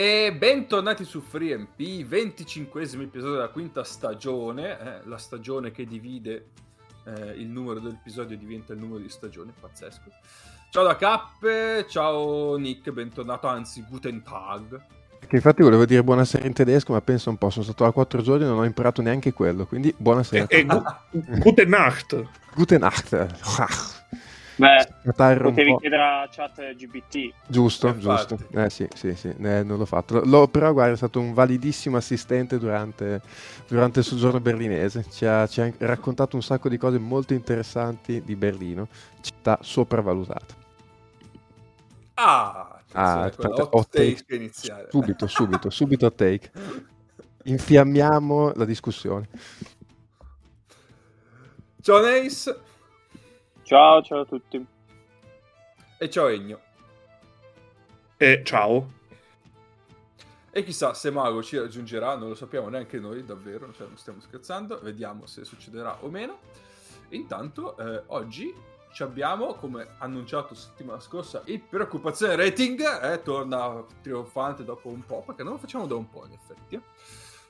E bentornati su FreeMP, 25 episodio della quinta stagione, eh, la stagione che divide eh, il numero dell'episodio diventa il numero di stagione, pazzesco. Ciao da Cappe, ciao Nick, bentornato, anzi Guten Tag. Che infatti volevo dire buonasera in tedesco, ma penso un po', sono stato a quattro giorni e non ho imparato neanche quello, quindi buonasera. E, e gu- Guten Nacht. Guten Nacht. Beh, potevi chiedere a chat GBT. Giusto, eh, giusto. Eh sì, sì, sì, eh, non l'ho fatto. L'ho, però guarda, è stato un validissimo assistente durante, durante il soggiorno berlinese. Ci ha, ci ha, raccontato un sacco di cose molto interessanti di Berlino, città sopravvalutata. Ah, ah aspetta, hot take, take iniziale. Subito, subito, subito a take. Infiammiamo la discussione. Ciao Ace. Ciao, ciao a tutti. E ciao Egno. E ciao. E chissà se Mago ci raggiungerà, non lo sappiamo neanche noi, davvero, cioè non stiamo scherzando, vediamo se succederà o meno. Intanto, eh, oggi ci abbiamo, come annunciato settimana scorsa, il preoccupazione rating, eh, torna trionfante dopo un po', perché non lo facciamo da un po' in effetti.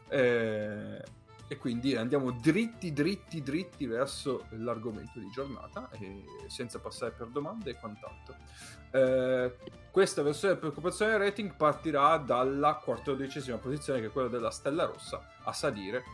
Eh, e quindi andiamo dritti, dritti, dritti verso l'argomento di giornata, senza passare per domande e quant'altro. Eh, questa versione di preoccupazione rating partirà dalla quattordicesima posizione, che è quella della Stella Rossa, a salire,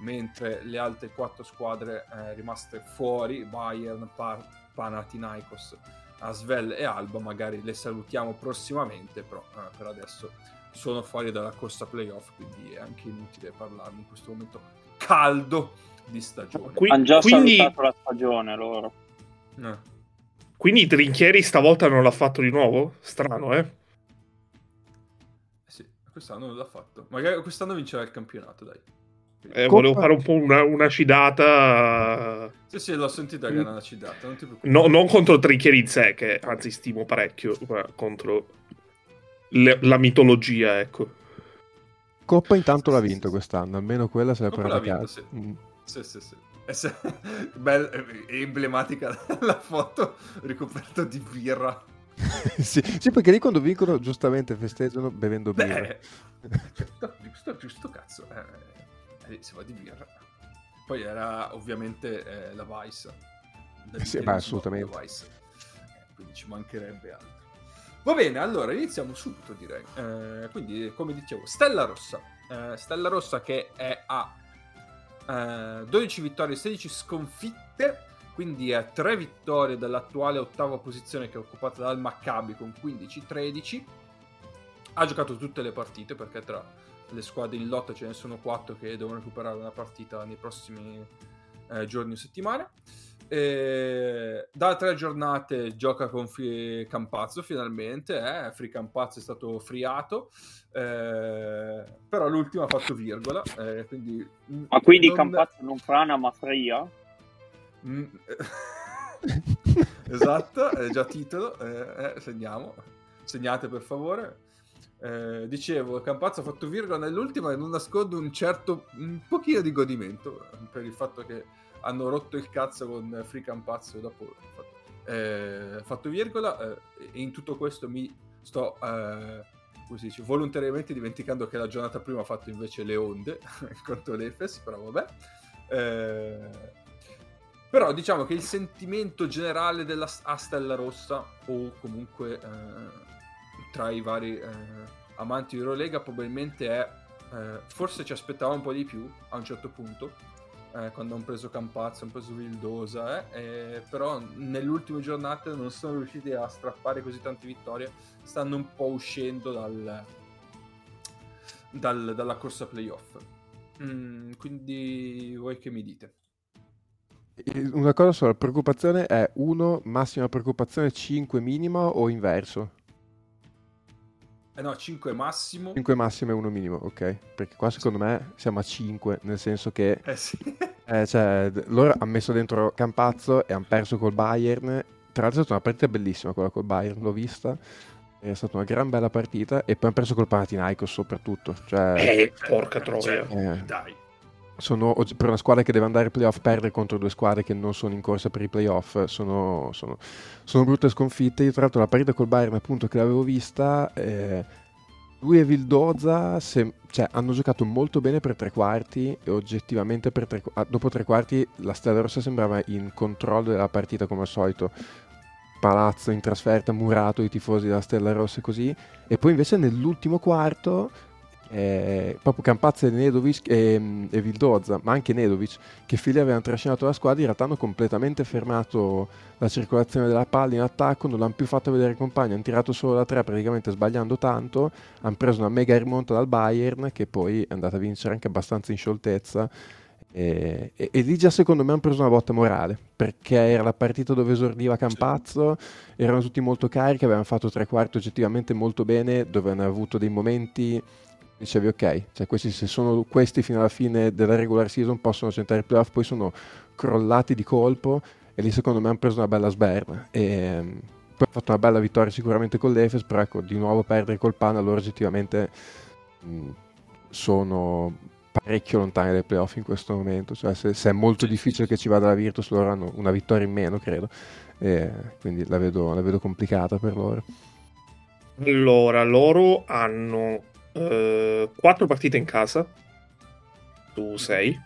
mentre le altre quattro squadre eh, rimaste fuori, Bayern, Par- Panathinaikos, Asvel e Alba, magari le salutiamo prossimamente, però eh, per adesso sono fuori dalla corsa playoff, quindi è anche inutile parlarne in questo momento caldo di stagione. Qui, Hanno già quindi... salutato la stagione loro. Eh. Quindi Trinchieri stavolta non l'ha fatto di nuovo? Strano, eh? eh? Sì, quest'anno non l'ha fatto. Magari quest'anno vincerà il campionato, dai. Eh, volevo fare un po' una, una cidata. Sì, sì, l'ho sentita che era una cidata. Non, no, non contro Trinchieri in sé, che anzi stimo parecchio, ma contro le, la mitologia, ecco. Coppa intanto l'ha vinto quest'anno, almeno quella se l'è portata a casa. Sì. Mm. sì, sì, sì. Bella, emblematica la foto ricoperta di birra. sì, sì, perché lì quando vincono giustamente festeggiano bevendo birra. Beh, giusto, giusto cazzo. Eh, eh, si va di birra. Poi era ovviamente eh, la Vice. Sì, beh, assolutamente. Vice. Eh, quindi ci mancherebbe altro. Va bene, allora iniziamo subito direi. Eh, quindi, come dicevo, Stella Rossa. Eh, Stella Rossa che è a eh, 12 vittorie e 16 sconfitte, quindi è 3 vittorie dall'attuale ottava posizione che è occupata dal Maccabi con 15-13. Ha giocato tutte le partite perché tra le squadre in lotta ce ne sono 4 che devono recuperare una partita nei prossimi eh, giorni o settimane. E da tre giornate gioca con Free Campazzo finalmente, eh? Free Campazzo è stato friato, eh, però l'ultimo ha fatto virgola. Eh, quindi ma quindi non... Campazzo non frana ma fria? Mm. esatto, è già titolo, eh, eh, segniamo, segnate per favore. Eh, dicevo, Campazzo ha fatto virgola nell'ultima e non nascondo un certo, un pochino di godimento per il fatto che hanno rotto il cazzo con Free Campazzo dopo eh, fatto virgola eh, e in tutto questo mi sto eh, così dice, volontariamente dimenticando che la giornata prima ha fatto invece le onde contro l'Efes però vabbè. Eh, però diciamo che il sentimento generale della a Stella Rossa o comunque eh, tra i vari eh, amanti di Eurolega probabilmente è forse ci aspettava un po' di più a un certo punto eh, quando hanno preso Campazzo, hanno preso Vildosa, eh, però nelle ultime giornate non sono riusciti a strappare così tante vittorie, stanno un po' uscendo dal, dal, dalla corsa playoff. Mm, quindi voi che mi dite? Una cosa sola, preoccupazione è 1, massima preoccupazione 5 minima o inverso? Eh no, 5 massimo. 5 massimo e 1 minimo, ok. Perché qua secondo me siamo a 5, nel senso che... Eh sì. eh, cioè, loro hanno messo dentro Campazzo e hanno perso col Bayern. Tra l'altro è stata una partita bellissima quella col Bayern, l'ho vista. È stata una gran bella partita e poi hanno perso col Panathinaikos soprattutto. Cioè... Eh, porca troia. Eh. Dai sono, per una squadra che deve andare ai playoff perdere contro due squadre che non sono in corsa per i playoff sono, sono, sono brutte sconfitte io tra l'altro la partita col Bayern appunto che l'avevo vista eh, lui e Vildoza se, cioè, hanno giocato molto bene per tre quarti e oggettivamente tre, dopo tre quarti la Stella Rossa sembrava in controllo della partita come al solito. Palazzo in trasferta, murato i tifosi della Stella Rossa e così. E poi invece nell'ultimo quarto eh, proprio Campazza e Nedovic e, e Vildoza, ma anche Nedovic, che figli avevano trascinato la squadra, in realtà hanno completamente fermato la circolazione della palla in attacco, non l'hanno più fatto vedere i compagni, hanno tirato solo da tre praticamente sbagliando tanto, hanno preso una mega rimonta dal Bayern che poi è andata a vincere anche abbastanza in scioltezza. E, e, e, lì già secondo me hanno preso una botta morale perché era la partita dove esordiva Campazzo, erano tutti molto carichi, avevano fatto tre quarti oggettivamente molto bene, dove hanno avuto dei momenti dicevi ok, cioè questi, se sono questi fino alla fine della regular season possono centrare i playoff, poi sono crollati di colpo e lì secondo me hanno preso una bella sberna. E, ehm, poi hanno fatto una bella vittoria sicuramente con l'Efes, però ecco, di nuovo perdere col Pana, loro oggettivamente mh, sono parecchio lontani dai playoff in questo momento, cioè se, se, è molto difficile che ci vada la Virtus, loro hanno una vittoria in meno, credo, e quindi la vedo, la vedo complicata per loro. Allora, loro hanno 4 eh, partite in casa. Su 6.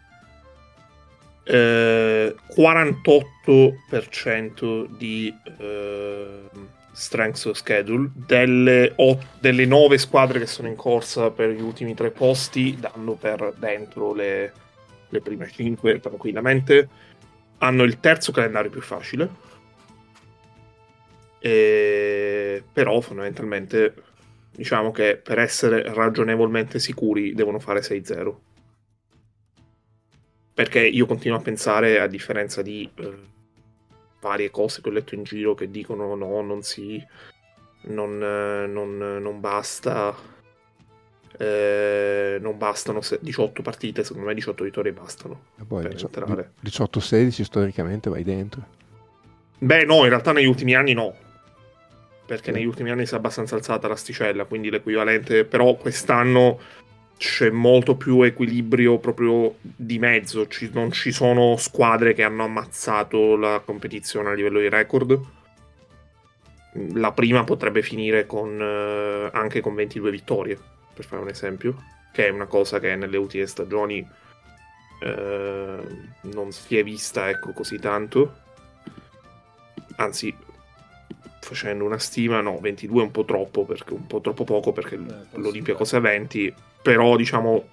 Uh, 48% di uh, strength of schedule. Delle, ot- delle 9 squadre che sono in corsa per gli ultimi tre posti danno per dentro le, le prime 5 tranquillamente. Hanno il terzo calendario più facile. E... però fondamentalmente diciamo che per essere ragionevolmente sicuri devono fare 6-0. Perché io continuo a pensare, a differenza di eh, varie cose che ho letto in giro che dicono no, non si... non, eh, non, non basta... Eh, non bastano 18 partite, secondo me 18 vittorie bastano. E poi 18-16 storicamente vai dentro. Beh no, in realtà negli ultimi anni no perché negli ultimi anni si è abbastanza alzata l'asticella, quindi l'equivalente, però quest'anno c'è molto più equilibrio proprio di mezzo, ci, non ci sono squadre che hanno ammazzato la competizione a livello di record. La prima potrebbe finire con, eh, anche con 22 vittorie, per fare un esempio, che è una cosa che nelle ultime stagioni eh, non si è vista ecco, così tanto. Anzi, facendo una stima, no, 22 è un po' troppo, perché, un po' troppo poco perché eh, l'Olympiacos è 20, però diciamo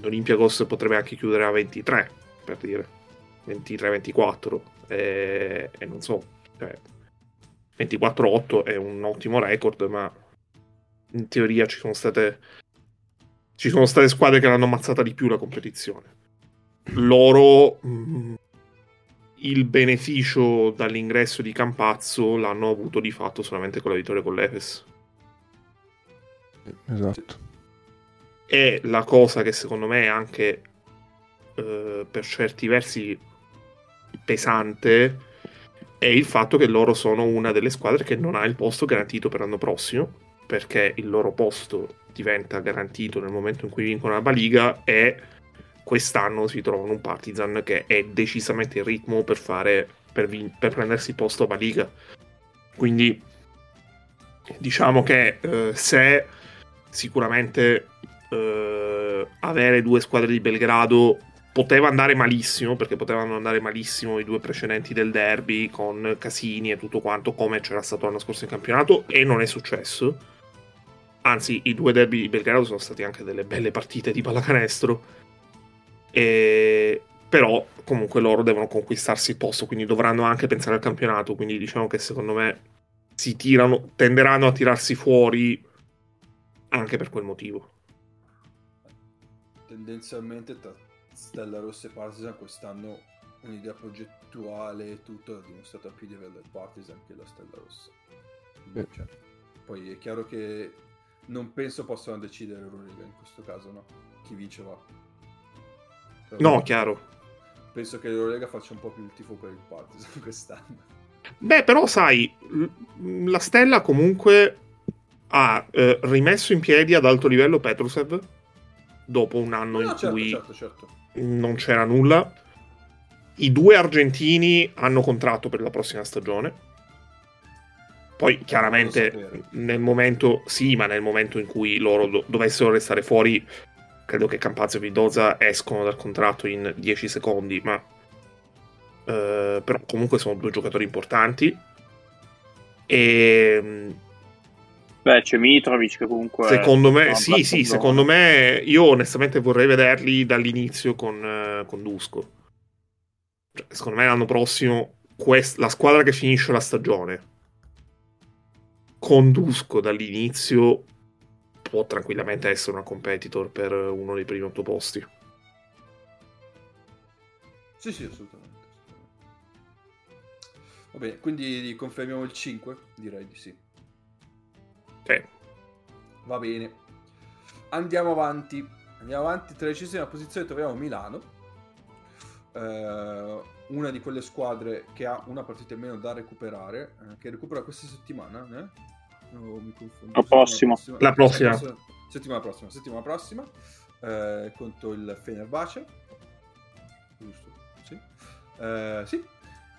l'Olympiacos potrebbe anche chiudere a 23, per dire, 23-24, e, e, non so, cioè, 24-8 è un ottimo record, ma in teoria ci sono state ci sono state squadre che l'hanno ammazzata di più la competizione. Loro mh, mm, il beneficio dall'ingresso di Campazzo l'hanno avuto di fatto solamente con la vittoria con l'Efes. Esatto. E la cosa che secondo me è anche eh, per certi versi pesante è il fatto che loro sono una delle squadre che non ha il posto garantito per l'anno prossimo, perché il loro posto diventa garantito nel momento in cui vincono la Baliga e quest'anno si trovano un Partizan che è decisamente in ritmo per fare per, vin- per prendersi posto a Liga. Quindi diciamo che eh, se sicuramente eh, avere due squadre di Belgrado poteva andare malissimo, perché potevano andare malissimo i due precedenti del derby con Casini e tutto quanto, come c'era stato l'anno scorso in campionato, e non è successo. Anzi, i due derby di Belgrado sono stati anche delle belle partite di pallacanestro e... Però comunque loro devono conquistarsi il posto, quindi dovranno anche pensare al campionato. Quindi diciamo che secondo me si tirano, tenderanno a tirarsi fuori anche per quel motivo. Tendenzialmente tra Stella Rossa e Partizan quest'anno un'idea progettuale e tutto ha dimostrato a più livello del Partizan che la Stella Rossa. Quindi, cioè, poi è chiaro che non penso possano decidere l'Euroliga in questo caso, no? Chi vince va. No, chiaro. Penso che l'Eurolega faccia un po' più il tifo per il Partizan quest'anno. Beh, però sai, la Stella comunque ha eh, rimesso in piedi ad alto livello Petrusev dopo un anno no, in certo, cui certo, certo. non c'era nulla. I due argentini hanno contratto per la prossima stagione. Poi chiaramente nel momento, sì, ma nel momento in cui loro do- dovessero restare fuori, credo che Campazzo e Vidosa escono dal contratto in 10 secondi, ma eh, però comunque sono due giocatori importanti. E Beh, c'è Mitrovic che comunque. Secondo me, sì, sì, secondo me io onestamente vorrei vederli dall'inizio con, uh, con Dusko. Cioè, secondo me l'anno prossimo quest- la squadra che finisce la stagione con Dusko dall'inizio può tranquillamente essere una competitor per uno dei primi otto posti. Sì, sì, assolutamente. Va bene, quindi confermiamo il 5? Direi di sì. Sì. Va bene. Andiamo avanti. Andiamo avanti. Tredicesima posizione troviamo Milano. Eh, una di quelle squadre che ha una partita in meno da recuperare. Eh, che recupera questa settimana. Eh? No, mi confondo. La prossima. La prossima. Settimana prossima. Settimana prossima. Eh, contro il Fenerbahce. Giusto? Sì. Eh, sì.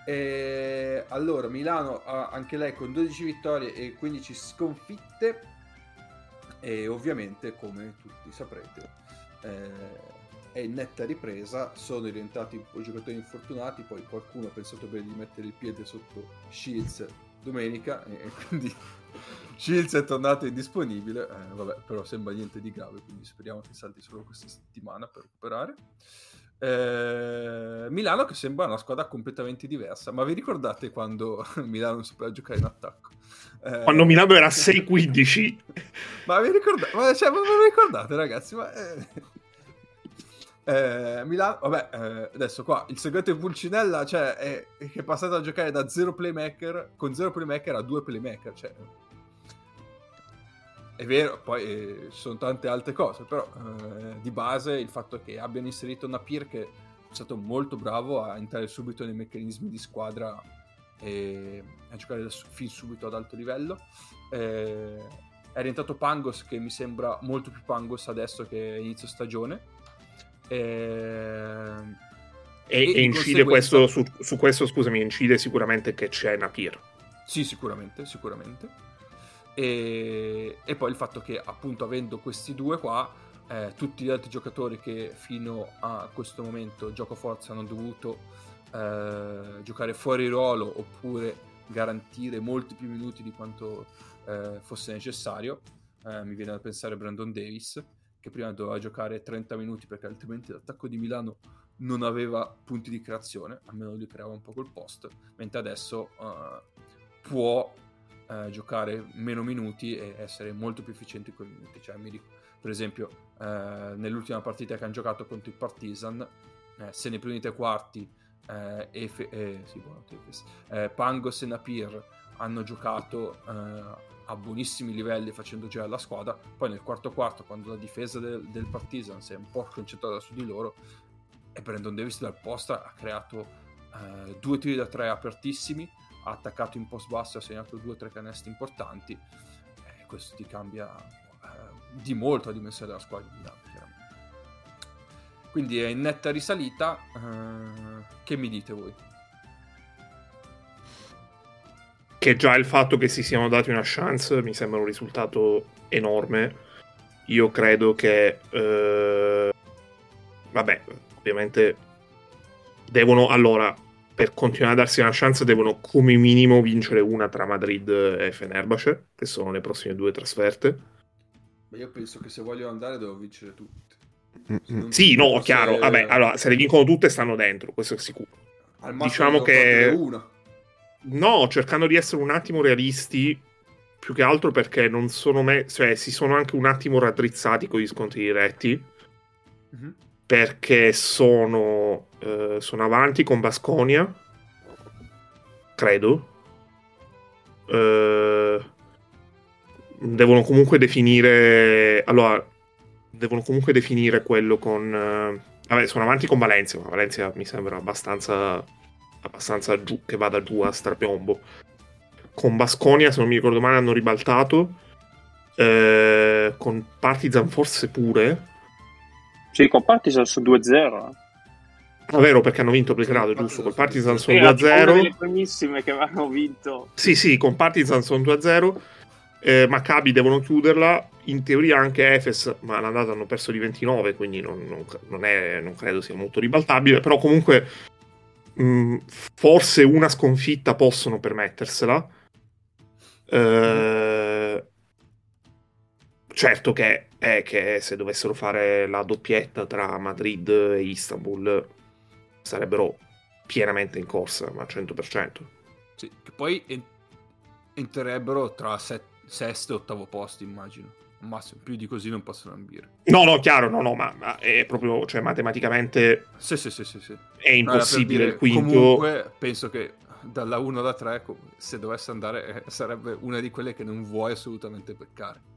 E allora Milano ha anche lei con 12 vittorie e 15 sconfitte e ovviamente come tutti saprete eh, è in netta ripresa, sono diventati un po' giocatori infortunati, poi qualcuno ha pensato bene di mettere il piede sotto Shields domenica e quindi Shields è tornato indisponibile, eh, vabbè però sembra niente di grave, quindi speriamo che salti solo questa settimana per recuperare. Eh, Milano che sembra una squadra completamente diversa, ma vi ricordate quando Milano non sapeva giocare in attacco? Eh, quando Milano era 6-15? ma vi ricordate, ma, cioè, ma vi ricordate ragazzi? Ma, eh... Eh, Milano, vabbè, eh, adesso qua il segreto di Pulcinella cioè, è, è, che è passato a giocare da zero playmaker con zero playmaker a due playmaker. Cioè, è vero, poi eh, sono tante altre cose, però eh, di base il fatto che abbiano inserito Napier che è stato molto bravo a entrare subito nei meccanismi di squadra e a giocare fin subito ad alto livello. Eh, è rientrato Pangos che mi sembra molto più Pangos adesso che inizio stagione. Eh, e, e, e incide conseguenza... questo, su, su, questo, scusami, incide sicuramente che c'è Napier. Sì, sicuramente, sicuramente. E, e, poi il fatto che appunto avendo questi due qua eh, tutti gli altri giocatori che fino a questo momento gioco forza hanno dovuto eh, giocare fuori ruolo oppure garantire molti più minuti di quanto eh, fosse necessario eh, mi viene da pensare Brandon Davis che prima doveva giocare 30 minuti perché altrimenti l'attacco di Milano non aveva punti di creazione almeno lui creava un po' col post mentre adesso eh, può eh, giocare meno minuti e essere molto più efficienti con i minuti. Cioè, dico, per esempio, eh, nell'ultima partita che hanno giocato contro il Partizan, se nei primi tre quarti Efe, eh, sì, buono, eh, Pangos e Napir hanno giocato a buonissimi livelli facendo girare la squadra, poi nel quarto quarto, quando la difesa del, del Partizan si è un po' concentrata su di loro, e Brandon Davis dal post ha creato due tiri da tre apertissimi ha attaccato in post basso e ha segnato due o tre canestri importanti, eh, questo ti cambia eh, di molto la dimensione della squadra di Milano, chiaramente. Quindi è in netta risalita, eh, che mi dite voi? Che già il fatto che si siano dati una chance mi sembra un risultato enorme. Io credo che... Eh, vabbè, ovviamente devono... Allora, per continuare a darsi una chance devono come minimo vincere una tra Madrid e Fenerbahce, che sono le prossime due trasferte. Beh, io penso che se vogliono andare devono vincere tutte. Sì, no, chiaro. Se... Vabbè, allora, se le vincono tutte stanno dentro, questo è sicuro. Al diciamo che... Una. No, cercando di essere un attimo realisti, più che altro perché non sono me... cioè si sono anche un attimo raddrizzati con gli scontri diretti. Mm-hmm perché sono, eh, sono avanti con Basconia, credo. Eh, devono comunque definire. Allora, devono comunque definire quello con. Eh, vabbè, sono avanti con Valencia, ma Valencia mi sembra abbastanza. Abbastanza giù, che vada giù a strapiombo. Con Basconia, se non mi ricordo male, hanno ribaltato. Eh, con Partizan forse pure sì, con Partizan su 2-0. Ah, vero, perché hanno vinto Belgrado, sì, giusto? Col Partizan sono 2-0. delle primissime che avevano vinto. Sì, sì, con Partizan sono 2-0. Eh, Maccabi devono chiuderla. In teoria anche Efes, ma l'andata hanno perso di 29, quindi non, non, non, è, non credo sia molto ribaltabile. Però comunque mh, mm, forse una sconfitta possono permettersela. Eh, certo che è che se dovessero fare la doppietta tra Madrid e Istanbul sarebbero pienamente in corsa, ma al 100%. Sì, che poi entrerebbero tra set, sesto e ottavo posto, immagino. Massimo, più di così non possono ambire. No, no, chiaro, no, no, ma, ma è proprio, cioè, matematicamente... Sì, sì, sì, sì, sì. È impossibile il quinto... Comunque, penso che dalla 1 alla 3, se dovesse andare, eh, sarebbe una di quelle che non vuoi assolutamente peccare.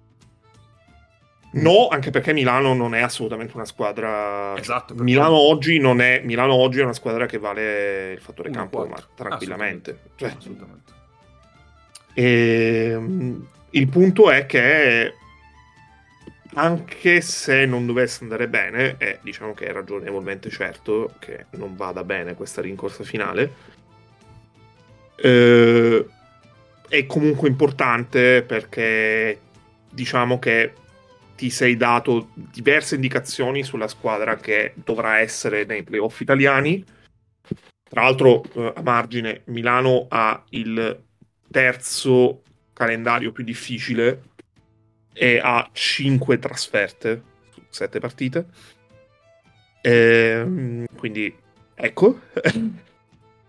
No, anche perché Milano non è assolutamente una squadra. Esatto. Milano oggi, non è... Milano oggi è una squadra che vale il fattore campo ma tranquillamente. Assolutamente. Cioè... assolutamente. E... Ehm, il punto è che anche se non dovesse andare bene, e diciamo che è ragionevolmente certo che non vada bene questa rincorsa finale, eh, è comunque importante perché diciamo che ti sei dato diverse indicazioni sulla squadra che dovrà essere nei playoff italiani. Tra l'altro, eh, a margine, Milano ha il terzo calendario più difficile e ha 5 trasferte su 7 partite. E, ehm, quindi, ecco.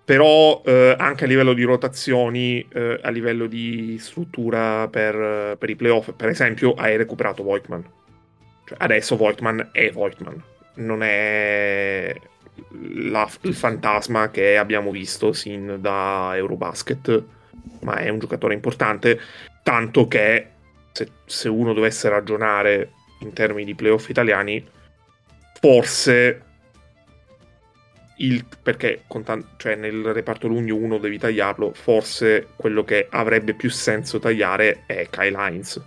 però eh, anche a livello di rotazioni, eh, a livello di struttura per, per, i playoff, per esempio, hai recuperato Voigtman. Cioè, adesso Voigtman è Voigtman, non è la, il fantasma che abbiamo visto sin da Eurobasket, ma è un giocatore importante, tanto che se, se uno dovesse ragionare in termini di playoff italiani, forse il, perché tan- cioè nel reparto lunghi uno devi tagliarlo, forse quello che avrebbe più senso tagliare è Kyle Hines.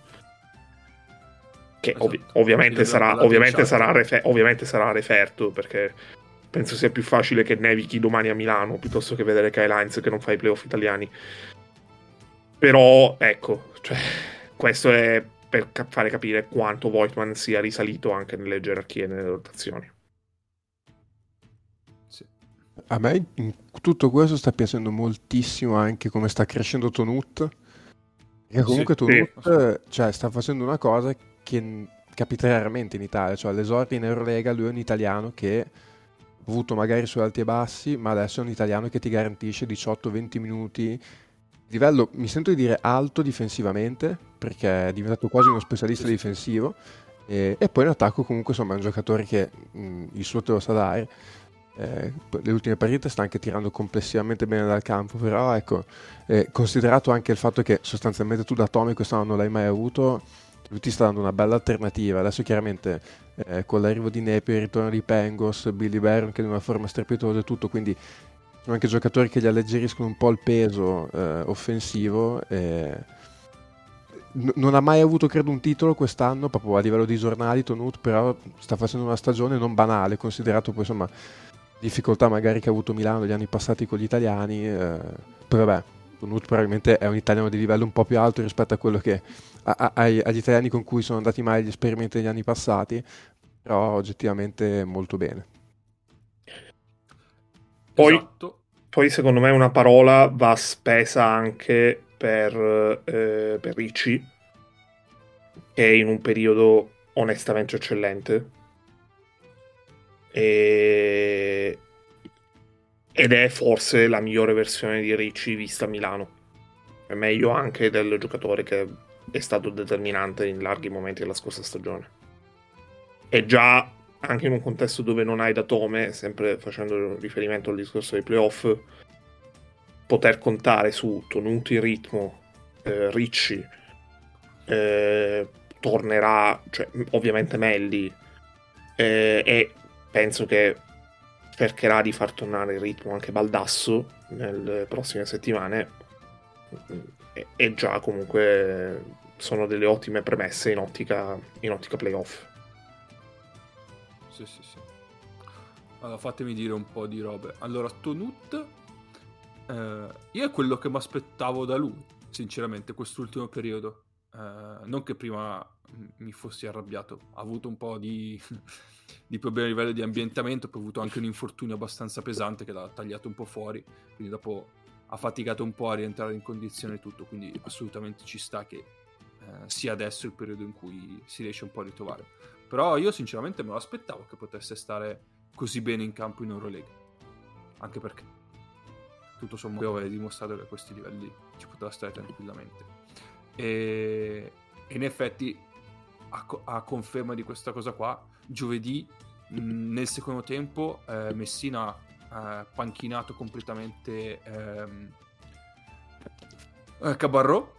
Che esatto. ov- ovviamente, sarà, ovviamente, sarà refer- ovviamente sarà referto perché penso sia più facile che nevichi domani a Milano piuttosto che vedere Kyle Hines che non fa i playoff italiani. Però ecco, cioè, questo è per fare capire quanto Voigtman sia risalito anche nelle gerarchie e nelle rotazioni. A me in tutto questo sta piacendo moltissimo anche come sta crescendo Tonut. E comunque sì, Tonut sì. Cioè, sta facendo una cosa che capita raramente in Italia. Cioè, all'esordio in Eurolega lui è un italiano che ha avuto magari su alti e bassi, ma adesso è un italiano che ti garantisce 18-20 minuti. Livello, mi sento di dire alto difensivamente, perché è diventato quasi uno specialista difensivo. E, e poi in attacco comunque insomma è un giocatore che mh, il suo te lo sa dare eh, le ultime partite sta anche tirando complessivamente bene dal campo, però ecco, eh, considerato anche il fatto che sostanzialmente tu da Tommy quest'anno non l'hai mai avuto, lui ti sta dando una bella alternativa. Adesso chiaramente eh, con l'arrivo di Nepi, il ritorno di Pengos, Billy Barron che è in una forma strepitosa e tutto, quindi sono anche giocatori che gli alleggeriscono un po' il peso eh, offensivo. N- non ha mai avuto, credo, un titolo quest'anno, proprio a livello di giornali, Tonut, però sta facendo una stagione non banale, considerato poi insomma difficoltà magari che ha avuto Milano negli anni passati con gli italiani, eh, poi vabbè, Nut probabilmente è un italiano di livello un po' più alto rispetto a quello che a, a, agli italiani con cui sono andati mai gli esperimenti negli anni passati, però oggettivamente molto bene. Poi, esatto. poi secondo me una parola va spesa anche per, eh, per Ricci, che è in un periodo onestamente eccellente e... Ed è forse la migliore versione di Ricci vista a Milano. È meglio anche del giocatore che è stato determinante in larghi momenti della scorsa stagione. E già anche in un contesto dove non hai da Tome, sempre facendo riferimento al discorso dei playoff, poter contare su Tonuti ritmo, eh, Ricci, eh, tornerà, cioè, ovviamente Melli, eh, e penso che cercherà di far tornare il ritmo anche Baldasso nelle prossime settimane e, e già comunque sono delle ottime premesse in ottica, in ottica playoff. Sì, sì, sì. Allora, fatemi dire un po' di robe. Allora, Tonut, eh, io è quello che mi aspettavo da lui, sinceramente, quest'ultimo periodo. Eh, non che prima mi fossi arrabbiato, ha avuto un po' di, di problemi a livello di ambientamento, poi ha avuto anche un infortunio abbastanza pesante che l'ha tagliato un po' fuori, quindi dopo ha faticato un po' a rientrare in condizione tutto, quindi assolutamente ci sta che eh, sia adesso il periodo in cui si riesce un po' a ritrovare. Però io sinceramente me lo aspettavo che potesse stare così bene in campo in Eurolega. Anche perché tutto sommato aveva dimostrato che a questi livelli ci poteva stare tranquillamente. E, e in effetti, a, a, conferma di questa cosa qua, giovedì mh, nel secondo tempo eh, Messina ha eh, panchinato completamente ehm, eh, Cabarro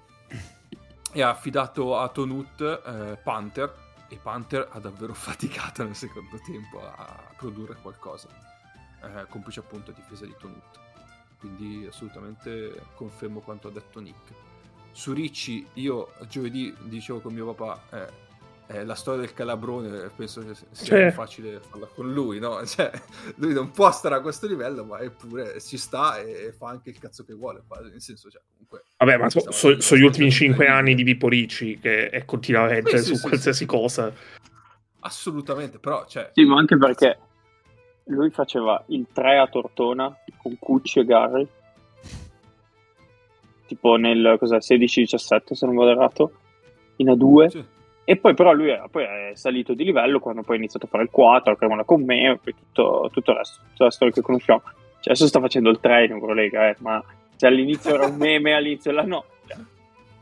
e ha affidato a Tonut eh, Panther e Panther ha davvero faticato nel secondo tempo a produrre qualcosa, eh, complice appunto a difesa di Tonut. Quindi assolutamente confermo quanto ha detto Nick. Su Ricci, io giovedì dicevo con mio papà, eh, eh, la storia del calabrone penso che sia cioè. facile farla con lui, no? Cioè, lui non può stare a questo livello, ma eppure ci sta e fa anche il cazzo che vuole. Nel senso, cioè, comunque, Vabbè, ma sono so, so gli ultimi cinque anni di Pippo Ricci che è continuamente sì, su sì, qualsiasi sì, cosa. Assolutamente, però, cioè... Sì, ma anche perché lui faceva il 3 a Tortona con Cucci e Gary tipo nel 16-17 se non vado errato in A2 sì. E poi però lui è, poi è, salito di livello quando poi ha iniziato a fare il 4 a Cremona con me e poi tutto, tutto, il resto tutta la storia che conosciamo. Cioè, adesso sta facendo il 3 in Eurolega eh, ma cioè, all'inizio era un meme all'inizio dell'anno cioè,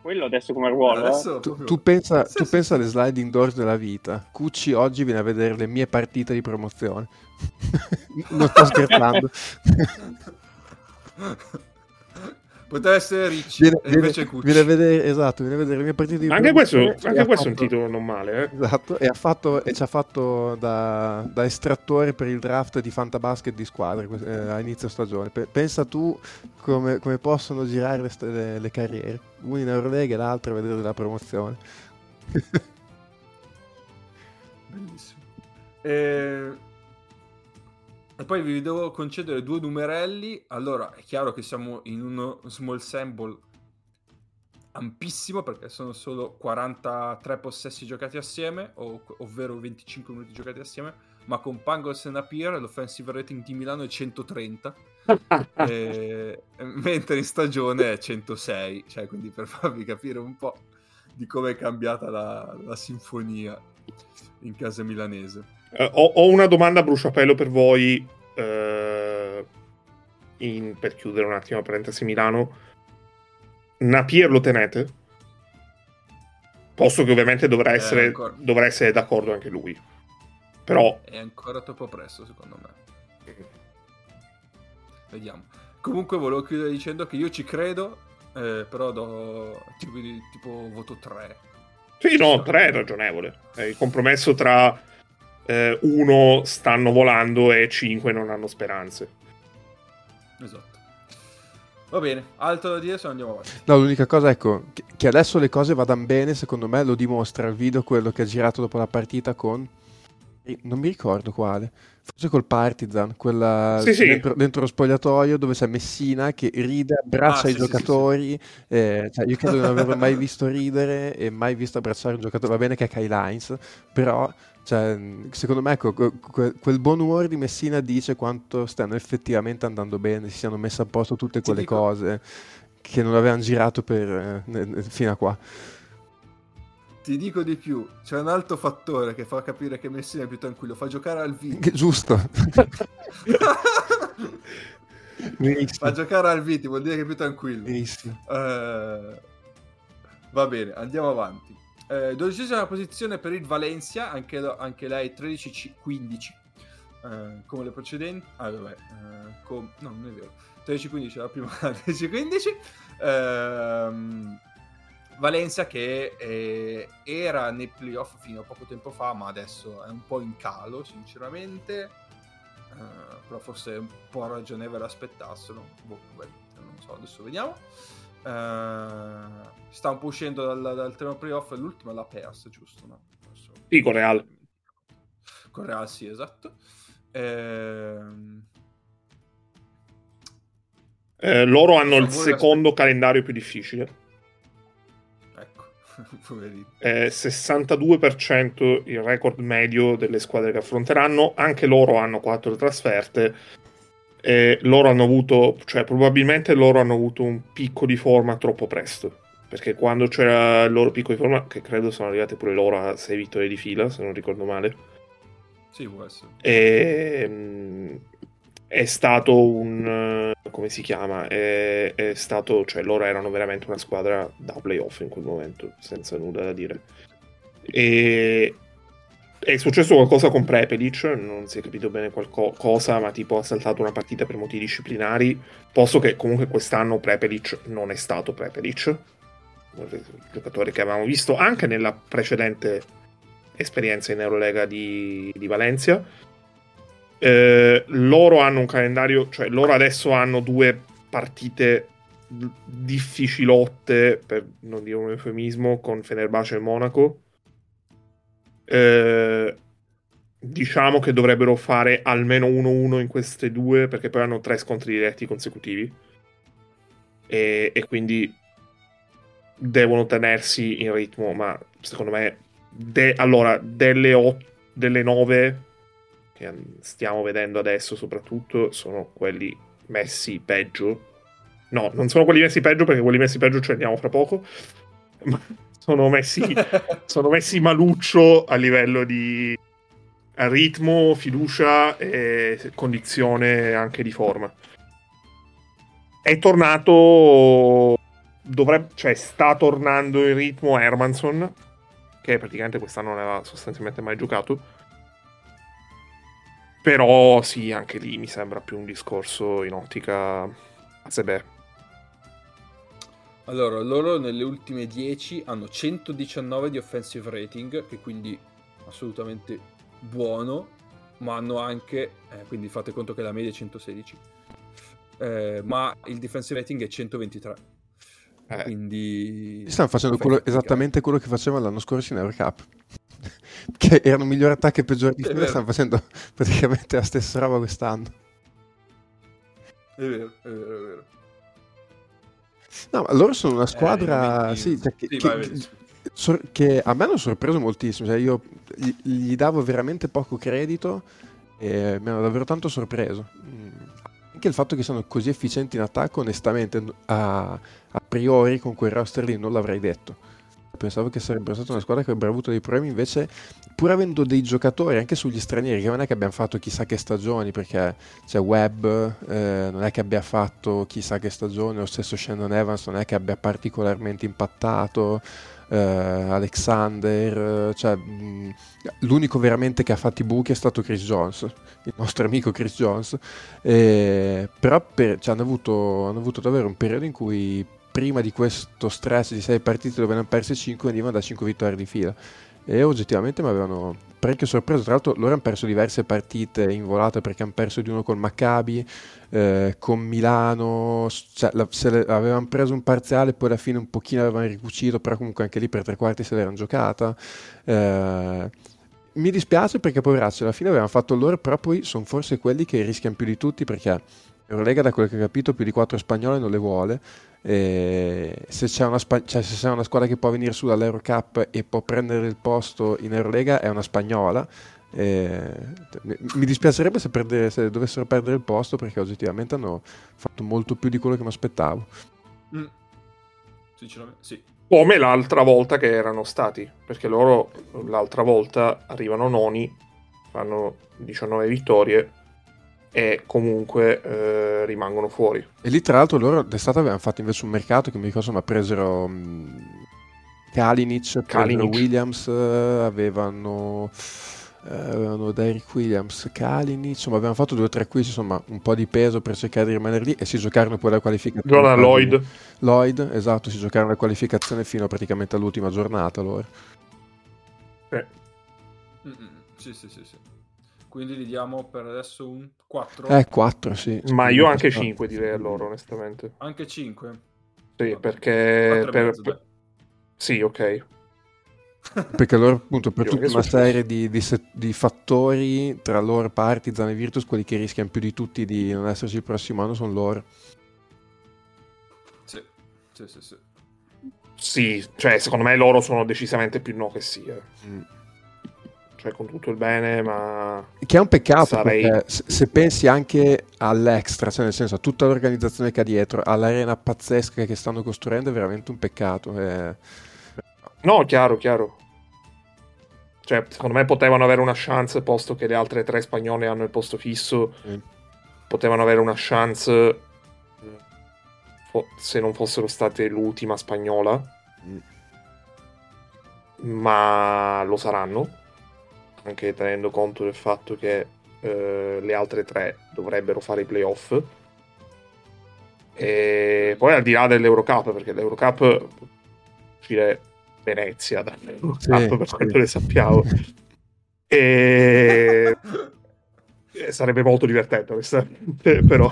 quello adesso come ruolo adesso, eh? tu, tu, pensa, sì, tu sì. pensa alle slide indoors della vita. Cucci oggi viene a vedere le mie partite di promozione. Non sto scherzando Poteva essere Ricci, viene, invece Cucci. Viene a vedere, esatto, viene a vedere le mie partite di Anche questo, anche questo fatto, è un titolo non male, eh? Esatto, e, ha fatto, e ci ha fatto da, da, estrattore per il draft di Fantabasket di squadre eh, a inizio stagione. pensa tu come, come possono girare le, le, le, carriere, uno in Eurolega e l'altro a vedere la promozione. Bellissimo. Eh e poi vi devo concedere due numerelli. Allora, è chiaro che siamo in uno small sample ampissimo perché sono solo 43 possessi giocati assieme, ov- ovvero 25 minuti giocati assieme, ma con Pangos e Napier l'offensive rating di Milano è 130, e... mentre in stagione è 106, cioè quindi per farvi capire un po' di come è cambiata la, la sinfonia in casa milanese. Uh, ho, ho, una domanda a bruciapelo per voi, uh, in, per chiudere un attimo la parentesi Milano. Napier lo tenete? Posto che ovviamente dovrà essere, dovrà essere d'accordo anche lui. Però... È ancora troppo presto, secondo me. Vediamo. Comunque volevo chiudere dicendo che io ci credo, eh, però do tipo, tipo voto 3. Sì, no, 3 è ragionevole. È il compromesso tra eh, uno stanno volando e cinque non hanno speranze. Esatto. Va bene, altro da dire se andiamo avanti. No, l'unica cosa, ecco, che adesso le cose vadano bene, secondo me lo dimostra il video, quello che ha girato dopo la partita con... Non mi ricordo quale, forse col Partizan, quella sì, sì. Dentro, dentro, lo spogliatoio dove c'è Messina che ride, abbraccia ah, i sì, giocatori. Eh, cioè, io credo di non averlo mai visto ridere e mai visto abbracciare un giocatore. Va bene che è Kai Lines, però cioè, secondo me ecco, quel buon umore di Messina dice quanto stanno effettivamente andando bene, si siano messe a posto tutte quelle dico... cose che non avevano girato per, eh, fino a qua. Ti dico di più, c'è un altro fattore che fa capire che Messina è più tranquillo, fa giocare al Viti. Giusto. fa giocare al Viti, vuol dire che è più tranquillo. Uh, va bene, andiamo avanti. Eh, dodicesima posizione per il Valencia, anche, anche lei 13-15, eh, come le precedenti. Ah, vabbè, eh, com... no, non è vero. 13-15 la prima, 13-15. Ehm, Valencia che eh, era nei playoff fino a poco tempo fa, ma adesso è un po' in calo, sinceramente. Uh, però forse un po' ragionevole aspettarselo. Boh, beh, non so, adesso vediamo. Uh, sta un po' uscendo dal, dal tema playoff. L'ultima l'ha persa, giusto? No? Sì, con Real. Con Real, sì, esatto. Ehm... Eh, loro hanno il secondo aspetti. calendario più difficile. Ecco, poverino. Eh, 62% il record medio delle squadre che affronteranno. Anche loro hanno 4 trasferte. E loro hanno avuto, cioè probabilmente loro hanno avuto un picco di forma troppo presto. Perché quando c'era il loro picco di forma, che credo sono arrivate pure loro a 6 vittorie di fila, se non ricordo male. Sì, può essere. E, ehm, è stato un come si chiama è, è, stato cioè loro erano veramente una squadra da playoff in quel momento senza nulla da dire e è successo qualcosa con Prepelic non si è capito bene qualcosa ma tipo ha saltato una partita per motivi disciplinari. Posto che comunque quest'anno Prepelic non è stato Prepelic. Il giocatore che avevamo visto anche nella precedente esperienza in Eurolega di, di Valencia. Eh, loro hanno un calendario, cioè loro adesso hanno due partite difficilotte, per non dire un eufemismo, con Fenerbahce e Monaco. Eh, diciamo che dovrebbero fare almeno 1-1 in queste due, perché poi hanno tre scontri diretti consecutivi. E, e quindi devono tenersi in ritmo, ma secondo me, de- allora, delle, ot- delle 9 che stiamo vedendo adesso soprattutto sono quelli messi peggio. No, non sono quelli messi peggio perché quelli messi peggio ci andiamo fra poco. Ma sono messi, sono messi maluccio a livello di ritmo, fiducia e condizione anche di forma. È tornato, dovrebbe, cioè sta tornando in ritmo Hermanson, che praticamente quest'anno non aveva sostanzialmente mai giocato però sì, anche lì mi sembra più un discorso in ottica a Sebe. Allora, loro nelle ultime 10 hanno 119 di offensive rating, che quindi assolutamente buono, ma hanno anche, eh, quindi fate conto che la media è 116, eh, ma il defensive rating è 123. Eh. Quindi... Stanno facendo quello, esattamente quello che facevano l'anno scorso in Eurocup che erano migliori attacchi e peggiori difesa, stanno facendo praticamente la stessa roba quest'anno. È vero, è vero, è vero. No, ma loro sono una squadra eh, sì, cioè, che, sì, che, sor- che, a me hanno sorpreso moltissimo. Cioè io gli, gli, davo veramente poco credito e mi hanno davvero tanto sorpreso. Mm. Anche il fatto che siano così efficienti in attacco, onestamente, a, a priori con quel roster lì non l'avrei detto pensavo che sarebbe stata una squadra che avrebbe avuto dei problemi, invece pur avendo dei giocatori anche sugli stranieri, che non è che abbiamo fatto chissà che stagioni, perché c'è Webb, eh, non è che abbia fatto chissà che stagione, lo stesso Shannon Evans non è che abbia particolarmente impattato, eh, Alexander, cioè, mh, l'unico veramente che ha fatto i buchi è stato Chris Jones, il nostro amico Chris Jones, eh, però per, cioè, hanno, avuto, hanno avuto davvero un periodo in cui prima di questo stress di 6 partite dove ne hanno perse 5 venivano da 5 vittorie di fila. E oggettivamente mi avevano parecchio sorpreso. Tra l'altro loro hanno perso diverse partite in volata perché hanno perso di uno con Maccabi eh, con Milano cioè, la, le, avevano preso un parziale poi alla fine un pochino avevano ricucito però comunque anche lì per tre quarti se l'erano giocata. Eh, mi dispiace perché poveracci alla fine avevano fatto loro però poi sono forse quelli che rischiano più di tutti perché Eurolega da quel che ho capito più di 4 spagnole non le vuole se c'è, una, cioè, se c'è una squadra che può venire su dall'Eurocup e può prendere il posto in Eurolega è una spagnola. Eh, mi dispiacerebbe se, perdere, se, dovessero perdere il posto perché oggettivamente hanno fatto molto più di quello che mi aspettavo. Mm. Sinceramente, sì. Come l'altra volta che erano stati, perché loro l'altra volta arrivano noni, fanno 19 vittorie e comunque eh, rimangono fuori. E lì tra l'altro loro d'estate avevano fatto invece un mercato che mi ricordo ma presero um, Kalinic, Kalinic. Williams, avevano, eh, avevano Derek Williams, Kalinic, insomma avevano fatto due o tre acquisti, insomma un po' di peso per cercare di rimanere lì e si giocarono poi la qualificazione. Jonah Lloyd. Lloyd, esatto, si giocarono la qualificazione fino praticamente all'ultima giornata loro. Eh. Sì, sì, sì, sì. Quindi gli diamo per adesso un 4. Eh, 4, sì. Ma io anche 5 direi a loro, onestamente. Anche 5? Sì, perché... Per, per... Sì, ok. Perché loro, appunto, per tutta una serie di, di, di, fattori tra loro, Partizan e Virtus, quelli che rischiano più di tutti di non esserci il prossimo anno sono loro. Sì, sì, sì. Sì, sì cioè, secondo me loro sono decisamente più no che sì. Eh. Mm. Cioè, con tutto il bene, ma... Che è un peccato, sarei... perché se pensi anche all'extra, cioè nel senso a tutta l'organizzazione che ha dietro, all'arena pazzesca che stanno costruendo, è veramente un peccato. Eh No, chiaro, chiaro. Cioè, secondo me potevano avere una chance, posto che le altre tre spagnole hanno il posto fisso. Mm. Potevano avere una chance se non fossero state l'ultima spagnola. Mm. Ma lo saranno. Anche tenendo conto del fatto che eh, le altre tre dovrebbero fare i playoff. E poi al di là dell'Eurocup, perché l'Eurocup uscire Venezia da sì, per sì. quanto ne sappiamo. E... e sarebbe molto divertente, onestamente, però.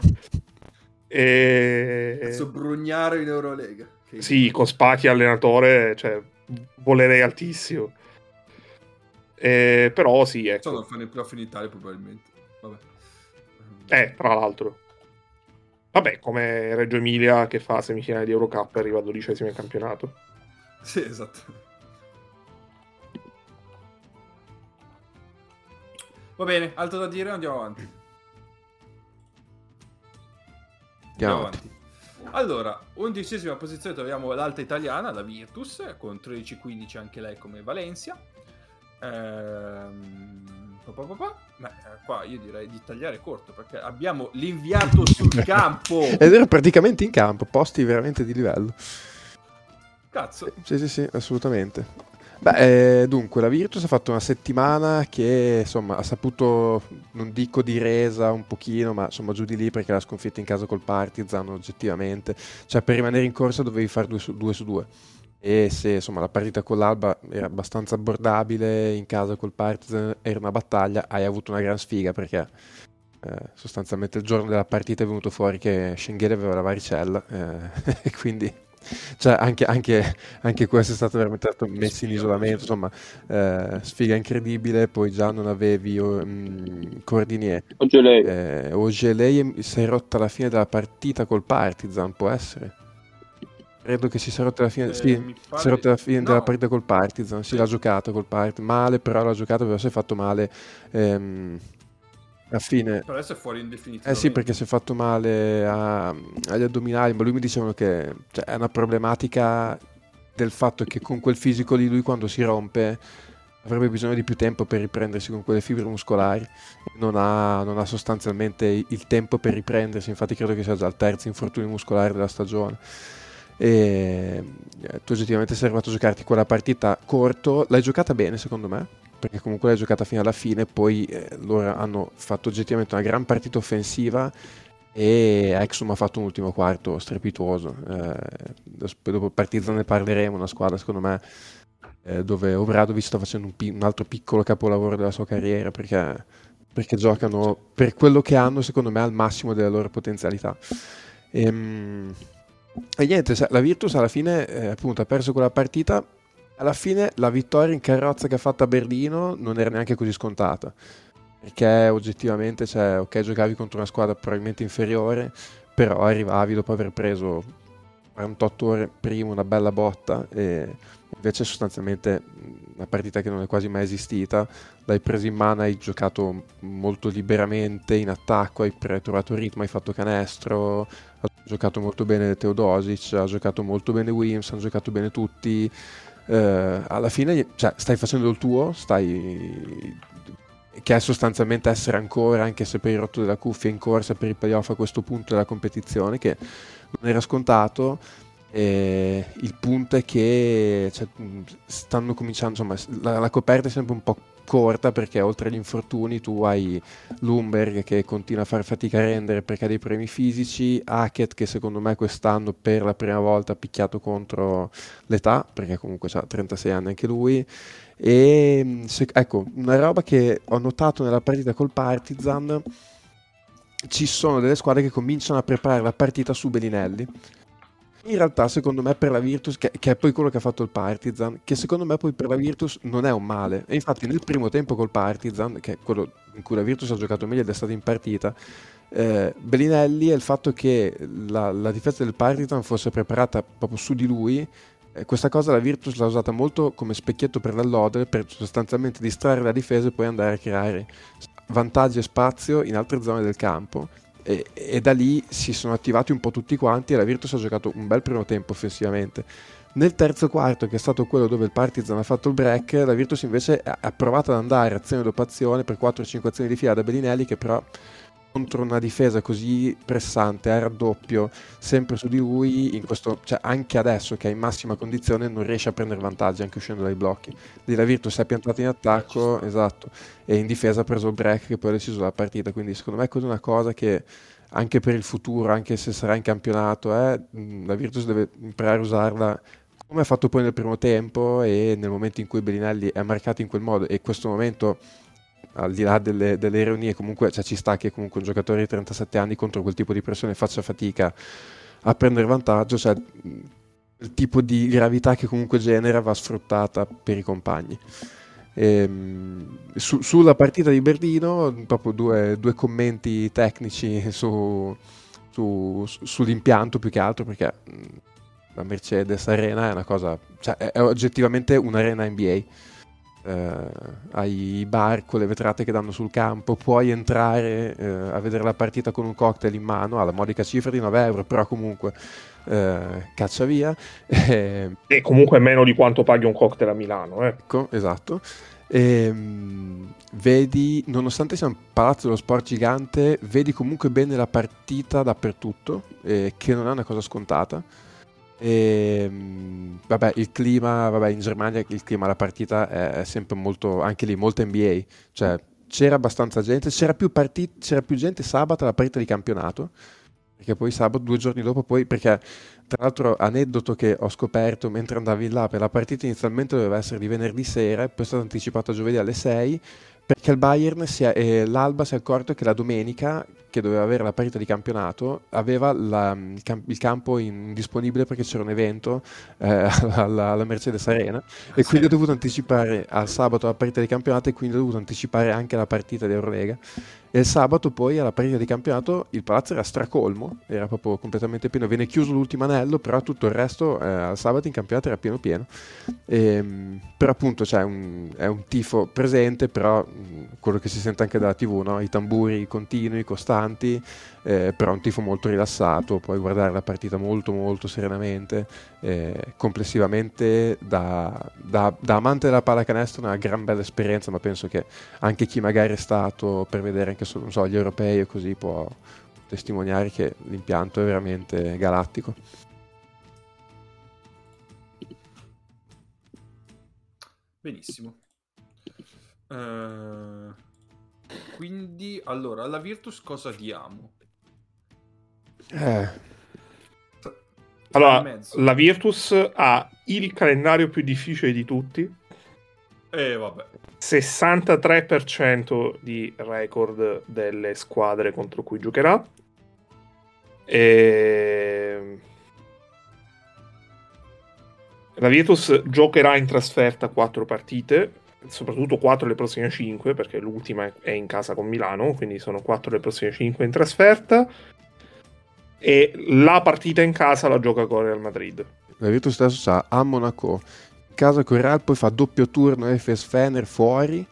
E... Sobrugnare in Eurolega. Sì, con Spacchi allenatore, cioè, volerei altissimo. E... Però sì, ecco. Sono fanno i playoff in Italia probabilmente. Vabbè. Eh, tra l'altro. Vabbè, come Reggio Emilia che fa semifinale di Eurocup e arriva a dodicesimo in campionato. Sì, esatto. Va bene, altro da dire, andiamo avanti. Andiamo avanti. Allora, undicesima posizione troviamo l'alta italiana, la Virtus, con 13-15 anche lei come Valencia. Ehm, pa, Beh, qua io direi di tagliare corto perché abbiamo l'inviato sul campo. Ed era praticamente in campo, posti veramente di livello. Cazzo. Eh, sì, sì, sì, assolutamente. Beh, eh, dunque, la Virtus ha fatto una settimana che, insomma, ha saputo, non dico di resa un pochino, ma insomma giù di lì perché la sconfitta in casa col Partizan oggettivamente, cioè per rimanere in corsa dovevi fare due su due. E se insomma la partita con l'Alba era abbastanza abbordabile, in casa col Partizan era una battaglia, hai avuto una gran sfiga perché eh, sostanzialmente il giorno della partita è venuto fuori che Schenghele aveva la varicella eh, e quindi cioè, anche, anche, anche, questo è stato veramente messo in isolamento, insomma, eh, sfiga incredibile, poi già non avevi um, Cordinier. Ogelei. Eh, Ogelei si è rotta alla fine della partita col Partizan, può essere? Credo che si sia rotta alla fine, eh, sì, pare... rotta alla fine no. della partita col Partizan, sì, l'ha giocato col Partizan, male però l'ha giocato, però si è fatto male... Ehm, a fine... Per adesso è fuori in definitiva. Eh sì, perché si è fatto male a, agli addominali, ma lui mi diceva che cioè, è una problematica del fatto che con quel fisico di lui quando si rompe avrebbe bisogno di più tempo per riprendersi con quelle fibre muscolari. Non ha, non ha sostanzialmente il tempo per riprendersi, infatti credo che sia già il terzo infortunio muscolare della stagione. E tu oggettivamente sei arrivato a giocarti quella partita corto, l'hai giocata bene secondo me perché comunque l'hai giocata fino alla fine, poi eh, loro hanno fatto oggettivamente una gran partita offensiva e Exum ha fatto un ultimo quarto strepitoso. Eh, dopo Partizan ne parleremo, una squadra secondo me eh, dove Obradovic sta facendo un, pi- un, altro piccolo capolavoro della sua carriera perché, perché, giocano per quello che hanno secondo me al massimo delle loro potenzialità. Ehm, e niente, la Virtus alla fine eh, appunto ha perso quella partita alla fine la vittoria in carrozza che ha fatto a Berlino non era neanche così scontata. Perché oggettivamente, cioè, ok, giocavi contro una squadra probabilmente inferiore, però arrivavi dopo aver preso 48 ore prima una bella botta e invece sostanzialmente una partita che non è quasi mai esistita, l'hai presa in mano, hai giocato molto liberamente in attacco, hai trovato ritmo, hai fatto canestro, ha giocato molto bene Teodosic, ha giocato molto bene Williams, hanno giocato bene tutti, eh, alla fine cioè, stai facendo il tuo, stai che è sostanzialmente essere ancora, anche se per il rotto della cuffia, in corsa per i playoff a questo punto della competizione, che non era scontato. E il punto è che cioè, stanno cominciando, insomma, la, la, coperta è sempre un po' corta perché oltre agli infortuni tu hai Lumberg che continua a fare fatica a rendere perché ha dei premi fisici, Hackett che secondo me quest'anno per la prima volta ha picchiato contro l'età perché comunque ha 36 anni anche lui. E se, ecco una roba che ho notato nella partita col Partizan ci sono delle squadre che cominciano a preparare la partita su Bellinelli In realtà, secondo me, per la Virtus, che, che, è poi quello che ha fatto il Partizan, che secondo me poi per la Virtus non è un male. E infatti nel primo tempo col Partizan, che è quello in cui la Virtus ha giocato meglio ed è stata in partita, eh, Bellinelli è il fatto che la, la, difesa del Partizan fosse preparata proprio su di lui. Eh, questa cosa la Virtus l'ha usata molto come specchietto per l'allodere, per sostanzialmente distrarre la difesa e poi andare a creare vantaggi e spazio in altre zone del campo e, e, da lì si sono attivati un po' tutti quanti e la Virtus ha giocato un bel primo tempo offensivamente. Nel terzo quarto, che è stato quello dove il Partizan ha fatto il break, la Virtus invece ha provato ad andare azione dopo azione per 4-5 azioni di fila da Bellinelli che però contro una difesa così pressante, a raddoppio, sempre su di lui, questo, cioè anche adesso che è in massima condizione non riesce a prendere vantaggi anche uscendo dai blocchi. Lì la Virtus si è piantata in attacco, esatto, e in difesa ha preso il break che poi ha deciso la partita, quindi secondo me è una cosa che anche per il futuro, anche se sarà in campionato, eh, la Virtus deve imparare a usarla come ha fatto poi nel primo tempo e nel momento in cui Bellinelli è marcato in quel modo e in questo momento al di là delle, delle ironie, comunque cioè, ci sta che comunque un giocatore di 37 anni contro quel tipo di pressione faccia fatica a prendere vantaggio, cioè il tipo di gravità che comunque genera va sfruttata per i compagni. E, ehm, su, sulla partita di Berlino, proprio due, due commenti tecnici su, su, sull'impianto più che altro perché la Mercedes Arena è una cosa, cioè è oggettivamente un'arena NBA ai bar con le vetrate che danno sul campo, puoi entrare eh, a vedere la partita con un cocktail in mano alla modica cifra di 9 euro, però comunque eh, caccia via. e comunque meno di quanto paghi un cocktail a Milano. Eh. Ecco, esatto. E, ehm, vedi, nonostante sia un palazzo dello sport gigante, vedi comunque bene la partita dappertutto, eh, che non è una cosa scontata. E, ehm, vabbè, il clima, vabbè, in Germania il clima, la partita è, sempre molto, anche lì, molto NBA, cioè c'era abbastanza gente, c'era più, partit- c'era più gente sabato alla partita di campionato, perché poi sabato, due giorni dopo, poi, perché tra l'altro aneddoto che ho scoperto mentre andavi là, per la partita inizialmente doveva essere di venerdì sera, poi è stata anticipata giovedì alle 6, perché il Bayern si è, eh, l'Alba si è accorto che la domenica che doveva avere la partita di campionato, aveva la, il, cam- il, campo in, disponibile perché c'era un evento eh, alla, alla, Mercedes Arena e quindi ho dovuto anticipare al sabato la partita di campionato e quindi ho dovuto anticipare anche la partita di Eurolega. E il sabato poi alla partita di campionato il palazzo era stracolmo, era proprio completamente pieno, viene chiuso l'ultimo anello, però tutto il resto eh, al sabato in campionato era pieno pieno. E, ehm, però appunto cioè, un, è un tifo presente, però quello che si sente anche dalla tv, no? i tamburi continui, costanti, eh, però un tifo molto rilassato, puoi guardare la partita molto molto serenamente, eh, complessivamente da, da, da, amante della pallacanestro è una gran bella esperienza, ma penso che anche chi magari è stato per vedere anche so, so, gli europei o così può testimoniare che l'impianto è veramente galattico. Benissimo. Uh, quindi, allora, alla Virtus cosa diamo? Eh. Allora, la Virtus ha il calendario più difficile di tutti. E eh, vabbè. 63% di record delle squadre contro cui giocherà. E... La Virtus giocherà in trasferta 4 partite, soprattutto 4 le prossime 5, perché l'ultima è in casa con Milano, quindi sono 4 le prossime 5 in trasferta e la partita in casa la gioca con Real Madrid. La Virtus stesso sa a Monaco, in casa con Real, poi fa doppio turno FS Fener fuori,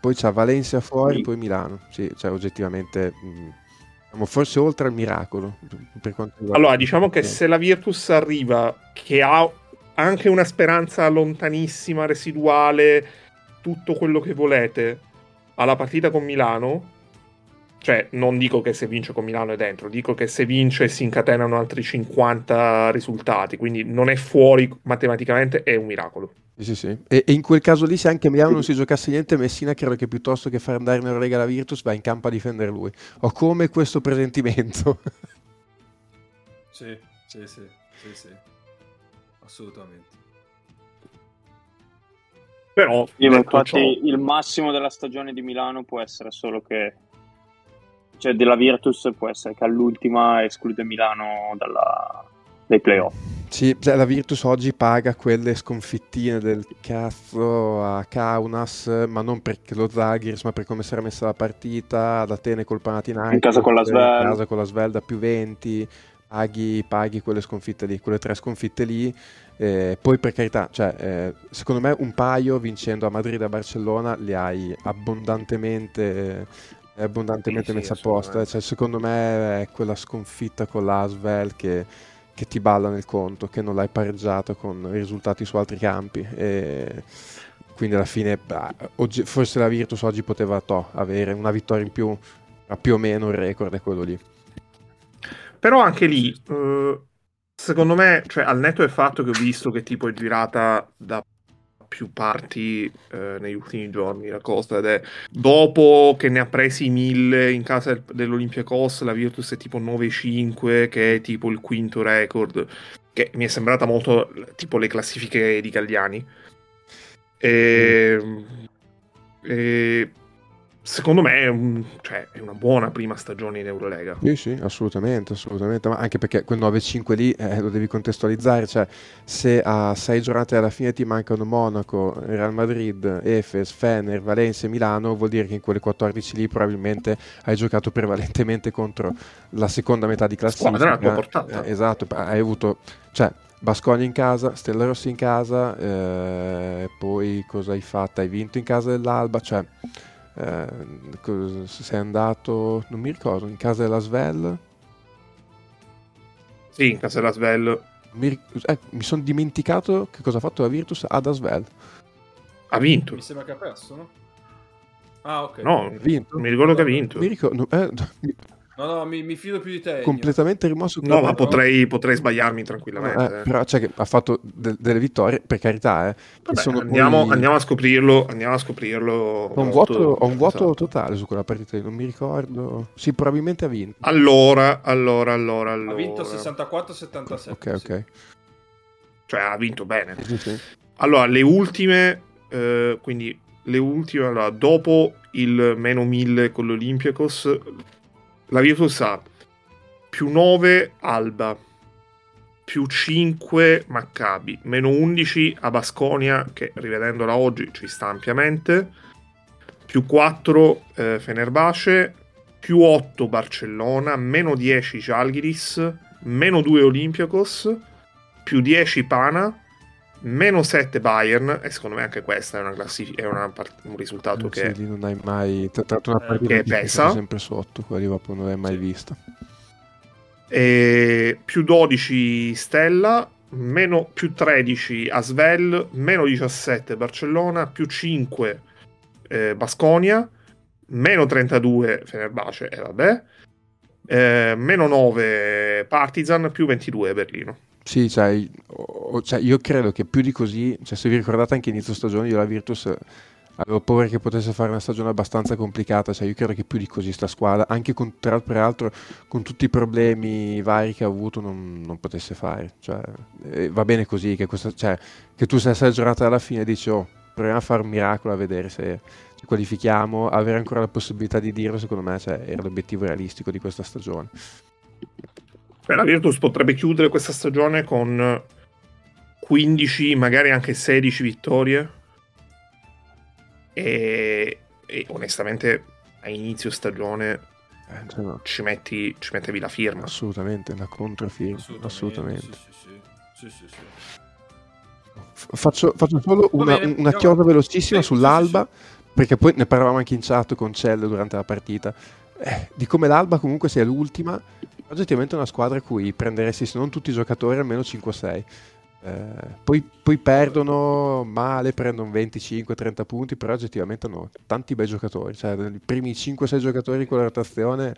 poi c'ha Valencia fuori, sì. poi Milano. Sì, cioè oggettivamente mh, mm, forse oltre al miracolo. allora, diciamo che se la Virtus arriva che ha anche una speranza lontanissima, residuale, tutto quello che volete alla partita con Milano, cioè, non dico che se vince con Milano è dentro, dico che se vince si incatenano altri 50 risultati, quindi non è fuori matematicamente, è un miracolo. Sì, sì. E, e in quel caso lì, se anche Milano non si giocasse niente, Messina credo che piuttosto che far andare in Eurolega la Virtus va in campo a difendere lui. Ho come questo presentimento. sì, sì, sì, sì, sì. assolutamente. Però, infatti, ciò... il massimo della stagione di Milano può essere solo che cioè della Virtus può essere che all'ultima esclude Milano dalla, dei playoff. Sì, cioè la Virtus oggi paga quelle sconfittine del cazzo a Kaunas, ma non perché lo Zaghiris, ma per come si era messa la partita, ad Atene col Panathinaikos, in casa con la Svel, in casa con la Svel da più 20, paghi, paghi quelle sconfitte lì, quelle tre sconfitte lì, eh, poi per carità, cioè, eh, secondo me un paio vincendo a Madrid e a Barcellona li hai abbondantemente, eh, abbondantemente sì, messe sì, a posto, cioè, secondo me è quella sconfitta con l'Asvel che che ti balla nel conto, che non l'hai pareggiato con risultati su altri campi. E quindi alla fine oggi, forse la Virtus oggi poteva to, avere una vittoria in più, ma più o meno il record è quello lì. Però anche lì, eh, secondo me, cioè, al netto del fatto che ho visto che tipo è girata da più parti eh, negli ultimi giorni la cosa ed è dopo che ne ha presi mille in casa del, dell'Olympiacos la Virtus è tipo 9-5 che è tipo il quinto record che mi è sembrata molto tipo le classifiche di Galliani e, mm. e secondo me è, un, cioè, è, una buona prima stagione in Eurolega. Sì, sì, assolutamente, assolutamente. Ma anche perché quel 9-5 lì eh, lo devi contestualizzare. Cioè, se a 6 giornate alla fine ti mancano Monaco, Real Madrid, Efes, Fener, Valencia e Milano, vuol dire che in quelle 14 lì probabilmente hai giocato prevalentemente contro la seconda metà di classifica. Squadra tua portata. Eh, esatto, hai avuto... Cioè, Bascogna in casa, Stella Rossi in casa, eh, poi cosa hai fatto? Hai vinto in casa dell'Alba, cioè eh, sei andato, non mi ricordo, in casa della Svel? Sì, in casa della Svel. Mi, eh, mi sono dimenticato che cosa ha fatto la Virtus ad Asvel. Ha vinto. Mi sembra che ha perso, no? Ah, ok. No, ha vinto. mi ricordo che ha vinto. Mi ricordo, eh, No, no, mi, mi, fido più di te. Completamente rimosso. No, ma potrei, potrei, sbagliarmi tranquillamente. Eh, però cioè, ha fatto de- delle vittorie, per carità. Eh, Vabbè, andiamo, poi... andiamo, a scoprirlo. Andiamo a scoprirlo. Ho un, vuoto, ho un vuoto, totale su quella partita, non mi ricordo. Sì, probabilmente ha vinto. Allora, allora, allora. allora. Ha vinto 64-77. Ok, sì. ok. Cioè, ha vinto bene. Sì, sì. Allora, le ultime, eh, quindi le ultime, allora, dopo il meno 1000 con l'Olympiacos, la Virtus ha più 9 Alba, più 5 Maccabi, meno 11 a Basconia, che rivedendola oggi ci sta ampiamente, più 4 eh, Fenerbahce, più 8 Barcellona, meno 10 Žalgiris, meno 2 Olympiacos, più 10 Pana, meno 7 Bayern e secondo me anche questa è, una classifica, è una part- un risultato sì, che sì, non hai mai l'altro una partita che pesa. sempre sotto quella Liverpool non l'hai mai sì. vista. E più 12 Stella meno più 13 Asvel meno 17 Barcellona più 5 eh, Basconia meno 32 Fenerbahce e vabbè eh, meno 9 Partizan più 22 Berlino sì, cioè, cioè, io credo che più di così, cioè, se vi ricordate anche inizio stagione, io la Virtus avevo paura che potesse fare una stagione abbastanza complicata, cioè io credo che più di così sta squadra, anche con, peraltro con tutti i problemi vari che ha avuto, non, non potesse fare. Eh, va bene così, che, questa, cioè, che tu sei giornata alla fine e dici, oh, proviamo a fare un miracolo, a vedere se ci qualifichiamo, avere ancora la possibilità di dirlo, secondo me cioè, era l'obiettivo realistico di questa stagione. Beh, la Virtus potrebbe chiudere questa stagione con 15, magari anche 16 vittorie. E, e onestamente a inizio stagione eh, cioè no. ci, metti, ci mettevi la firma. Assolutamente, la controfirma. Assolutamente. Assolutamente. Sì, sì, sì, faccio, faccio, solo una, bene, una chiosa velocissima sull'Alba, perché poi ne parlavamo anche in chat con Cell durante la partita. Eh, di come l'Alba comunque sia l'ultima oggettivamente è una squadra a cui prenderesti se non tutti i giocatori almeno 5-6 eh, poi, poi, perdono male, prendono 25-30 punti, però oggettivamente hanno tanti bei giocatori, cioè i primi 5-6 giocatori con la rotazione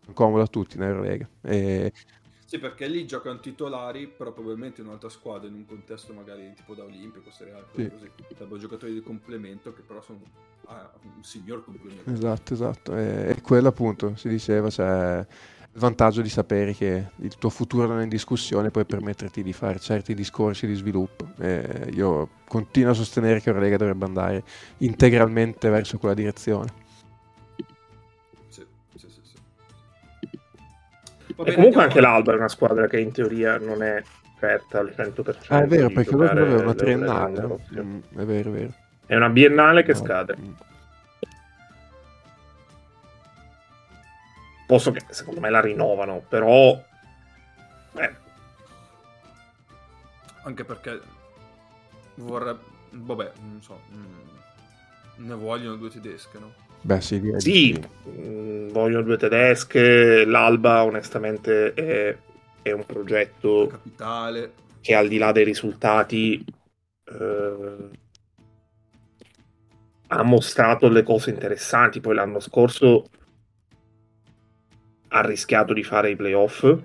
sono comodi a tutti nella Lega. E... Sì, perché lì giocano titolari, però probabilmente in un'altra squadra, in un contesto magari tipo da Olimpico, Serie A, sì. così. Sarebbero giocatori di complemento che però sono ah, un signor complemento. Esatto, esatto. E, e quello appunto si diceva, cioè il vantaggio di sapere che il tuo futuro non è in discussione puoi permetterti di fare certi discorsi di sviluppo. E io continuo a sostenere che Eurolega dovrebbe andare integralmente verso quella direzione. Sì, sì, sì, sì. Bene, comunque anche l'Alba è una squadra che in teoria non è certa al 100%. Ah, è vero, perché loro avevano una triennale. Mm, è vero, è vero. È una biennale che no. scade. Posso che secondo me la rinnovano, però... Eh. Anche perché vorrebbe... Vabbè, non so... Mm, ne vogliono due tedesche, no? Beh, sì, sì mh, mm, vogliono due tedesche. L'Alba, onestamente, è, è un progetto capitale che al di là dei risultati eh, ha mostrato le cose interessanti. Poi l'anno scorso ha rischiato di fare i playoff.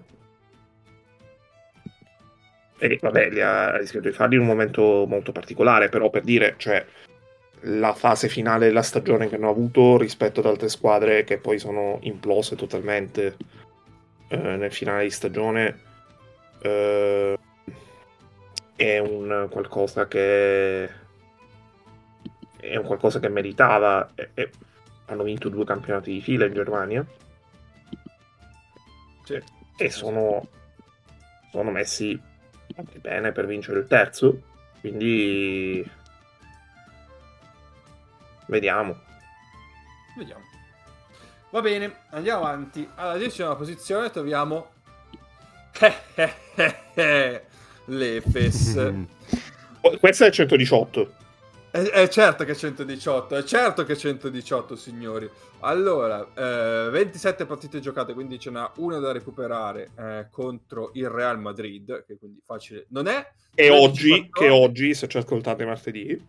E vabbè, li ha rischiato di farli in un momento molto particolare, però per dire, cioè, la fase finale della stagione che hanno avuto rispetto ad altre squadre che poi sono implose totalmente eh, nel finale di stagione eh, è un qualcosa che è un qualcosa che meritava e, e hanno vinto due campionati di fila in Germania sì. e sono, sono messi anche bene per vincere il terzo quindi Vediamo. Vediamo. Va bene, andiamo avanti. Alla decima posizione troviamo l'Efes. Questo è 118. È, è, certo che è 118, è certo che è 118, signori. Allora, eh, 27 partite giocate, quindi ce n'ha una da recuperare eh, contro il Real Madrid, che quindi facile non è. E oggi, che oggi, se ci ascoltate martedì.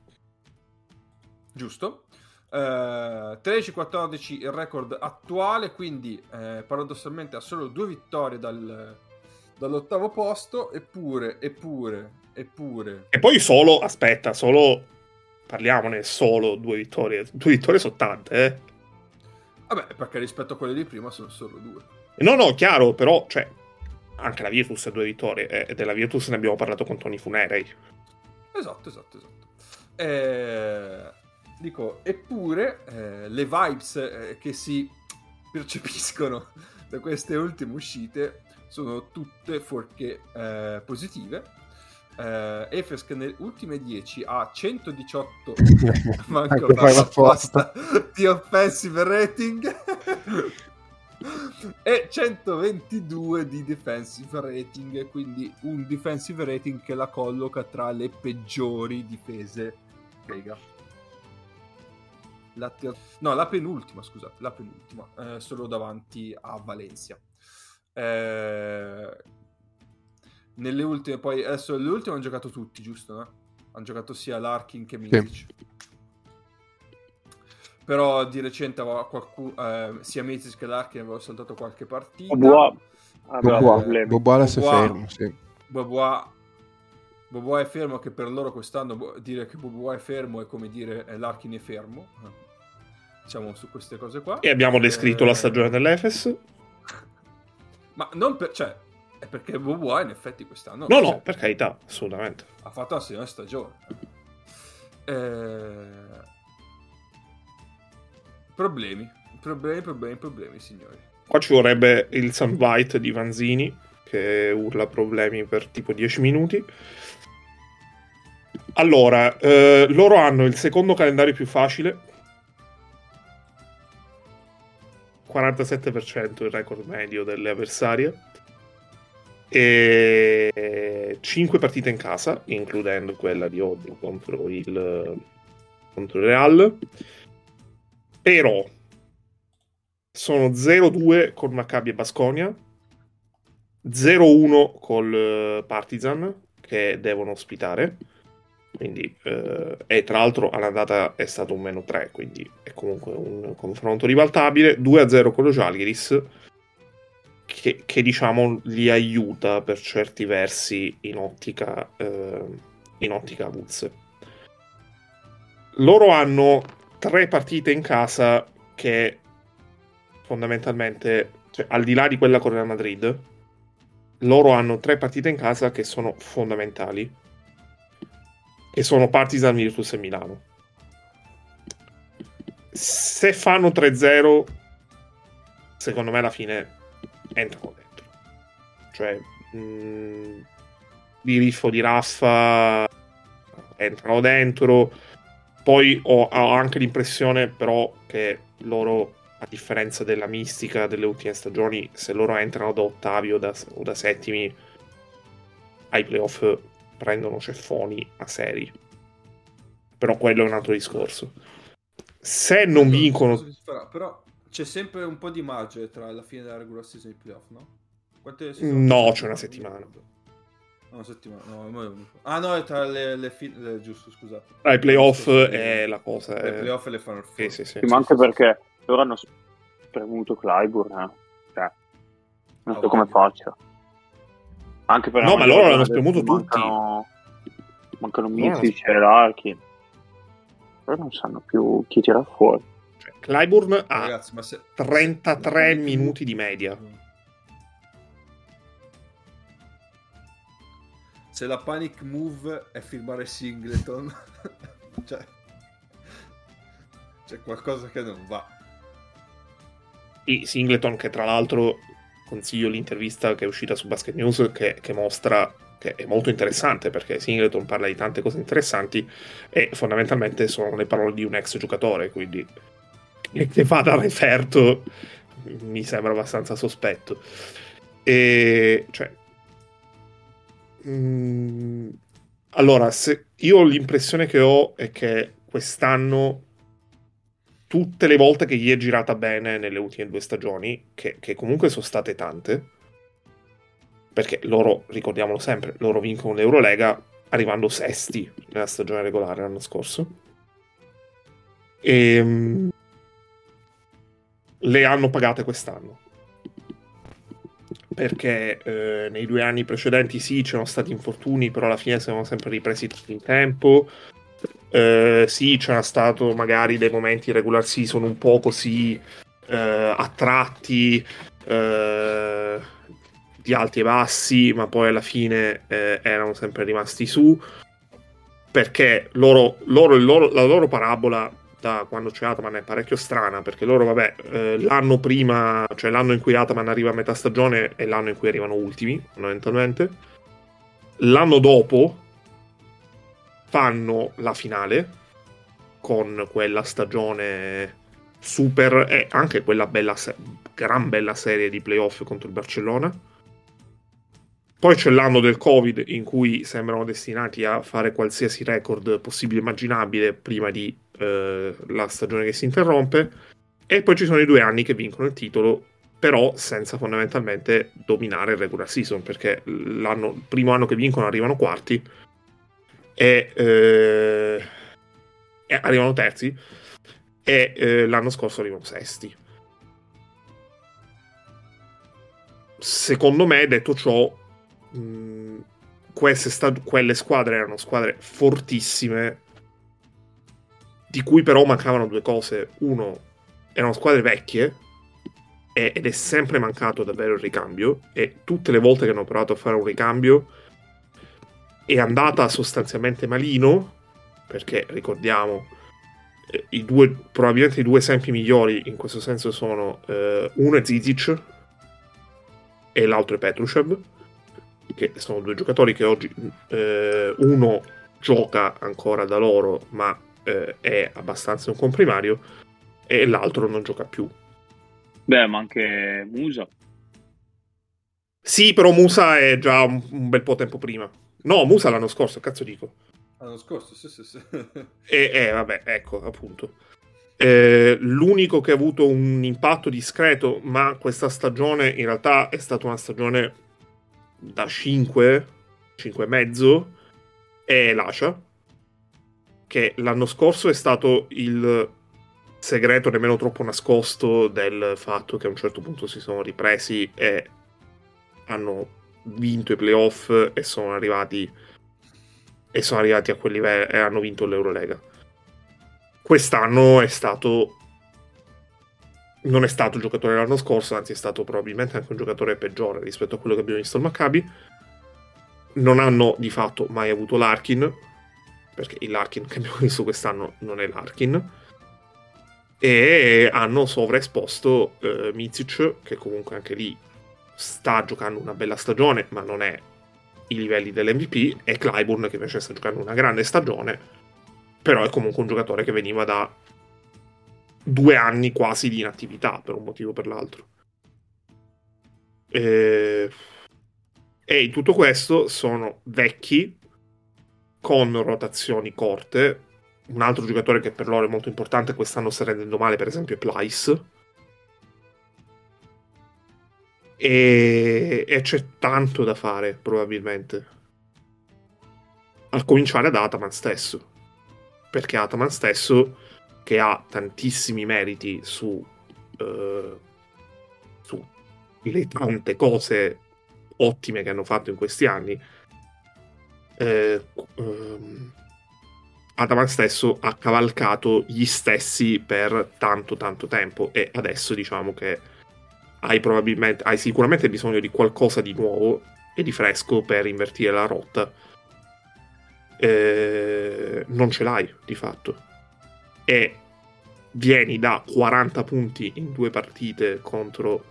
Giusto. Eh, 13-14 il record attuale, quindi eh, paradossalmente ha solo due vittorie dal, dall'ottavo posto, eppure, eppure, eppure... E poi solo, aspetta, solo, parliamone, solo due vittorie, due vittorie sono tante, eh? Vabbè, perché rispetto a quelle di prima sono solo due. No, no, chiaro, però, cioè, anche la Virtus ha due vittorie, eh, e della Virtus ne abbiamo parlato con Tony Funerei. Esatto, esatto, esatto. Eh Dico, eppure eh, le vibes eh, che si percepiscono da queste ultime uscite sono tutte fuorché eh, positive. Eh, Efes che nelle ultime 10 ha 118 manco apposta. di offensive rating. E 122 di defensive rating quindi un defensive rating che la colloca tra le peggiori difese Lega la ter- no, la penultima, scusate, la penultima, eh, solo davanti a Valencia. Eh, nelle ultime, poi adesso le ultime hanno giocato tutti, giusto? No? Hanno giocato sia Larkin che Milic. Sì. Però di recente qualcuno, eh, sia Milic che Larkin avevano saltato qualche partita. Bobois aveva Bobois, è fermo, sì. Bobois Boboa è fermo che per loro quest'anno dire che Boboa è fermo è come dire eh, Larkin è fermo diciamo su queste cose qua e abbiamo descritto eh... la stagione dell'Efes ma non per cioè è perché Boboa in effetti quest'anno no no per carità assolutamente ha fatto la seconda stagione eh... problemi problemi problemi problemi signori qua ci vorrebbe il Sunbite di Vanzini che urla problemi per tipo 10 minuti allora, eh, loro hanno il secondo calendario più facile. 47% il record medio delle avversarie. E 5 partite in casa, includendo quella di oggi contro il, contro il Real. Però sono 0-2 con Maccabi e Basconia, 0-1 col Partizan che devono ospitare quindi, eh, e tra l'altro all'andata è stato un meno 3, quindi è comunque un confronto ribaltabile. 2-0 con lo Jalgiris, che, che, diciamo li aiuta per certi versi in ottica, eh, in ottica avulse. Loro hanno tre partite in casa che fondamentalmente, cioè, al di là di quella con Real Madrid, loro hanno tre partite in casa che sono fondamentali e sono Partizan, Virtus e Milano. Se fanno 3-0, secondo me alla fine entrano dentro. cioè mh, mm, di riffo di raffa entrano dentro. Poi ho, ho anche l'impressione però che loro a differenza della mistica delle ultime stagioni, se loro entrano da ottavi o da, o da settimi ai playoff prendono ceffoni a seri. Però quello è un altro discorso. Se non vincono... Però c'è sempre un po' di margine tra la fine della regular season e i playoff, no? no, c'è una settimana. Una settimana, no, ah no, è tra le, le, fi- le giusto, scusate. Ah, i playoff è la cosa. Le playoff le fanno il sì, sì, sì, Ma anche perché loro hanno premuto Clyburn, eh. cioè, non so come faccia. Anche per no, ma loro l'hanno spremuto mancano, tutti. Mancano Mitic e Larkin. Però non sanno più chi tira fuori. Cioè, Clyburn ha Ragazzi, se... 33 minuti di media. Se la panic move è firmare Singleton, cioè, c'è qualcosa che non va. E Singleton, che tra l'altro consiglio l'intervista che è uscita su Basket News, che, che mostra che è molto interessante perché Singleton parla di tante cose interessanti e fondamentalmente sono le parole di un ex giocatore, quindi che vada referto mi sembra abbastanza sospetto. E cioè, mh, mm, allora, se, io l'impressione che ho è che quest'anno tutte le volte che gli è girata bene nelle ultime due stagioni, che, che comunque sono state tante, perché loro, ricordiamolo sempre, loro vincono l'Eurolega arrivando sesti nella stagione regolare l'anno scorso. E ehm, le hanno pagate quest'anno. Perché eh, nei due anni precedenti sì, c'erano stati infortuni, però alla fine siamo sempre ripresi tutti in tempo. Eh, sì, c'era stato magari dei momenti regular season un po' così eh, attratti eh, di alti e bassi, ma poi alla fine eh, erano sempre rimasti su perché loro, loro, loro, la loro parabola da quando c'è Ataman è parecchio strana perché loro, vabbè, eh, l'anno prima, cioè l'anno in cui Ataman arriva a metà stagione è l'anno in cui arrivano ultimi, fondamentalmente. L'anno dopo fanno la finale con quella stagione super e anche quella bella gran bella serie di playoff contro il Barcellona. Poi c'è l'anno del Covid in cui sembrano destinati a fare qualsiasi record possibile e immaginabile prima di eh, la stagione che si interrompe. E poi ci sono i due anni che vincono il titolo, però senza fondamentalmente dominare il regular season, perché il primo anno che vincono arrivano quarti e, eh, e arrivano terzi e eh, l'anno scorso arrivano sesti. Secondo me, detto ciò, mh, stad- quelle squadre erano squadre fortissime, di cui però mancavano due cose. Uno, erano squadre vecchie, ed è sempre mancato davvero il ricambio, e tutte le volte che hanno provato a fare un ricambio è andata sostanzialmente malino, perché ricordiamo eh, i due, probabilmente i due esempi migliori in questo senso sono eh, uno è Zizic e l'altro è Petrushev, che sono due giocatori che oggi eh, uno gioca ancora da loro, ma eh, è abbastanza un comprimario, e l'altro non gioca più. Beh, ma anche Musa. Sì, però Musa è già un, un bel po' tempo prima. No, Musa l'anno scorso, cazzo dico. L'anno scorso, sì, sì, sì. e eh, vabbè, ecco, appunto. Eh, l'unico che ha avuto un impatto discreto, ma questa stagione in realtà è stata una stagione da 5, 5 e mezzo, è Lascia, che l'anno scorso è stato il segreto nemmeno troppo nascosto del fatto che a un certo punto si sono ripresi e hanno vinto i playoff e sono arrivati e sono arrivati a quel livello e hanno vinto l'Eurolega. Quest'anno è stato non è stato il giocatore l'anno scorso, anzi è stato probabilmente anche un giocatore peggiore rispetto a quello che abbiamo visto al Maccabi. Non hanno di fatto mai avuto l'Arkin, perché il Larkin che abbiamo visto quest'anno non è l'Arkin. E hanno sovraesposto eh, Mizic, che comunque anche lì sta giocando una bella stagione, ma non è i livelli dell'MVP, e Clyburn che invece sta giocando una grande stagione, però è comunque un giocatore che veniva da due anni quasi di inattività per un motivo o per l'altro. E... e in tutto questo sono vecchi con rotazioni corte. Un altro giocatore che per loro è molto importante quest'anno sta rendendo male, per esempio, è Plyce. E... e c'è tanto da fare, probabilmente. A cominciare da Ataman stesso. Perché Ataman stesso che ha tantissimi meriti su, uh, su le tante cose ottime che hanno fatto in questi anni, eh, um, Adaman stesso ha cavalcato gli stessi per tanto tanto tempo e adesso diciamo che hai hai sicuramente bisogno di qualcosa di nuovo e di fresco per invertire la rotta. Eh, non ce l'hai di fatto. E vieni da 40 punti in due partite contro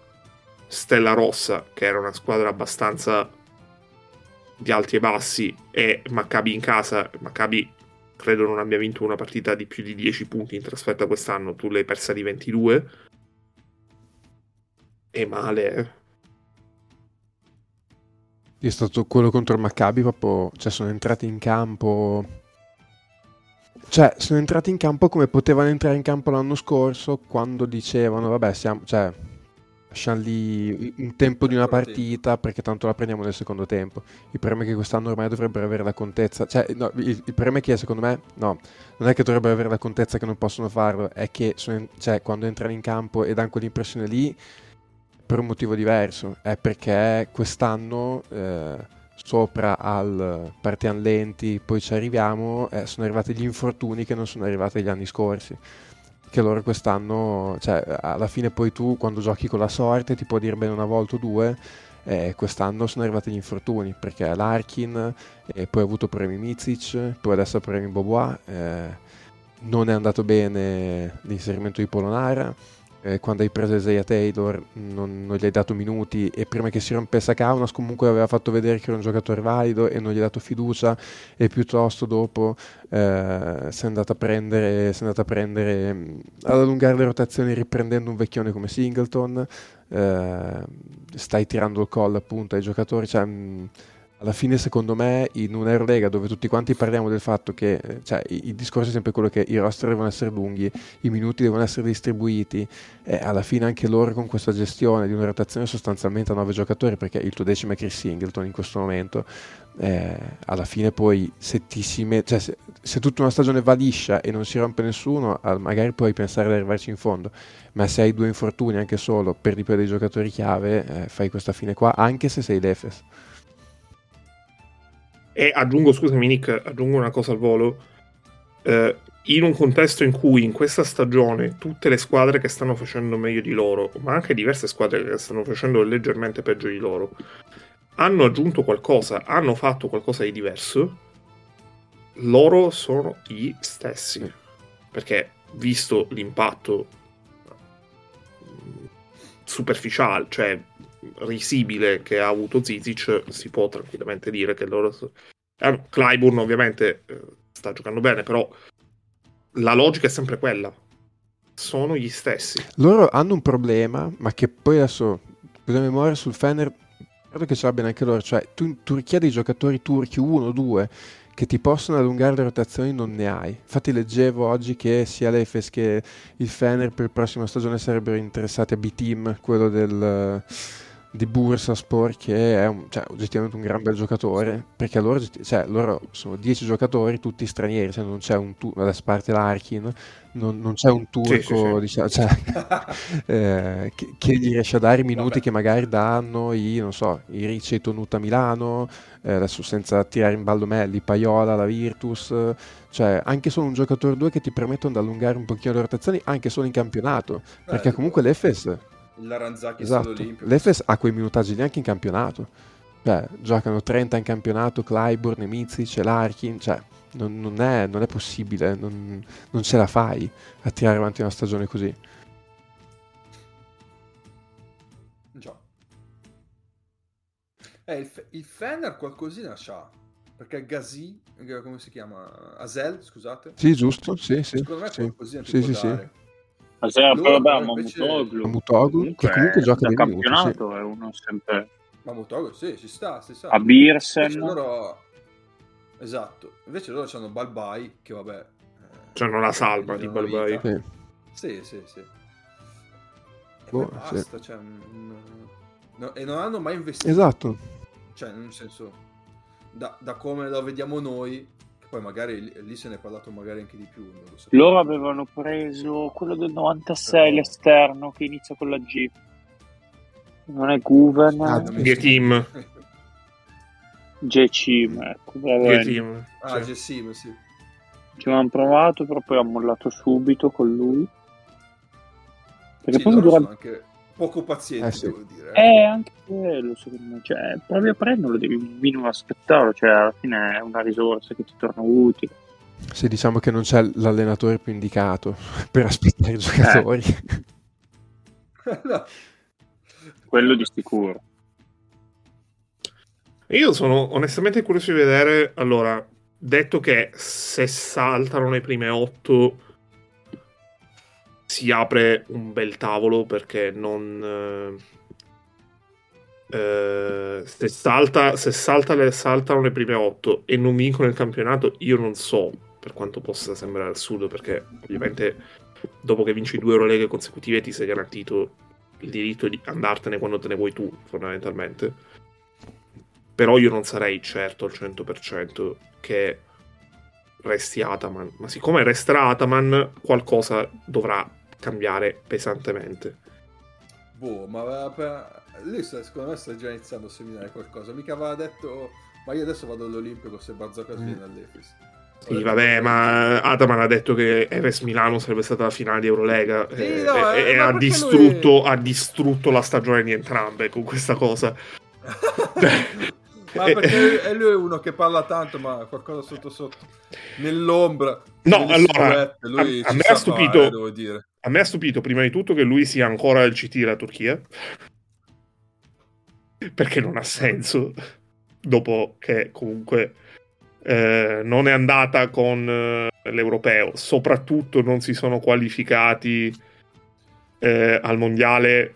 Stella Rossa, che era una squadra abbastanza di alti e bassi, e Maccabi in casa. Maccabi credo non abbia vinto una partita di più di 10 punti in trasferta quest'anno, tu l'hai persa di 22. E male, eh. È stato quello contro il Maccabi, proprio, cioè sono entrati in campo cioè, sono entrati in campo come potevano entrare in campo l'anno scorso quando dicevano, vabbè, siamo, cioè, lasciamo lì un tempo di una partita perché tanto la prendiamo nel secondo tempo. Il problema è che quest'anno ormai dovrebbero avere la contezza, cioè, no, il, il, problema è che secondo me, no, non è che dovrebbero avere la contezza che non possono farlo, è che sono, cioè, quando entrano in campo e danno quell'impressione lì, per un motivo diverso, è perché quest'anno... Eh, sopra al partiamo lenti, poi ci arriviamo, eh, sono arrivati gli infortuni che non sono arrivati gli anni scorsi. Che loro quest'anno, cioè alla fine poi tu quando giochi con la sorte ti può dire bene una volta o due, eh, quest'anno sono arrivati gli infortuni perché Larkin, eh, poi ha avuto premi Mizic, poi adesso premi Bobois, eh, non è andato bene l'inserimento di Polonara eh, quando hai preso Isaiah Taylor non, non, gli hai dato minuti e prima che si rompesse Kaunas comunque aveva fatto vedere che era un giocatore valido e non gli ha dato fiducia e piuttosto dopo eh, si è andato a prendere, si è andato a prendere mm, ad allungare le rotazioni riprendendo un vecchione come Singleton. Eh, stai tirando il call appunto ai giocatori cioè, mh, mm, alla fine secondo me in un'Eurolega dove tutti quanti parliamo del fatto che cioè, il discorso è sempre quello che i roster devono essere lunghi, i minuti devono essere distribuiti e alla fine anche loro con questa gestione di una rotazione sostanzialmente a nove giocatori perché il tuo decimo è Chris Singleton in questo momento eh, alla fine poi se, met- cioè, se, se, tutta una stagione va liscia e non si rompe nessuno magari puoi pensare di arrivarci in fondo ma se hai due infortuni anche solo per di più dei giocatori chiave eh, fai questa fine qua anche se sei l'Efes e aggiungo, scusami Nick, aggiungo una cosa al volo. Eh, in un contesto in cui in questa stagione tutte le squadre che stanno facendo meglio di loro, ma anche diverse squadre che stanno facendo leggermente peggio di loro, hanno aggiunto qualcosa, hanno fatto qualcosa di diverso, loro sono gli stessi. Perché visto l'impatto superficiale, cioè risibile che ha avuto Zizic, si può tranquillamente dire che loro... Eh, Clyburn ovviamente eh, sta giocando bene, però la logica è sempre quella. Sono gli stessi. Loro hanno un problema, ma che poi adesso, con la memoria sul Fener, credo che ce l'abbiano anche loro. Cioè, tu in Turchia dei giocatori turchi, uno due, che ti possono allungare le rotazioni non ne hai. Infatti leggevo oggi che sia l'Efes che il Fener per la prossima stagione sarebbero interessati a B-Team, quello del di Bursaspor che è un, cioè, oggettivamente un gran bel giocatore perché loro, cioè, loro sono 10 giocatori tutti stranieri cioè non c'è un tu- adesso parte l'Arkin non, non, c'è un turco sì, sì, sì. Diciamo, cioè, eh, che, che, gli riesce a dare i minuti Vabbè. che magari danno i, non so, i Ricci e Tonuta Milano eh, adesso senza tirare in ballo Melli, Paiola, la Virtus cioè anche solo un giocatore 2 che ti permettono di allungare un pochino le rotazioni anche solo in campionato perché comunque l'Efes l'Aranzacchi esatto. L'Efes ha quei minutaggi neanche in campionato. Cioè, giocano 30 in campionato, Clyburn, Mizic, Larkin, cioè non, non, è, non, è, possibile, non, non, ce la fai a tirare avanti una stagione così. Già. Eh, il, il Fener qualcosina c'ha. Perché Gazi, come si chiama? Asel, scusate. Sì, giusto, sì, sì. Secondo me sì. qualcosina sì, sì, sì. Asel, poi vabbè, Mamutoglu. Mamutoglu, che comunque gioca da di campionato minuti, è uno sempre... Mamutoglu, sì, ci sta, si sa. A Birsen. Invece loro... Esatto. Invece loro hanno Balbai, che vabbè... eh, C'hanno la salva di Balbai. Sì. Sì, sì, sì. E Boh, basta, cioè... mm, no- e non hanno mai investito. Esatto. Cioè, nel senso, da, da come lo vediamo noi, che poi magari lì, se ne è parlato magari anche di più. Non lo so. Loro avevano preso quello del 96, Però- l'esterno, che inizia con la G. Non è Guven, Ah, messo- G-Team. Ecco. G-Team. Ah, sì. Gessim, sì. Ci avevano provato, però poi ha mollato subito con lui. Perché Sì, poi loro dura... sono anche poco pazienti, Eh, sì. devo dire. Eh, anche quello, secondo me. Cioè, provi a prenderlo, devi un minimo aspettarlo. Cioè, alla fine è una risorsa che ti torna utile. Se diciamo che non c'è l'allenatore più indicato per aspettare i giocatori. No. Quello di sicuro. Io sono onestamente curioso di vedere. Allora, detto che se saltano le prime otto si apre un bel tavolo perché non. eh, eh, se, salta, se salta le- saltano le prime otto e non vincono il campionato, io non so per quanto possa sembrare assurdo, perché ovviamente dopo che vinci due Euroleghe consecutive ti sei garantito il diritto di andartene quando te ne vuoi tu, fondamentalmente. Però io non sarei certo al 100% che resti Ataman. Ma siccome resterà Ataman, qualcosa dovrà cambiare pesantemente. Boh, ma lui sta- secondo me sta già iniziando a seminare qualcosa. Mica aveva detto, ma io adesso vado all'Olimpico se Barzocas Mm. viene all'Efes. Sì, vabbè, ma Ataman ha detto che Eves Milano sarebbe stata la finale di Eurolega Sì, e, no, e- eh, e ha, distrutto, lui- ha distrutto la stagione di entrambe con questa cosa. ma perché è lui uno che parla tanto, ma qualcosa sotto sotto. Nell'ombra. No, allora, a- a me ha stupito- fare, devo dire. A me ha stupito prima di tutto che lui sia ancora il CT della Turchia. Perché non ha senso. Dopo che comunque eh, non è andata con eh, l'europeo. Soprattutto non si sono qualificati eh, al mondiale.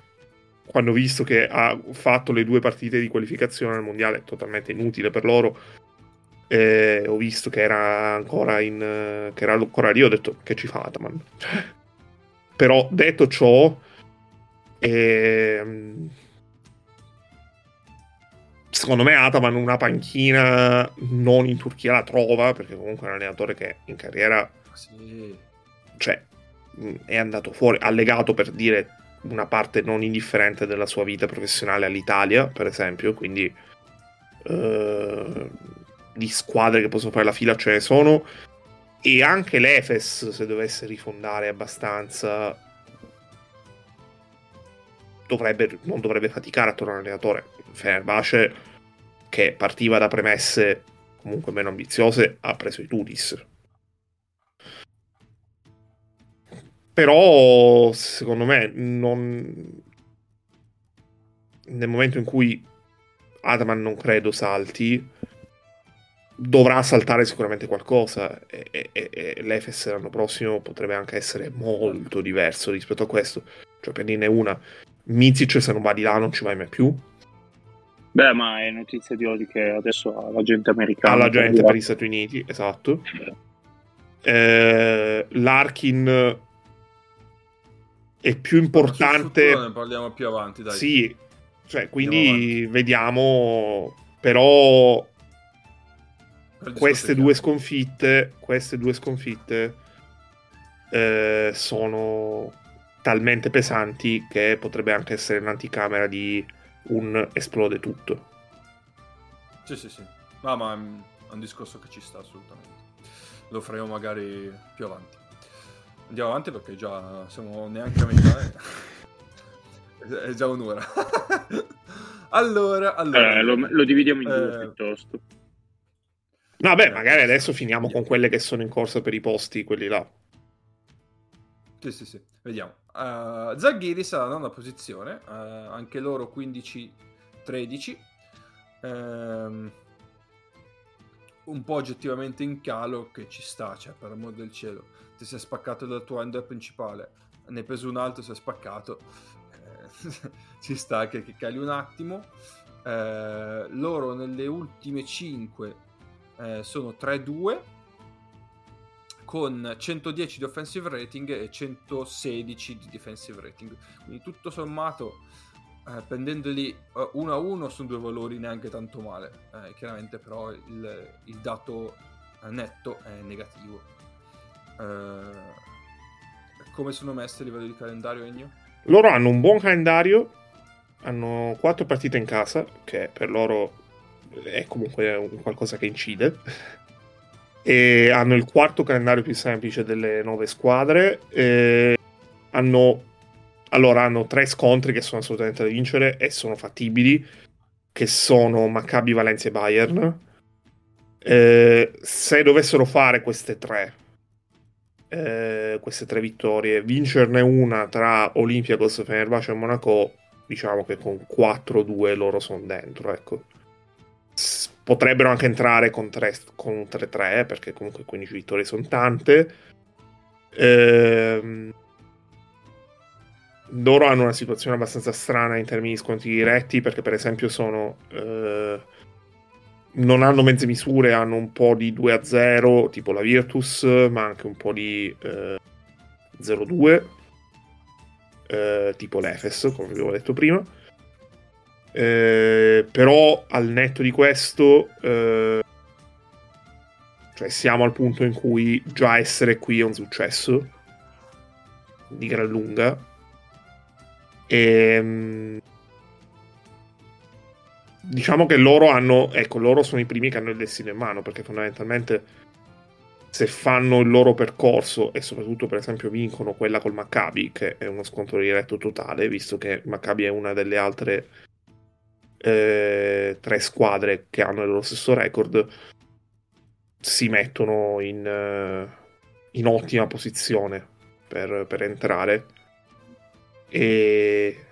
Quando ho visto che ha fatto le due partite di qualificazione al mondiale, totalmente inutile per loro. eh, ho visto che era ancora in eh, che era ancora lì. Ho detto che ci fa Ataman. Però detto ciò, ehm, secondo me Ataman una panchina non in Turchia la trova perché comunque è un allenatore che in carriera Sì. cioè, è andato fuori, ha legato per dire una parte non indifferente della sua vita professionale all'Italia, per esempio, quindi eh, di squadre che possono fare la fila ce ne sono e anche l'Efes se dovesse rifondare abbastanza dovrebbe, non dovrebbe faticare a tornare allenatore. Fenerbahce che partiva da premesse comunque meno ambiziose ha preso i Tudis però secondo me non nel momento in cui Ataman non credo salti dovrà saltare sicuramente qualcosa e, e- e- l'Efes l'anno prossimo potrebbe anche essere molto diverso rispetto a questo. Cioè per dirne una Mizic se non va di là non ci vai mai più. Beh, ma è notizia di oggi che adesso ha l'agente americano. alla gente per gli Stati Uniti esatto. Eh, Larkin è più importante ne parliamo più avanti, dai. Sì, cioè, quindi vediamo, però queste due sconfitte, queste due sconfitte eh, sono talmente pesanti che potrebbe anche essere un'anticamera di un esplode tutto. Sì, sì, sì. No, ma è un discorso che ci sta assolutamente. Lo faremo magari più avanti. Andiamo avanti perché già siamo neanche a metà. eh. È già un'ora. allora, allora. Eh, lo, lo dividiamo in due Eh, piuttosto. Vabbè, magari adesso finiamo con quelle che sono in corsa per i posti, quelli là. Sì, sì, sì. Vediamo. Uh, Zaghiris alla nona posizione, eh, anche loro 15-13. ehm, un po' oggettivamente in calo che ci sta, cioè per amor del cielo, ti sei spaccato dal tuo ender principale, ne hai preso un altro, si è spaccato, eh, ci sta che, che cali un attimo. Eh, loro nelle ultime 5 eh, sono 3-2 con 110 di offensive rating e 116 di defensive rating. Quindi tutto sommato, eh, prendendoli uh, uno a uno, sono due valori neanche tanto male. Eh, chiaramente però il, il dato eh, netto è negativo. Eh, come sono messi a livello di calendario, Egno? Loro hanno un buon calendario, hanno quattro partite in casa, che per loro è comunque un qualcosa che incide e hanno il quarto calendario più semplice delle nove squadre. hanno, allora, hanno tre scontri che sono assolutamente da vincere e sono fattibili, che sono Maccabi, Valencia e Bayern. Eh, se dovessero fare queste tre, eh, queste tre vittorie, vincerne una tra Olympiacos, Fenerbahce e Monaco, diciamo che con 4-2 loro sono dentro, ecco potrebbero anche entrare con, 3, con 3-3 perché comunque 15 vittorie sono tante. Ehm, loro hanno una situazione abbastanza strana in termini di sconti diretti perché per esempio sono eh, non hanno mezze misure hanno un po' di 2-0 tipo la Virtus ma anche un po' di eh, 0-2 eh, tipo l'Efes come vi avevo detto prima eh, però al netto di questo, eh, cioè siamo al punto in cui già essere qui è un successo di gran lunga. E, ehm, diciamo che loro hanno, ecco, loro sono i primi che hanno il destino in mano perché fondamentalmente se fanno il loro percorso e soprattutto per esempio vincono quella col Maccabi che è uno scontro diretto totale visto che Maccabi è una delle altre eh, tre squadre che hanno lo stesso record si mettono in, uh, in ottima posizione per, per entrare e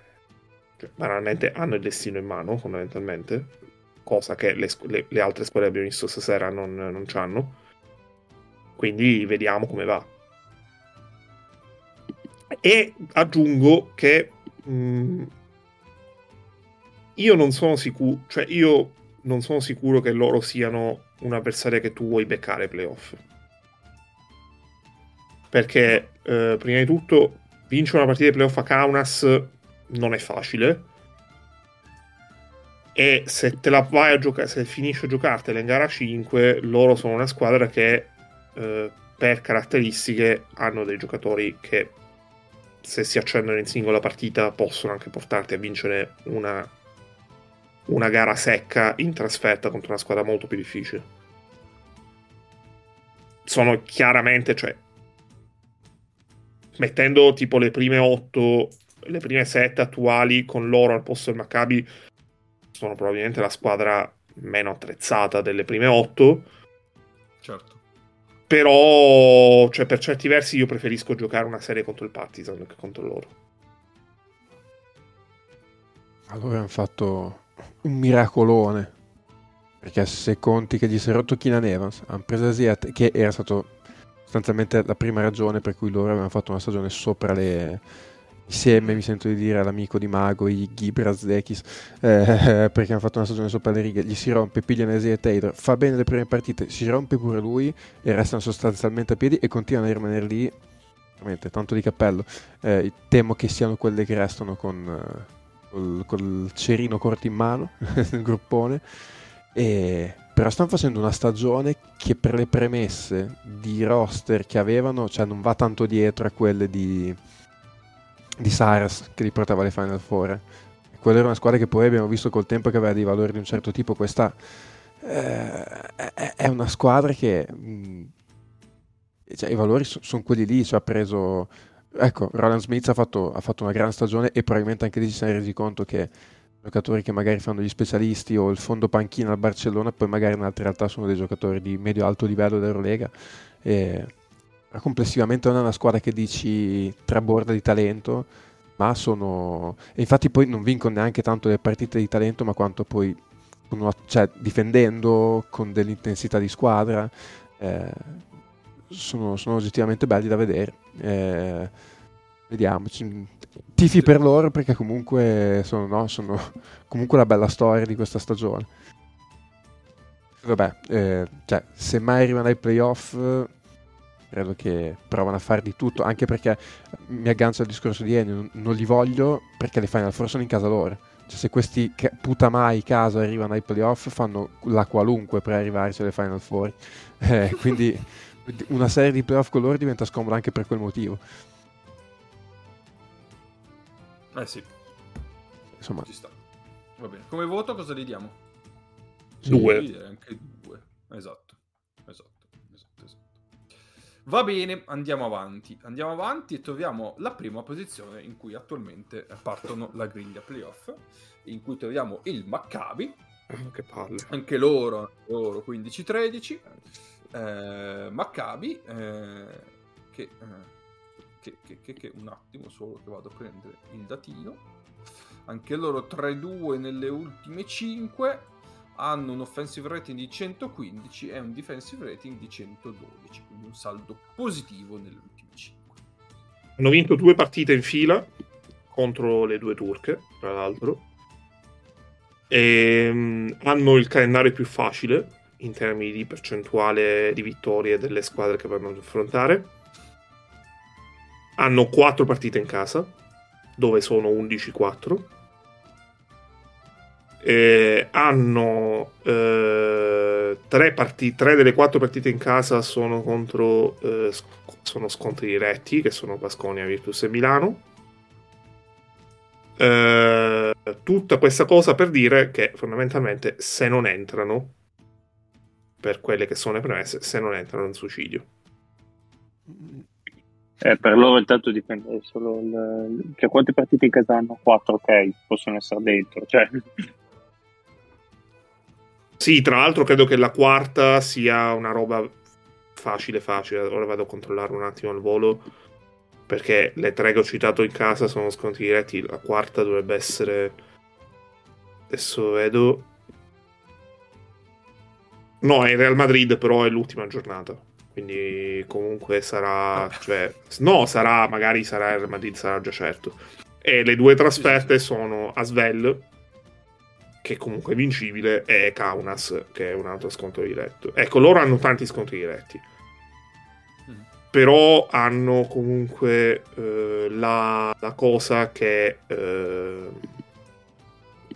banalmente hanno il destino in mano fondamentalmente cosa che le, le, le altre squadre abbiamo visto stasera non, non hanno. Quindi vediamo come va. E aggiungo che mh, mm, io non sono sicuro, cioè io non sono sicuro che loro siano un'avversaria che tu vuoi beccare playoff. Perché eh, prima di tutto vincere una partita di playoff a Kaunas non è facile. E se te la vai a giocare, se finisci a giocartela in gara 5, loro sono una squadra che eh, per caratteristiche hanno dei giocatori che se si accendono in singola partita possono anche portarti a vincere una una gara secca in trasferta contro una squadra molto più difficile. Sono chiaramente, cioè, mettendo tipo le prime 8, le prime 7 attuali con loro al posto del Maccabi, sono probabilmente la squadra meno attrezzata delle prime 8. Certo. Però, cioè, per certi versi io preferisco giocare una serie contro il Partizan che contro loro. Allora hanno fatto un miracolone. Perché se conti che gli si è rotto Keenan Evans, hanno preso Asiat, che era stato sostanzialmente la prima ragione per cui loro avevano fatto una stagione sopra le, insieme mi sento di dire all'amico di Mago i Gibrazdekis eh, perché hanno fatto una stagione sopra le righe gli si rompe, pigliano e Taylor fa bene le prime partite, si rompe pure lui e restano sostanzialmente a piedi e continuano a rimanere lì veramente tanto di cappello eh, temo che siano quelle che restano con, col, col cerino corto in mano nel gruppone. E, però stanno facendo una stagione che per le premesse di roster che avevano, cioè non va tanto dietro a quelle di, di Cyrus che li portava alle Final Four. Quella era una squadra che poi abbiamo visto col tempo che aveva dei valori di un certo tipo. Questa eh, è una squadra che mh, mm, cioè, i valori sono son quelli lì, cioè ha preso ecco, Roland Smith ha fatto, ha fatto, una gran stagione e probabilmente anche lì si sono resi conto che giocatori che magari fanno gli specialisti o il fondo panchina al Barcellona poi magari in altre realtà sono dei giocatori di medio-alto livello dell'Eurolega. E complessivamente non è una squadra che dici traborda di talento ma sono e infatti poi non vincono neanche tanto le partite di talento ma quanto poi una, cioè, difendendo con dell'intensità di squadra, eh, sono, sono, oggettivamente belli da vedere. Eh, vediamo, tifi per loro perché comunque sono, no, sono comunque la bella storia di questa stagione. Vabbè, eh, cioè, se mai arrivano ai playoff, credo che provano a fare di tutto, anche perché mi aggancio al discorso di Ennio, non, li voglio perché le Final Four sono in casa loro. Cioè, se questi ca- puta mai caso arrivano ai playoff, fanno la qualunque per arrivarci alle Final Four. Eh, quindi una serie di playoff con loro diventa scomoda anche per quel motivo. Eh sì. Insomma. Ci sta. Va bene. Come voto cosa gli diamo? Due. Sì, anche due. Esatto. Esatto. Esatto, esatto. Va bene, andiamo avanti. Andiamo avanti e troviamo la prima posizione in cui attualmente partono la griglia playoff, in cui troviamo il Maccabi. Che palle. Anche loro, loro 15-13. Eh, Maccabi, eh, che, eh, che, che, che, che, un attimo solo che vado a prendere il datino. Anche loro 3-2 nelle ultime 5 hanno un offensive rating di 115 e un defensive rating di 112, quindi un saldo positivo nelle ultime 5. Hanno vinto due partite in fila contro le due turche, tra l'altro. E um, hanno il calendario più facile in termini di percentuale di vittorie delle squadre che vanno ad affrontare. Hanno quattro partite in casa, dove sono 11-4. Eh, hanno eh, tre, partite, tre delle quattro partite in casa sono contro eh, sono scontri diretti che sono Basconia, Virtus e Milano eh, tutta questa cosa per dire che fondamentalmente se non entrano per quelle che sono le premesse se non entrano in suicidio eh, per loro intanto dipende solo il... cioè quante partite in casa hanno? 4 ok possono essere dentro cioè sì, tra l'altro credo che la quarta sia una roba facile, facile. Ora vado a controllare un attimo al volo. Perché le tre che ho citato in casa sono sconti diretti. La quarta dovrebbe essere. Adesso vedo. No, è Real Madrid, però è l'ultima giornata. Quindi comunque sarà. Cioè, no, sarà. Magari sarà il Real Madrid, sarà già certo. E le due trasferte sono Asvel che comunque è vincibile, e Kaunas, che è un altro scontro diretto. Ecco, loro hanno tanti scontri diretti. Mm. Però hanno comunque eh, la, la, cosa che eh,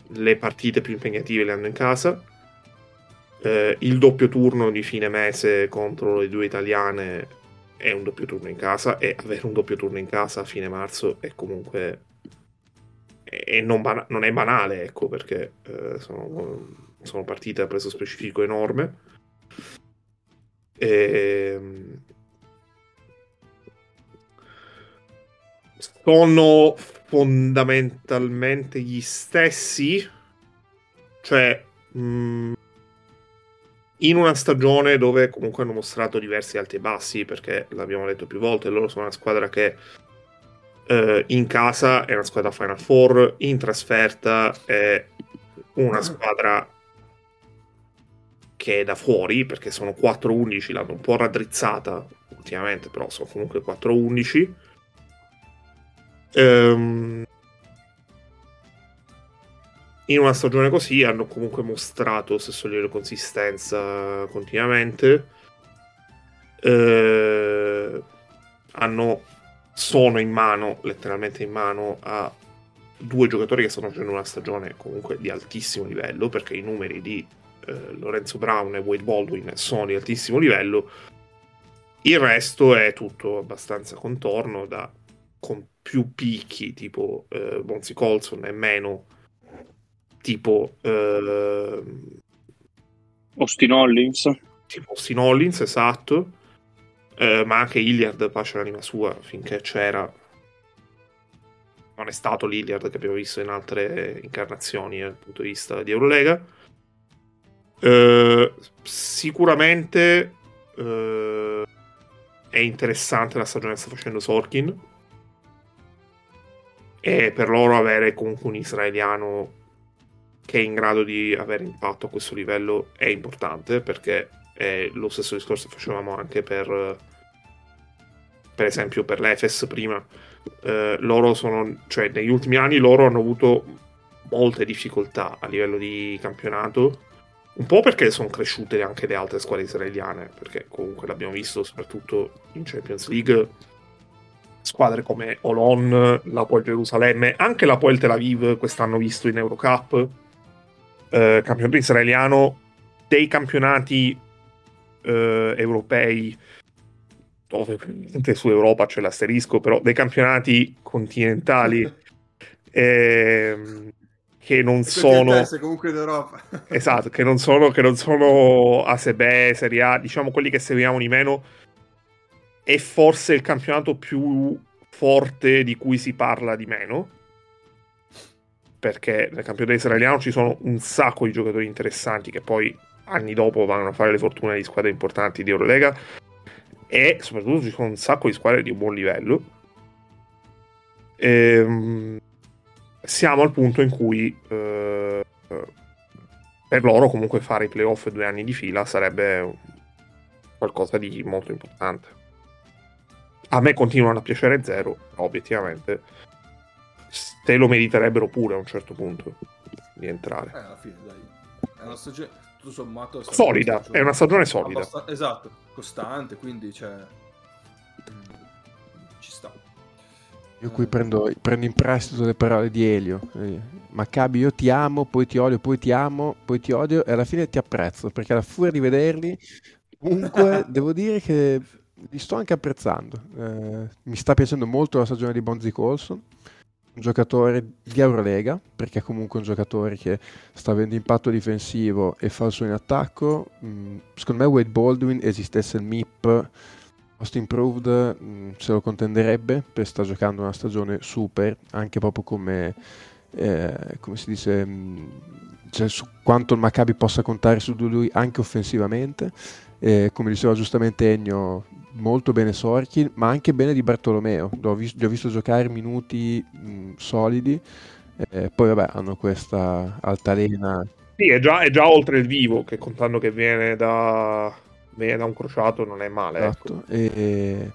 le partite più impegnative le hanno in casa. Eh, il doppio turno di fine mese contro le due italiane è un doppio turno in casa e avere un doppio turno in casa a fine marzo è comunque e non, bana- non, è banale, ecco, perché eh, sono, sono, partite a preso specifico enorme. E... Ehm, sono fondamentalmente gli stessi, cioè mh, mm, in una stagione dove comunque hanno mostrato diversi alti e bassi, perché l'abbiamo detto più volte, loro sono una squadra che Uh, in casa è una squadra Final Four, in trasferta è una squadra che è da fuori perché sono 4-11, l'hanno un po' raddrizzata ultimamente, però sono comunque 4-11. Um, ehm, in una stagione così hanno comunque mostrato stesso livello di consistenza continuamente. Uh, hanno sono in mano, letteralmente in mano, a due giocatori che stanno facendo una stagione comunque di altissimo livello, perché i numeri di eh, Lorenzo Brown e Wade Baldwin sono di altissimo livello. Il resto è tutto abbastanza contorno, da, con più picchi tipo eh, Bonzi Colson e meno tipo eh, Austin Hollins. Tipo Austin Hollins, esatto. Eh, ma anche Iliard pace l'anima sua finché c'era. Non è stato l'Iliard che abbiamo visto in altre incarnazioni dal punto di vista di Eurolega. Eh, sicuramente eh, è interessante la stagione che sta facendo Sorkin. E per loro avere comunque un israeliano che è in grado di avere impatto a questo livello è importante perché è lo stesso discorso che facevamo anche per per esempio per l'Efes prima. Eh, loro sono cioè negli ultimi anni loro hanno avuto molte difficoltà a livello di campionato un po' perché sono cresciute anche le altre squadre israeliane perché comunque l'abbiamo visto soprattutto in Champions League. Squadre come Olon, la Poel Gerusalemme, anche la Poel Tel Aviv quest'anno visto in Eurocup eh, campionato israeliano dei campionati eh, europei. Ovviamente su Europa c'è l'asterisco però dei campionati continentali eh, che non sono comunque d'Europa. Esatto che non sono che non sono ASB Serie A diciamo quelli che seguiamo di meno. È forse il campionato più forte di cui si parla di meno perché nel campionato israeliano ci sono un sacco di giocatori interessanti che poi anni dopo vanno a fare le fortune di squadre importanti di Eurolega e soprattutto ci sono un sacco di squadre di un buon livello. E, ehm, siamo al punto in cui eh, per loro comunque fare i playoff due anni di fila sarebbe qualcosa di molto importante. A me continuano a piacere zero, obiettivamente te lo meriterebbero pure a un certo punto di entrare. Eh, alla fine, dai. È una stagione, tutto sommato... È solida, una stagione, è una stagione solida. Abbast- esatto, costante, quindi cioè... Mm, ci sta. Io qui prendo, prendo, in prestito le parole di Elio. Maccabi, io ti amo, poi ti odio, poi ti amo, poi ti odio e alla fine ti apprezzo perché alla furia di vederli, comunque devo dire che li sto anche apprezzando. Eh, mi sta piacendo molto la stagione di Bonzi Colson giocatore di Eurolega, perché è comunque un giocatore che sta avendo impatto difensivo e falso in attacco. Mm, secondo me Wade Baldwin esistesse il MIP Most Improved mm, se lo contenderebbe, perché sta giocando una stagione super, anche proprio come, eh, come si dice, mm, cioè su quanto il Maccabi possa contare su di lui anche offensivamente. Eh, come diceva giustamente Ennio, molto bene Sorkin, ma anche bene di Bartolomeo. L'ho vis- li ho visto giocare minuti mh, solidi. Eh, poi, vabbè, hanno questa altalena. Sì, è già, è già, oltre il vivo, che contando che viene da, viene da un crociato non è male. Ecco. Esatto. Ecco. E,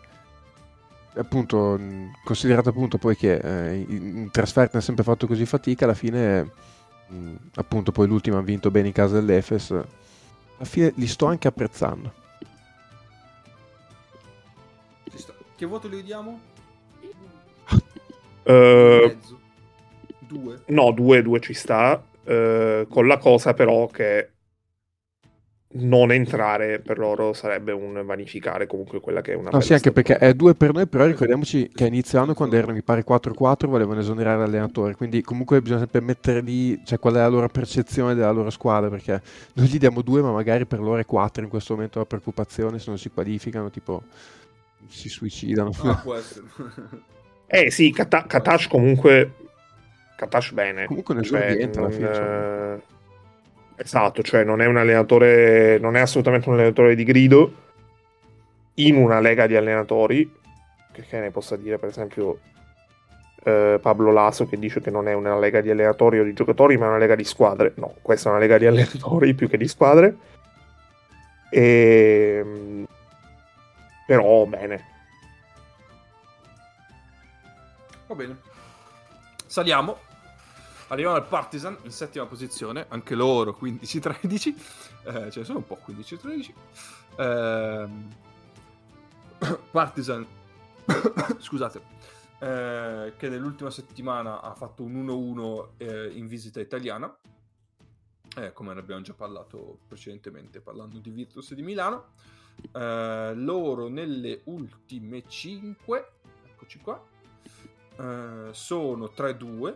appunto, considerato appunto poi che eh, in trasferta ha sempre fatto così fatica, alla fine, mh, appunto, poi l'ultimo ha vinto bene in casa dell'Efes. Alla fine li sto anche apprezzando. Che voto gli diamo? Uh, due? No, due, due ci sta. Uh, con la cosa però che non entrare per loro sarebbe un vanificare comunque quella che è una... No, sì, anche perché è due per noi, però ricordiamoci che a inizio anno quando erano mi pare 4-4 volevano esonerare l'allenatore, quindi comunque bisogna sempre mettere lì, cioè qual è la loro percezione della loro squadra, perché noi gli diamo due ma magari per loro è 4 in questo momento la preoccupazione se non si qualificano, tipo si suicidano. Ah, può essere. eh sì, Kata- Katash comunque... Katash bene. Comunque nel cioè, rientra alla fine. Cioè... Esatto, cioè non è un allenatore, non è assolutamente un allenatore di grido in una lega di allenatori, che, che ne possa dire per esempio eh, Pablo Lasso che dice che non è una lega di allenatori o di giocatori, ma è una lega di squadre. No, questa è una lega di allenatori più che di squadre. E ehm, però bene. Va bene. Saliamo. Arriviamo al Partizan in settima posizione, anche loro 15-13. Eh, ce ne sono un po' 15-13. Eh, Partizan, scusate, eh, che nell'ultima settimana ha fatto un 1-1 eh, in visita italiana, eh, come ne abbiamo già parlato precedentemente parlando di Virtus e di Milano. Uh, loro nelle ultime 5, eccoci qua, uh, sono 3-2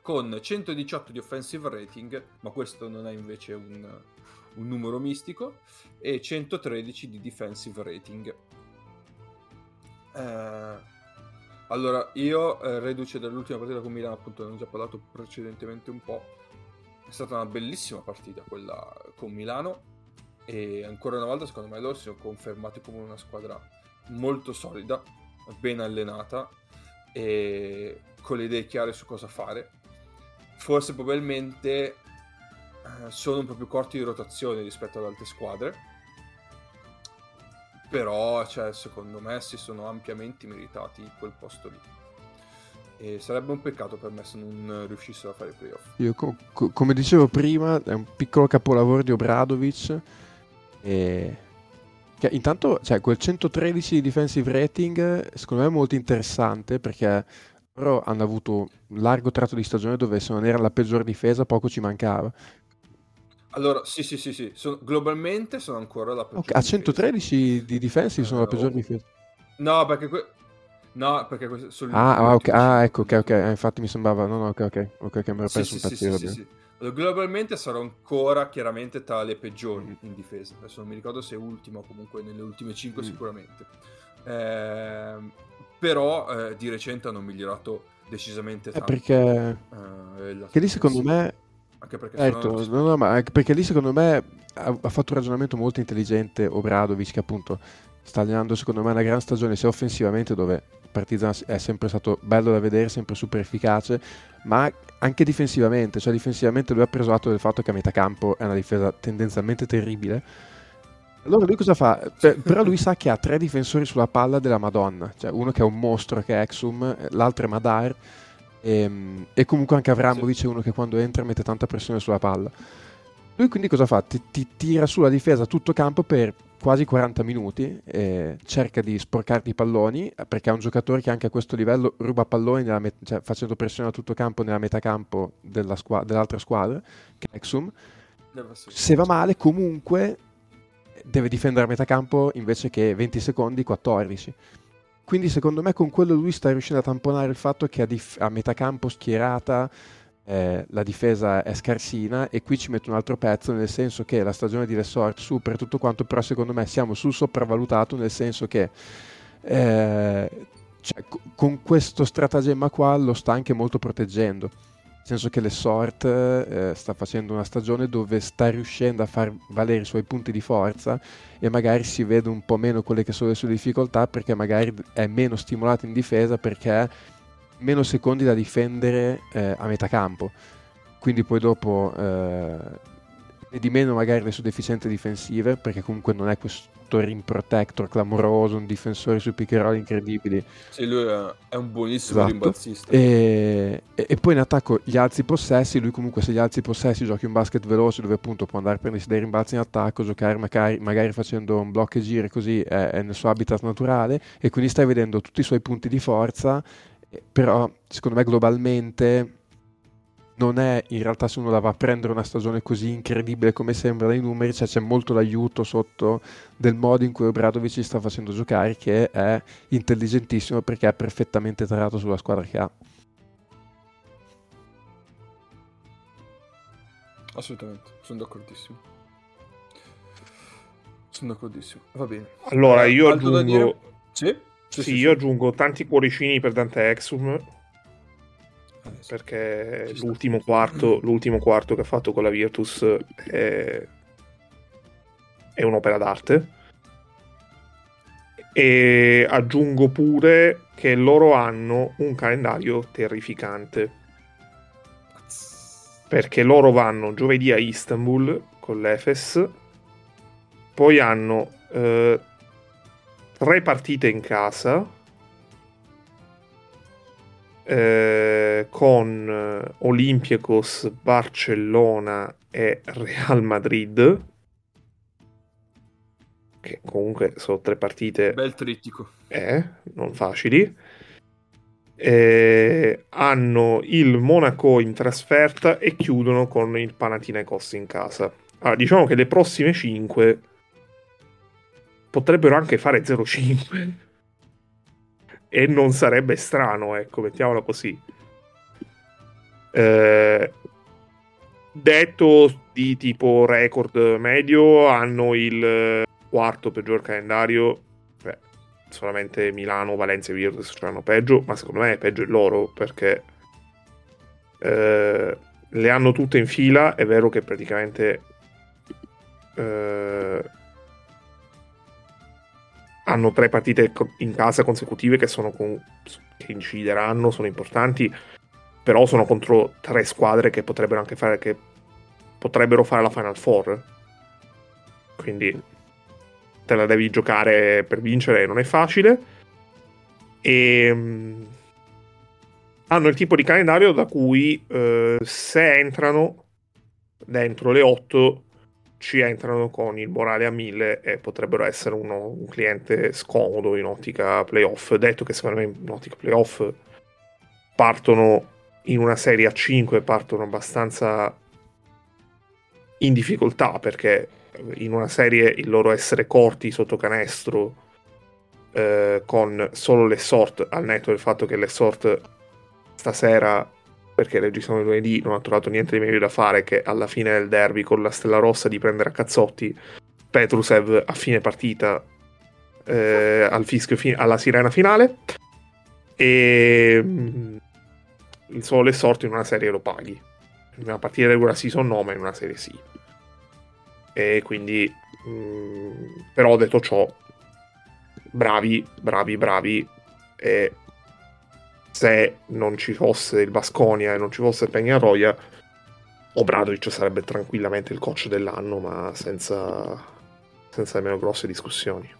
con 118 di offensive rating, ma questo non è invece un, un numero mistico, e 113 di defensive rating. Uh, allora, io, reduce dall'ultima partita con Milano, appunto, ne ho già parlato precedentemente un po'. È stata una bellissima partita quella con Milano e ancora una volta secondo me loro si sono confermati come una squadra molto solida, ben allenata e con le idee chiare su cosa fare. forse probabilmente eh, sono un po' più corti di rotazione rispetto ad altre squadre. Però, cioè, secondo me, si sono ampiamente meritati quel posto lì. E sarebbe un peccato per me se non riuscissero a fare i playoff. Io, co- co- come dicevo prima, è un piccolo capolavoro di Obradovic. E... Che intanto, cioè, quel 113 di defensive rating, secondo me è molto interessante perché loro hanno avuto un largo tratto di stagione dove se non era la peggior difesa poco ci mancava. Allora, sì, sì, sì, sì. Sono, globalmente sono ancora la peggior okay, A 113 difesa. di defensive sono uh, la peggior difesa. No, perché que- No, perché questo sono ah, okay. ah, ecco, ok, ok. Eh, infatti mi sembrava. No, no, ok, ok. Ok, che mi ero perso sì, un sì, sì, sì. Globalmente sarò ancora chiaramente tra le peggiori mm. in difesa. Adesso non mi ricordo se è ultima o comunque nelle ultime 5 mm. sicuramente. Eh, però eh, di recente hanno migliorato decisamente tanto. Eh, perché, eh, che lì secondo me... Anche perché, certo, no, no, ma perché lì secondo me ha, ha fatto un ragionamento molto intelligente Obradovic che appunto sta allenando secondo me una gran stagione sia offensivamente dove Partizan è sempre stato bello da vedere, sempre super efficace, ma anche difensivamente, cioè difensivamente lui ha preso atto del fatto che a metà campo è una difesa tendenzialmente terribile. Allora lui cosa fa? Beh, però lui sa che ha tre difensori sulla palla della Madonna, cioè uno che è un mostro che è Exum, l'altro è Madar e, ehm, e comunque anche Avramovic è uno che quando entra mette tanta pressione sulla palla. Lui quindi cosa fa? Ti, ti tira sulla difesa tutto campo per quasi 40 minuti, eh, cerca di sporcarti i palloni, perché è un giocatore che anche a questo livello ruba palloni met- cioè, facendo pressione a tutto campo nella metacampo della squa- dell'altra squadra, che è Exum. Se va male comunque deve difendere a metacampo invece che 20 secondi 14. Quindi secondo me con quello lui sta riuscendo a tamponare il fatto che a, dif- a metacampo schierata eh, la difesa è scarsina e qui ci metto un altro pezzo nel senso che la stagione di Resort supera tutto quanto però secondo me siamo sul sopravvalutato nel senso che eh, cioè, con questo stratagemma qua lo sta anche molto proteggendo. Nel senso che l'Essort eh, sta facendo una stagione dove sta riuscendo a far valere i suoi punti di forza e magari si vede un po' meno quelle che sono le sue difficoltà perché magari è meno stimolato in difesa perché meno secondi da difendere eh, a metà campo. Quindi poi dopo eh, di meno magari le sue deficienze difensive, perché comunque non è questo rim protector clamoroso, un difensore su pick and incredibili. Sì, lui è un buonissimo esatto. rimbalzista. E, e, e, poi in attacco gli alzi possessi, lui comunque se gli alzi possessi giochi un basket veloce dove appunto può andare a prendersi dei rimbalzi in attacco, giocare magari, magari facendo un blocco e giri così è, è nel suo habitat naturale e quindi stai vedendo tutti i suoi punti di forza però secondo me globalmente non è in realtà se uno la va a prendere una stagione così incredibile come sembra dai numeri, cioè c'è molto l'aiuto sotto del modo in cui Obradovic ci sta facendo giocare che è intelligentissimo perché è perfettamente tarato sulla squadra che ha. Assolutamente, sono d'accordissimo. Sono d'accordissimo. Va bene. Allora, io Altro aggiungo... Sì? Sì, sì, sì, io aggiungo tanti cuoricini per Dante Exum. Eh, perché l'ultimo quarto, l'ultimo quarto, che ha fatto con la Virtus è, è un'opera d'arte. E aggiungo pure che loro hanno un calendario terrificante. Perché loro vanno giovedì a Istanbul con l'Efes, poi hanno eh, tre partite in casa eh, con eh, Olympiacos, Barcellona e Real Madrid che comunque sono tre partite bel trittico. Eh, non facili. Eh, hanno il Monaco in trasferta e chiudono con il Panathinaikos in casa. Allora, diciamo che le prossime 5 potrebbero anche fare 0,5 e non sarebbe strano, ecco, mettiamola così. Eh, detto di tipo record medio, hanno il quarto peggior calendario. Beh, solamente Milano, Valencia e Virtus hanno peggio, ma secondo me è peggio il loro perché eh, le hanno tutte in fila. È vero che praticamente eh, hanno tre partite in casa consecutive che, con, che incideranno, sono importanti, però sono contro tre squadre che potrebbero anche fare che potrebbero fare la Final Four. Quindi te la devi giocare per vincere, non è facile. E um, hanno il tipo di calendario da cui uh, se entrano dentro le 8 ci entrano con il morale a 1000 e potrebbero essere uno, un cliente scomodo in ottica playoff. Detto che secondo me in ottica playoff partono in una serie a 5 partono abbastanza in difficoltà perché in una serie il loro essere corti sotto canestro eh, con solo le sort al netto del fatto che le sort stasera perché registrano il lunedì non ha trovato niente di meglio da fare che alla fine del derby con la stella rossa di prendere a cazzotti Petrusev a fine partita eh, al fischio fi- alla sirena finale e mm, il solo sorti in una serie lo paghi. In una partita regular season no, ma in una serie sì. E quindi, mh, mm, però detto ciò, bravi, bravi, bravi. E se non ci fosse il Basconia e non ci fosse Peñarroya, Obradovic sarebbe tranquillamente il coach dell'anno, ma senza, senza nemmeno grosse discussioni.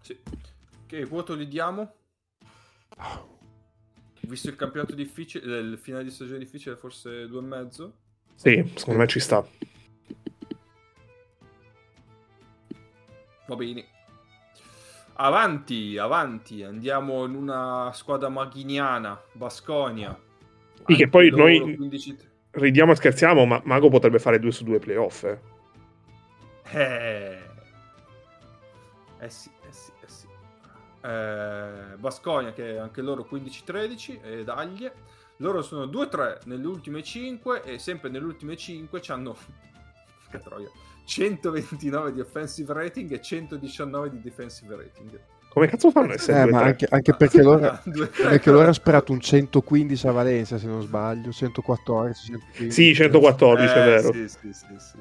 Sì. Che voto gli diamo? Visto il campionato difficile, il finale di stagione difficile, forse due e mezzo? Sì, secondo me ci sta. Va bene. Avanti, avanti, andiamo in una squadra maghiniana, Basconia. Sì, che poi noi 15... ridiamo e scherziamo, ma Mago potrebbe fare due su due playoff. Eh, eh, eh sì eh, Basconia che anche loro 15-13 e Daglie. Loro sono 2-3 nelle ultime 5 e sempre nelle ultime 5 hanno 129 di offensive rating e 119 di defensive rating. Come cazzo fanno a essere? Eh, ma anche, anche, perché loro, perché loro hanno sperato un 115 a Valencia, se non sbaglio, 114. 115. Sì, 114 eh, è vero. Sì, sì, sì, sì.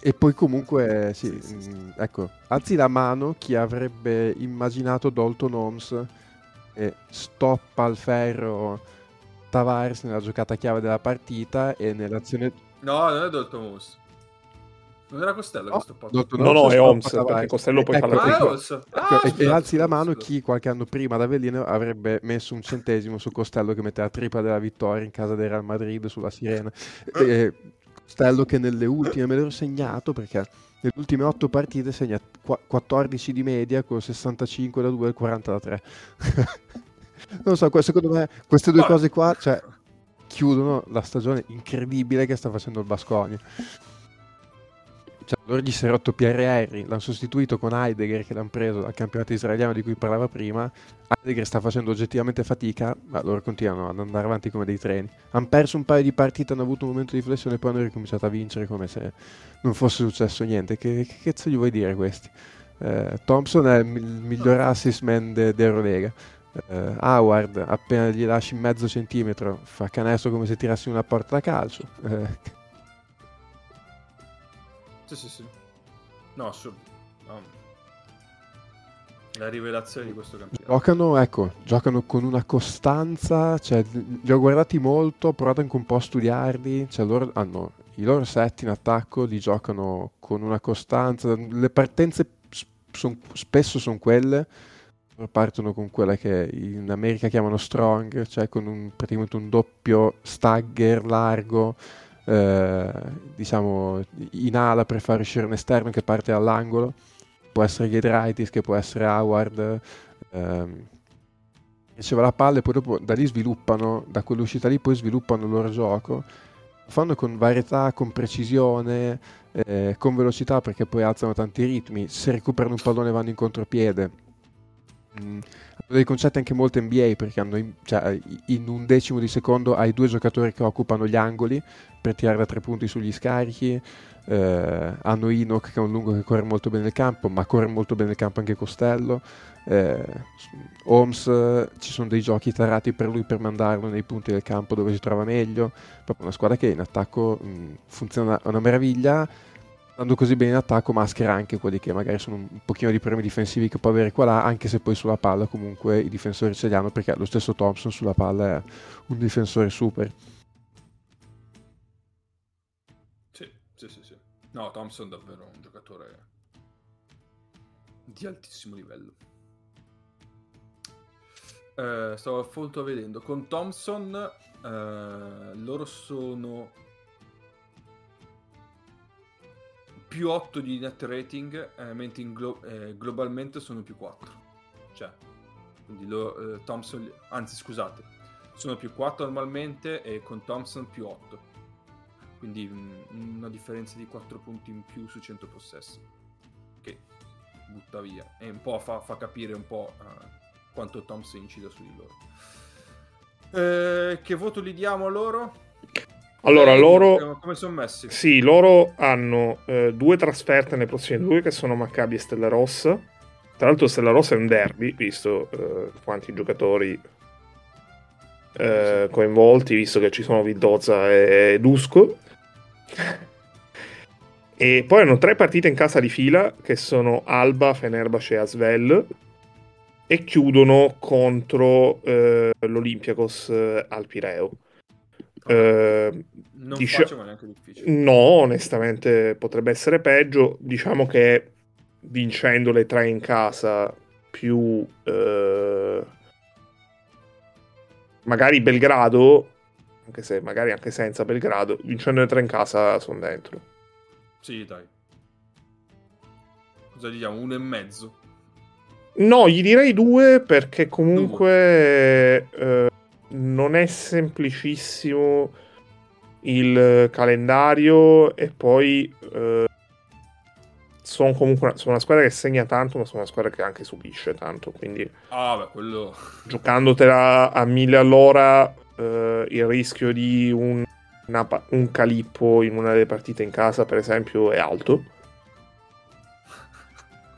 E poi comunque, sì, sì, sì, mm, ecco, alzi la mano chi avrebbe immaginato Dalton Holmes e stoppa al ferro Tavares nella giocata chiave della partita e nell'azione... No, non è Dalton Holmes. Non era Costello no, che stoppato? No, no, è Holmes, perché Costello poi ecco, fa la ecco, ecco, ah, e, alzi la mano chi qualche anno prima ad Avellino avrebbe messo un centesimo su Costello che mette la tripla della vittoria in casa del Real Madrid sulla Sirena. E, Stello che nelle ultime me l'ero segnato perché nelle ultime 8 partite segna 14 di media con 65 da 2 e 40 da 3. non so, secondo me queste due cose qua cioè, chiudono la stagione incredibile che sta facendo il Basconia. Cioè, loro gli si è rotto Henry, l'hanno sostituito con Heidegger che l'hanno preso dal campionato israeliano di cui parlava prima. Heidegger sta facendo oggettivamente fatica, ma loro continuano ad andare avanti come dei treni. Hanno perso un paio di partite, hanno avuto un momento di flessione e poi hanno ricominciato a vincere come se non fosse successo niente. Che, che cazzo gli vuoi dire questi? Eh, Thompson è il miglior assist man dell'Eurolega. Uh, Howard appena gli lasci mezzo centimetro fa canestro come se tirassi una porta da calcio uh, sì, sì, sì. No, assurdo. No. La rivelazione di questo campionato. Giocano, ecco, giocano con una costanza, cioè, li ho guardati molto, ho provato anche un po' a studiarli, cioè loro hanno i loro set in attacco, li giocano con una costanza, le partenze son, spesso sono quelle, partono con quella che in America chiamano strong, cioè con un, praticamente un doppio stagger largo, eh, diciamo in ala per far uscire un esterno che parte dall'angolo può essere Giedraitis che può essere Howard ehm, riceve la palla e poi dopo da lì sviluppano da quell'uscita lì poi sviluppano il loro gioco. Lo fanno con varietà con precisione eh, con velocità perché poi alzano tanti ritmi se recuperano un pallone vanno in contropiede. Mm, dei concetti anche molto NBA perché hanno in, cioè, in, un decimo di secondo hai due giocatori che occupano gli angoli per tirare da tre punti sugli scarichi eh, hanno Enoch che è un lungo che corre molto bene nel campo ma corre molto bene nel campo anche Costello eh, Holmes ci sono dei giochi tarati per lui per mandarlo nei punti del campo dove si trova meglio proprio una squadra che in attacco mh, funziona una meraviglia andando così bene in attacco maschera anche quelli che magari sono un pochino di premi difensivi che può avere qua là, anche se poi sulla palla comunque i difensori ce li hanno perché lo stesso Thompson sulla palla è un difensore super. Sì, sì, sì, sì. No, Thompson è davvero un giocatore di altissimo livello. Eh, stavo appunto vedendo con Thompson eh, loro sono più 8 di net rating, eh, mentre glo- eh, globalmente sono più 4. Cioè, quindi lo, eh, Thompson, anzi scusate, sono più 4 normalmente e con Thompson più 8. Quindi mh, mm, una differenza di 4 punti in più su 100 possessi. Che butta via. E un po' fa, fa capire un po' uh, quanto Thompson incida su di loro. Eh, che voto gli diamo a loro? Allora, loro... Come sono messi? Sì, loro hanno eh, due trasferte nei prossimi due, che sono Maccabi e Stella Rossa. Tra l'altro Stella Rossa è un derby, visto eh, quanti giocatori eh, coinvolti, visto che ci sono Vildoza e Dusko. e poi hanno tre partite in casa di fila, che sono Alba, Fenerbahce e Asvel. E chiudono contro eh, l'Olympiakos eh, al Pireo. Eh, non dici- faccio, ma neanche difficile. No, onestamente potrebbe essere peggio. Diciamo che vincendo le tre in casa più eh, magari Belgrado, anche se magari anche senza Belgrado, vincendo le tre in casa sono dentro. Sì, dai. Cosa diciamo? Uno e mezzo? No, gli direi due perché comunque eh, non è semplicissimo il calendario e poi eh, sono comunque una, sono una squadra che segna tanto ma sono una squadra che anche subisce tanto quindi ah, beh, quello... giocandotela a mille all'ora eh, il rischio di un, una, un calippo in una delle partite in casa per esempio è alto.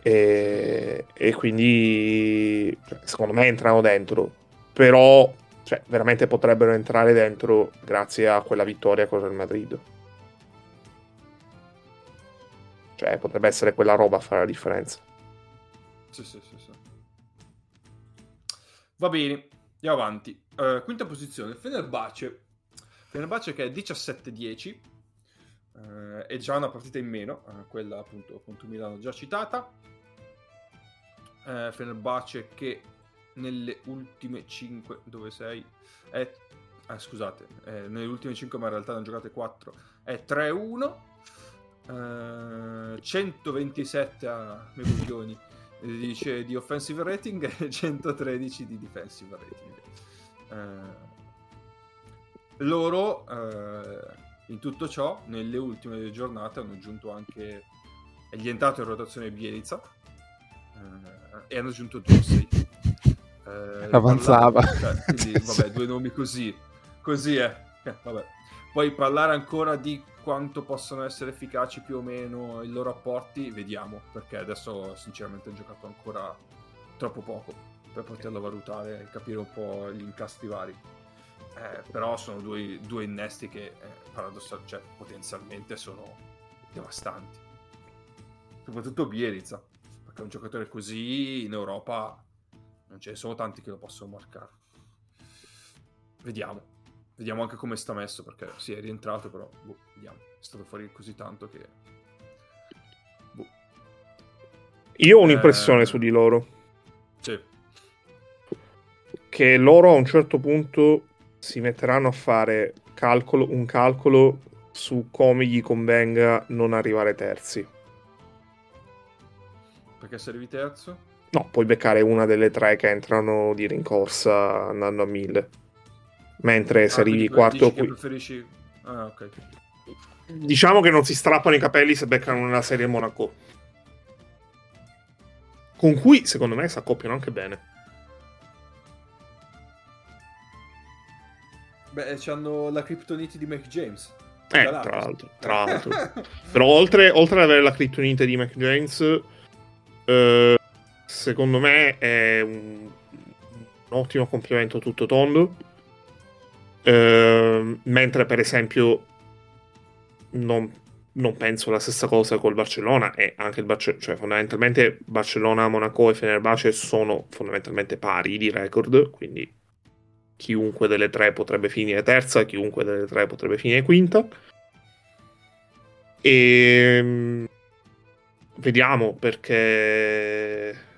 E, e quindi cioè, secondo me entrano dentro però cioè, veramente potrebbero entrare dentro grazie a quella vittoria contro il Madrid. Cioè, potrebbe essere quella roba a fare la differenza. Sì, sì, sì, sì. Va bene, andiamo avanti. Uh, quinta posizione, Fenerbahce. Fenerbahce che è 17-10. Uh, eh, è già una partita in meno, uh, quella appunto contro Milano già citata. Uh, Fenerbahce che nelle ultime 5 dove sei? È ah, scusate eh, nelle ultime 5 ma in realtà ne hanno giocate 4 è 3-1 eh, 127 a Mebuglioni dice di offensive rating e 113 di defensive rating. Eh, loro eh, in tutto ciò nelle ultime giornate hanno aggiunto anche è diventato in rotazione Bielizza eh, e hanno aggiunto Dorsey eh, avanzava. Parlare, cioè, quindi, vabbè, due nomi così, così è. Eh, vabbè. Poi parlare ancora di quanto possono essere efficaci più o meno i loro apporti, vediamo, perché adesso sinceramente ho giocato ancora troppo poco per poterlo valutare e capire un po' gli incastri vari. Eh, però sono due, due innesti che eh, paradossal- cioè, potenzialmente sono devastanti. Soprattutto Bielizza, perché un giocatore così in Europa non ce ne sono tanti che lo possono marcare. Vediamo. Vediamo anche come sta messo perché si sì, è rientrato, però boh, vediamo. È stato fuori così tanto che. Boh. Io ho un'impressione eh... su di loro. Sì. Che loro a un certo punto si metteranno a fare calcolo, un calcolo su come gli convenga non arrivare terzi. Perché se arrivi terzo? No, puoi beccare una delle tre che entrano di rincorsa andando a mille. Mentre ah, se arrivi quarto qui... preferisci... Ah, ok. Diciamo che non si strappano i capelli se beccano una serie Monaco. Con cui, secondo me, si accoppiano anche bene. Beh, hanno la criptonite di Mac James. Eh, tra l'altro. Tra l'altro. Però oltre, oltre, ad avere la criptonite di Mac James... Eh, secondo me è un, un ottimo complemento tutto tondo. Uh, mentre per esempio non, non penso la stessa cosa col Barcellona e anche il Barcellona, cioè fondamentalmente Barcellona, Monaco e Fenerbahce sono fondamentalmente pari di record, quindi chiunque delle tre potrebbe finire terza, chiunque delle tre potrebbe finire quinta. E ehm, vediamo perché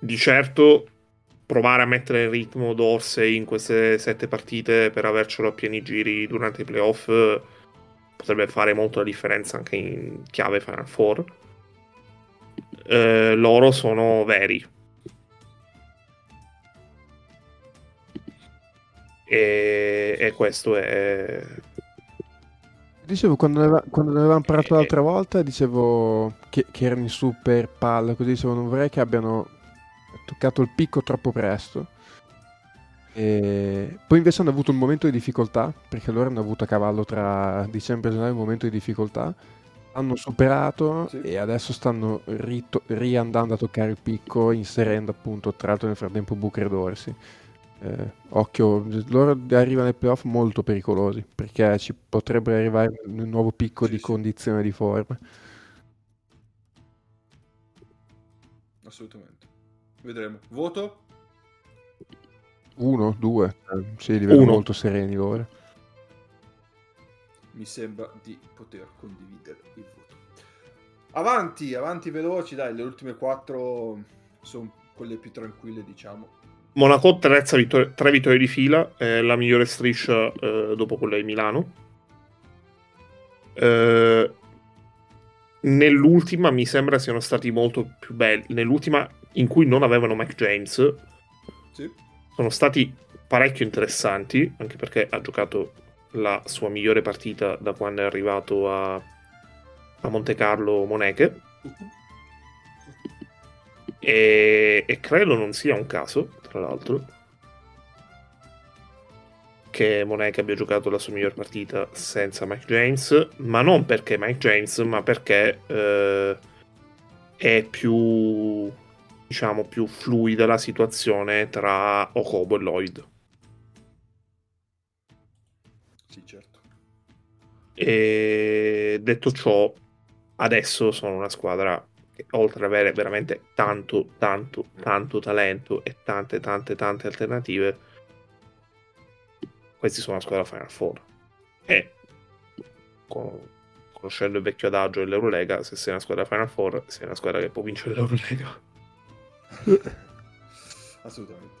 di certo provare a mettere in ritmo Dorsey in queste sette partite per avercelo a pieni giri durante i playoff potrebbe fare molto la differenza anche in chiave Final Four. Eh, loro sono veri. E, e questo è... Dicevo, quando, ne, quando ne avevamo parlato l'altra volta, dicevo che, che erano in super palla, così dicevo non vorrei che abbiano toccato il picco troppo presto e poi invece hanno avuto un momento di difficoltà, perché loro hanno avuto a cavallo tra dicembre e gennaio un momento di difficoltà, hanno superato sì. e adesso stanno rito- riandando a toccare il picco, inserendo appunto tra l'altro nel frattempo Booker Dorsi. Eh, occhio, loro arrivano ai playoff molto pericolosi, perché ci potrebbero arrivare un nuovo picco sì, di sì. condizione di forma. Assolutamente. Vedremo. Voto? Uno, due, eh, sì, li vedo molto sereni loro. Mi sembra di poter condividere il voto. Avanti, avanti veloci, dai, le ultime quattro sono quelle più tranquille, diciamo. Monaco, terza vittoria, tre vittorie di fila, è la migliore striscia eh, dopo quella di Milano. Eh, nell'ultima mi sembra siano stati molto più belli. Nell'ultima in cui non avevano Mike James. Sì sono stati parecchio interessanti, anche perché ha giocato la sua migliore partita da quando è arrivato a, a Monte Carlo Moneche. E, e credo non sia un caso, tra l'altro, che Moneche abbia giocato la sua migliore partita senza Mike James, ma non perché Mike James, ma perché eh, è più diciamo, più fluida la situazione tra Okobo e Lloyd. Sì, certo. E detto ciò, adesso sono una squadra che oltre ad avere veramente tanto, tanto, tanto talento e tante, tante, tante alternative, questi sono una squadra Final Four. E con, conoscendo il vecchio adagio dell'Eurolega, se sei una squadra Final Four, sei una squadra che può vincere l'Eurolega. Assolutamente.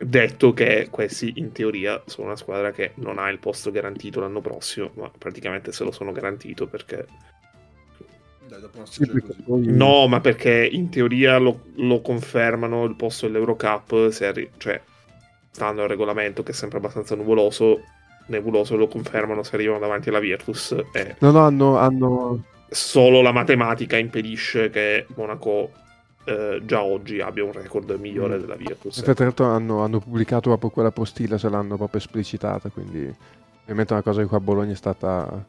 Detto che questi in teoria sono una squadra che non ha il posto garantito l'anno prossimo, ma praticamente se lo sono garantito perché... Dai, sì, così. No, ma perché in teoria lo, lo confermano il posto dell'Eurocup, se arri- cioè stando al regolamento che è sempre abbastanza nuvoloso, nebuloso lo confermano se arrivano davanti alla Virtus. E... No, no, hanno, hanno... Solo la matematica impedisce che Monaco eh, già oggi abbia un record migliore mm. della Virtus. Tra l'altro hanno, hanno, pubblicato proprio quella postilla, se l'hanno proprio esplicitata, quindi ovviamente è una cosa che qua a Bologna è stata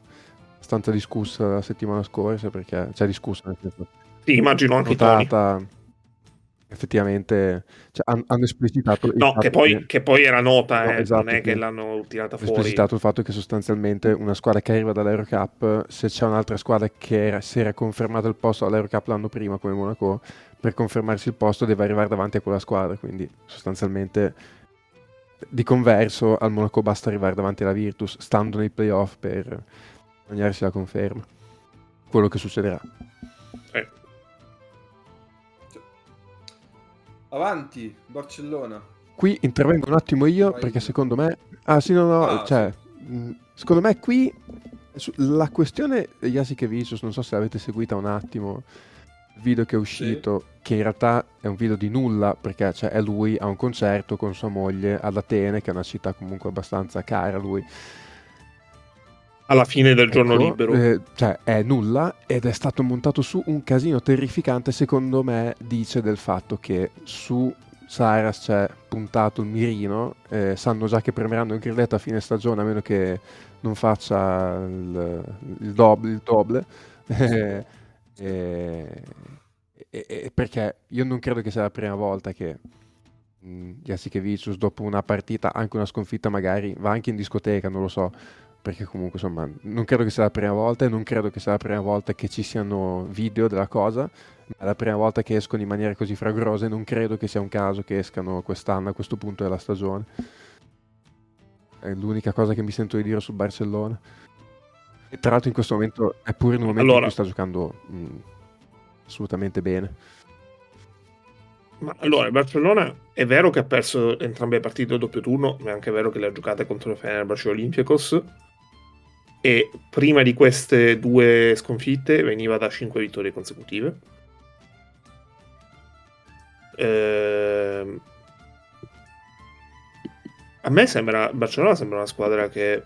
abbastanza discussa la settimana scorsa, perché, cioè discussa nel senso... Sì, immagino anche notata, Tony effettivamente cioè, hanno esplicitato no, che poi, che... poi, era nota no, eh, esatto, non è che l'hanno tirata fuori. esplicitato il fatto che sostanzialmente una squadra che arriva dall'Eurocup se c'è un'altra squadra che era, si era confermata il posto all'Eurocup l'anno prima come Monaco per confermarsi il posto deve arrivare davanti a quella squadra quindi sostanzialmente di converso al Monaco basta arrivare davanti alla Virtus stando nei playoff per guadagnarsi la conferma. Quello che succederà Avanti, Barcellona. Qui intervengo un attimo io Vai. perché secondo me... Ah sì, no, no, ah, cioè... Sì. Mm, secondo me qui la questione degli Asikevicius, non so se l'avete seguita un attimo, il video che è uscito, sì. che in realtà è un video di nulla perché cioè, è lui a un concerto con sua moglie ad Atene, che è una città comunque abbastanza cara a lui alla fine del giorno ecco, libero. Eh, cioè è nulla ed è stato montato su un casino terrificante, secondo me dice del fatto che su Saras c'è puntato il mirino, eh, sanno già che premeranno il grilletto a fine stagione a meno che non faccia il, il, doble, il doble. Eh, perché io non credo che sia la prima volta che mh, Jasikevicius dopo una partita, anche una sconfitta magari, va anche in discoteca, non lo so, perché comunque insomma non credo che sia la prima volta e non credo che sia la prima volta che ci siano video della cosa, ma è la prima volta che escono in maniera così fragorosa e non credo che sia un caso che escano quest'anno a questo punto della stagione. È l'unica cosa che mi sento di dire sul Barcellona. E tra l'altro in questo momento è pure in un momento allora, in cui sta giocando mh, assolutamente bene. Ma allora, il Barcellona è vero che ha perso entrambe le partite a doppio turno, ma è anche vero che le ha giocate contro il Fenerbahce e Olympiacos. E prima di queste due sconfitte veniva da 5 vittorie consecutive. Ehm... A me sembra, Barcellona sembra una squadra che...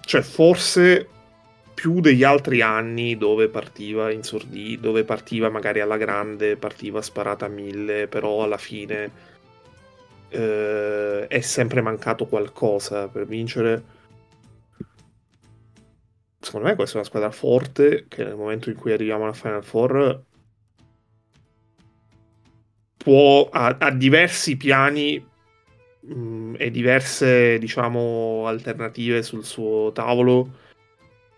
Cioè, forse più degli altri anni dove partiva in sordi, dove partiva magari alla grande, partiva sparata a mille, però alla fine eh, è sempre mancato qualcosa per vincere. Secondo me questa è una squadra forte che nel momento in cui arriviamo alla Final Four può a, a diversi piani mh, mm, e diverse diciamo alternative sul suo tavolo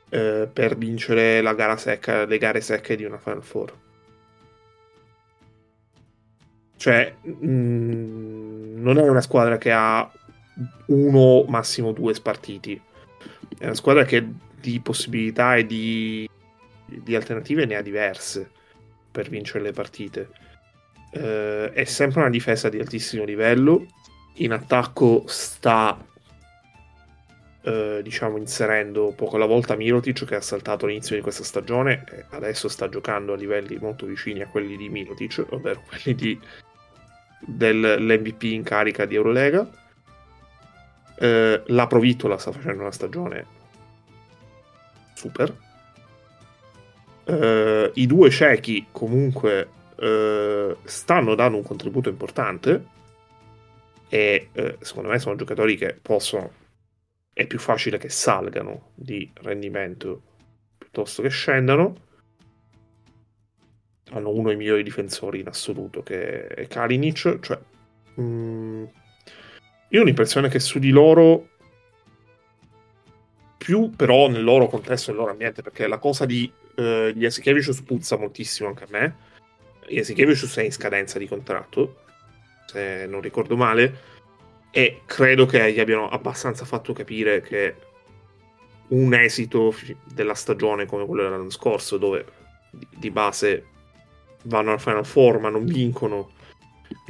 eh, per vincere la gara secca, le gare secche di una Final Four. Cioè, mh, mm, non è una squadra che ha uno, massimo due spartiti. È una squadra che di possibilità e di, di alternative ne ha diverse per vincere le partite. Eh, è sempre una difesa di altissimo livello. In attacco sta eh, diciamo inserendo poco alla volta Mirotic che ha saltato all'inizio di questa stagione e adesso sta giocando a livelli molto vicini a quelli di Mirotic, ovvero quelli di, dell'MVP in carica di Eurolega. Eh, la Provittola sta facendo una stagione super. Eh, I due ciechi comunque eh, stanno dando un contributo importante e eh, secondo me sono giocatori che possono è più facile che salgano di rendimento piuttosto che scendano. Hanno uno dei migliori difensori in assoluto che è Kalinic. Cioè, mh, mm, io ho l'impressione che su di loro, più però nel loro contesto, nel loro ambiente, perché la cosa di eh, Jasikevicius puzza moltissimo anche a me. Jasikevicius è in scadenza di contratto, se non ricordo male e credo che gli abbiano abbastanza fatto capire che un esito della stagione come quello dell'anno scorso, dove di base vanno al Final Four ma non vincono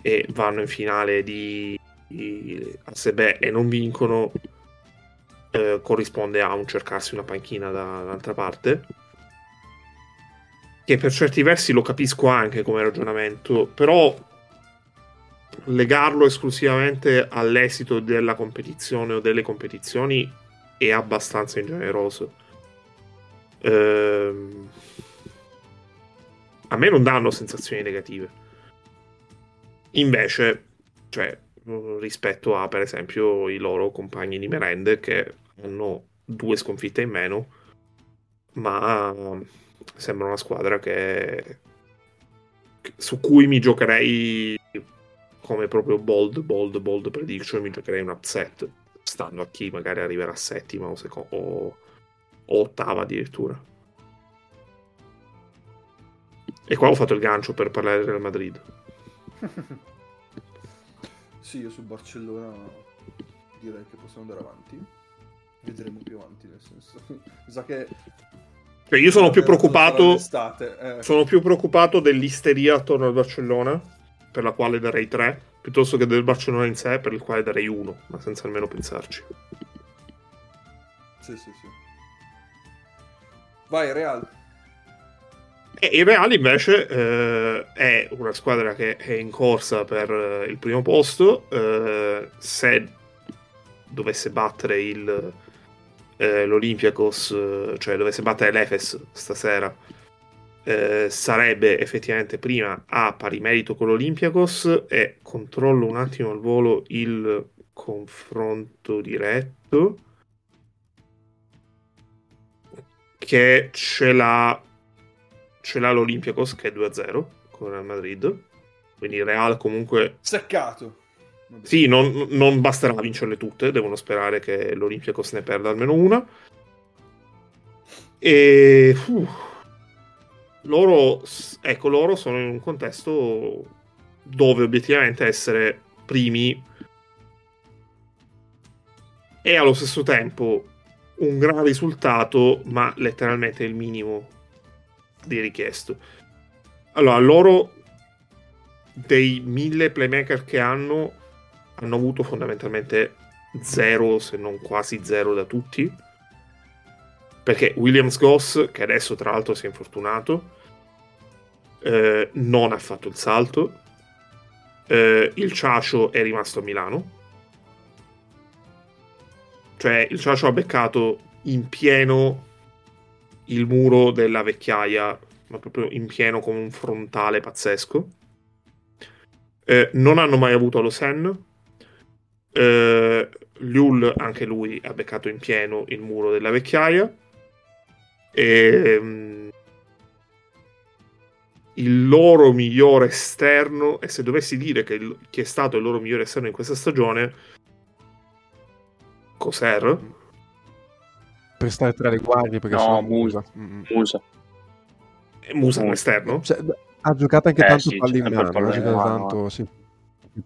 e vanno in finale di, di ASB e non vincono, eh, corrisponde a un cercarsi una panchina dall'altra parte. Che per certi versi lo capisco anche come ragionamento, però legarlo esclusivamente all'esito della competizione o delle competizioni è abbastanza ingeneroso. Ehm... A me non danno sensazioni negative. Invece, cioè, rispetto a per esempio i loro compagni di merende che hanno due sconfitte in meno, ma sembra una squadra che su cui mi giocherei come proprio bold, bold, bold prediction mi giocherei un upset, stando a chi magari arriverà settima o, seco- o, o ottava addirittura. E qua ho fatto il gancio per parlare del Real Madrid. sì, io su Barcellona direi che possiamo andare avanti. Vedremo più avanti, nel senso. Mi sa che cioè io sono più preoccupato. Eh. Sono più preoccupato dell'isteria attorno al Barcellona per la quale darei 3, piuttosto che del Barcellona in sé, per il quale darei 1, ma senza nemmeno pensarci. Sì, sì, sì. Vai, Real. E il Real invece eh, è una squadra che è in corsa per eh, il primo posto. Eh, se dovesse battere il, eh, l'Olympiacos, eh, cioè dovesse battere l'Efes stasera, eh, sarebbe effettivamente prima a pari merito con l'Olympiakos e controllo un attimo al volo il confronto diretto che ce l'ha ce l'ha l'Olympiakos che è 2-0 con il Madrid. Quindi Real comunque seccato Sì, non, non, basterà vincerle tutte, devono sperare che l'Olympiacos ne perda almeno una. E uh, loro, ecco, loro sono in un contesto dove obiettivamente essere primi è allo stesso tempo un gran risultato, ma letteralmente il minimo di richiesto. Allora, loro dei mille playmaker che hanno, hanno avuto fondamentalmente zero, se non quasi zero da tutti. Perché Williams Goss, che adesso tra l'altro si è infortunato, eh, non ha fatto il salto. Eh, il Ciacio è rimasto a Milano. Cioè, il Ciacio ha beccato in pieno il muro della vecchiaia, ma proprio in pieno con un frontale pazzesco. Eh, non hanno mai avuto lo Sen. Eh, Liul, anche lui, ha beccato in pieno il muro della vecchiaia. E, um, il loro migliore esterno, e se dovessi dire che il, chi è stato il loro migliore esterno in questa stagione, Coser. Per stare tra le guardie, perché no, Musa. Mm. Musa. Musa. Musa un esterno? Cioè, ha giocato anche eh, tanto sì, palla in mano, ha giocato tanto, sì.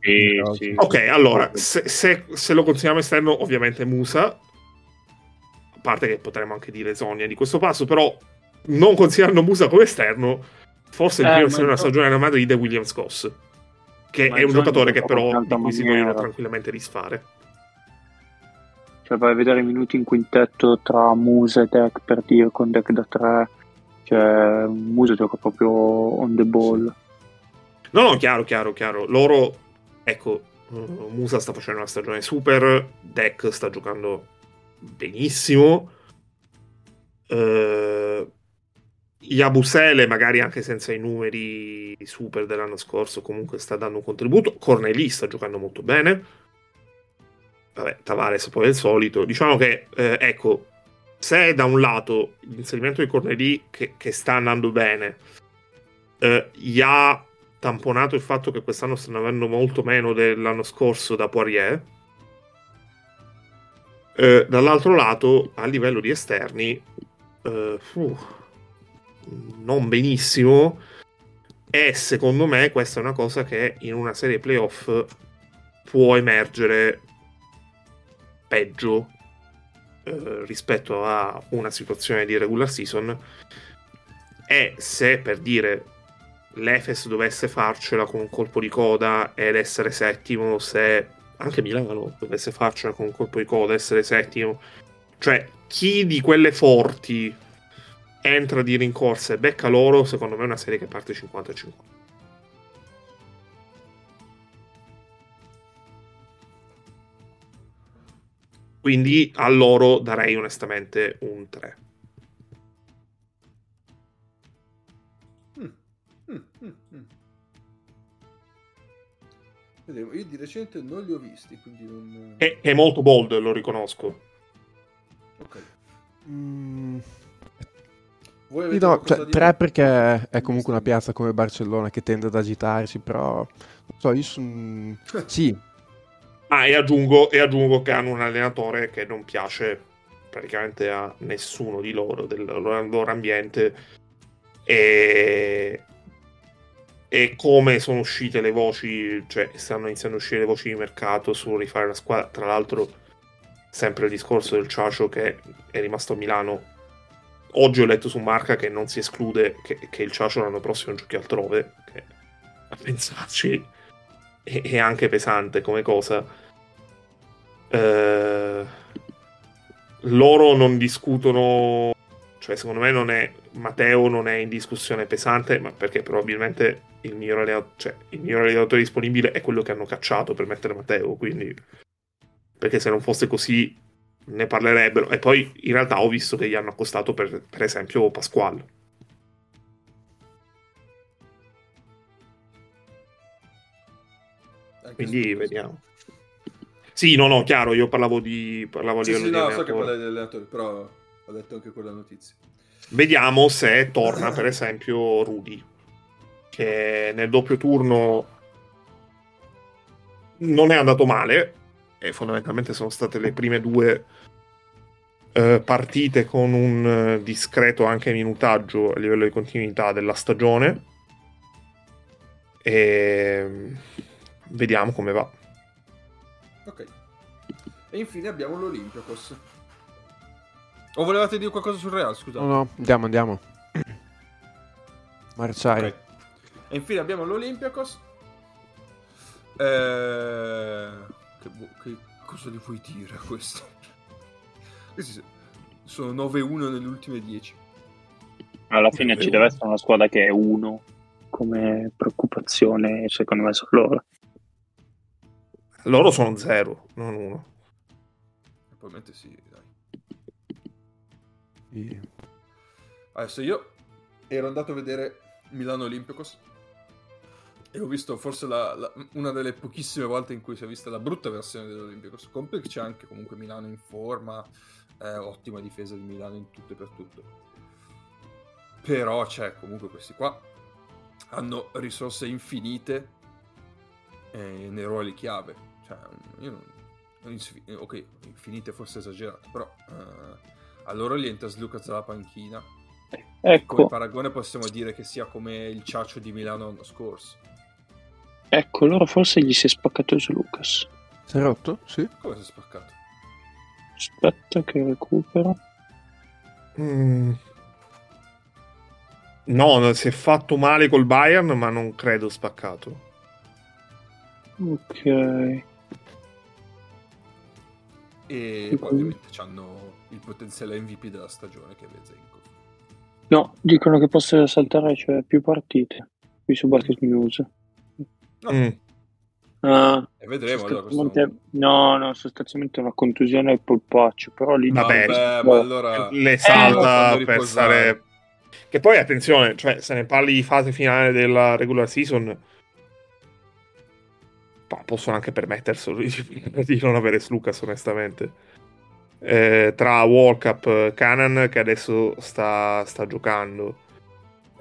Sì, sì. Ok, allora, se, se, se, lo consideriamo esterno, ovviamente Musa, a parte che potremmo anche dire Zonia di questo passo, però non considerando Musa come esterno, forse il eh, primo essere una stagione a Madrid è Williams Goss, che è un giocatore che però di cui si vogliono tranquillamente risfare. Cioè, vai a vedere i minuti in quintetto tra Musa e Deck per dire con Deck da 3 cioè, Musa gioca proprio on the ball. No, no, chiaro, chiaro, chiaro. Loro, ecco, Musa sta facendo una stagione super, Deck sta giocando benissimo. Uh, Yabusele, magari anche senza i numeri super dell'anno scorso, comunque sta dando un contributo. Corneli sta giocando molto bene. Vabbè, Tavares poi è il solito. Diciamo che, eh, ecco, se da un lato l'inserimento di Corneli che, che sta andando bene eh, ha tamponato il fatto che quest'anno stanno avendo molto meno dell'anno scorso da Poirier. Eh, dall'altro lato a livello di esterni eh, uh, non benissimo. E secondo me questa è una cosa che in una serie playoff può emergere peggio eh, rispetto a una situazione di regular season. È se per dire l'Efes dovesse farcela con un colpo di coda ed essere settimo, se anche Milano dovesse farcela con un colpo di coda ed essere settimo, cioè chi di quelle forti entra di rincorsa e becca loro, secondo me è una serie che parte 50-50. Quindi a loro darei onestamente un 3. Vedremo, io di recente non li ho visti, quindi non... È, è molto bold, lo riconosco. Ok. Mm. No, cioè, 3 perché è comunque una piazza come Barcellona che tende ad agitarsi, però... Non so, io sono... sì, Ah, e aggiungo, e aggiungo che hanno un allenatore che non piace praticamente a nessuno di loro, del loro ambiente. E, e come sono uscite le voci, cioè stanno iniziando a uscire le voci di mercato su rifare la squadra. Tra l'altro, sempre il discorso del Ciacio che è rimasto a Milano. Oggi ho letto su Marca che non si esclude che, che il Ciacio l'anno prossimo giochi altrove. Che, a pensarci è anche pesante come cosa. Eh, loro non discutono, cioè secondo me non è, Matteo non è in discussione pesante, ma perché probabilmente il miglior, allenatore, cioè, il miglior allenatore disponibile è quello che hanno cacciato per mettere Matteo, quindi perché se non fosse così ne parlerebbero. E poi in realtà ho visto che gli hanno accostato per, per esempio Pasquale Quindi vediamo. Sì, no, no, chiaro, io parlavo di parlavo sì, livello sì, no, so che parlavi degli allenatori, però ho detto anche quella notizia. Vediamo se torna, per esempio, Rudy, che nel doppio turno non è andato male, e fondamentalmente sono state le prime due eh, partite con un eh, discreto anche minutaggio a livello di continuità della stagione. E vediamo come va. Ok. E infine abbiamo l'Olympiacos. O volevate dire qualcosa sul Real, scusate? No, no, andiamo, andiamo. Marciare. Okay. E infine abbiamo l'Olympiacos. Eh... Che, che, cosa gli vuoi dire a questo? Questi sono 9-1 nelle ultime 10. Alla fine 9-1. ci deve essere una squadra che è 1 come preoccupazione, secondo me, sono loro. Loro sono 0, non 1. Probabilmente sì, E... Adesso io ero andato a vedere Milano Olympiacos e ho visto forse la, la, una delle pochissime volte in cui si è vista la brutta versione dell'Olympiacos. Compre c'è anche comunque Milano in forma, eh, ottima difesa di Milano in tutto e per tutto. Però c'è comunque questi qua hanno risorse infinite eh, nei ruoli chiave. Cioè, io non ok, infinite forse esagerato, però eh, a loro gli entra Lucas dalla panchina. Ecco. Come paragone possiamo dire che sia come il ciaccio di Milano l'anno scorso. Ecco, loro forse gli si è spaccato su Lucas. Si è rotto? Sì. Come si è spaccato? Aspetta che recupero. Mm. No, si è fatto male col Bayern, ma non credo spaccato. Ok. E poi ovviamente hanno il potenziale MVP della stagione che è Vezenko. No, dicono che possa saltare cioè, più partite qui su Basket News. No. Mm. Ah, e vedremo allora questo... No, no, sostanzialmente una contusione al polpaccio, però lì... Vabbè, Vabbè ma allora... le salta eh, per stare... Che poi, attenzione, cioè, se ne parli di fase finale della regular season, possono anche permetterselo di non avere Slucas, onestamente. Eh, tra World Cup, Canan, che adesso sta, sta giocando,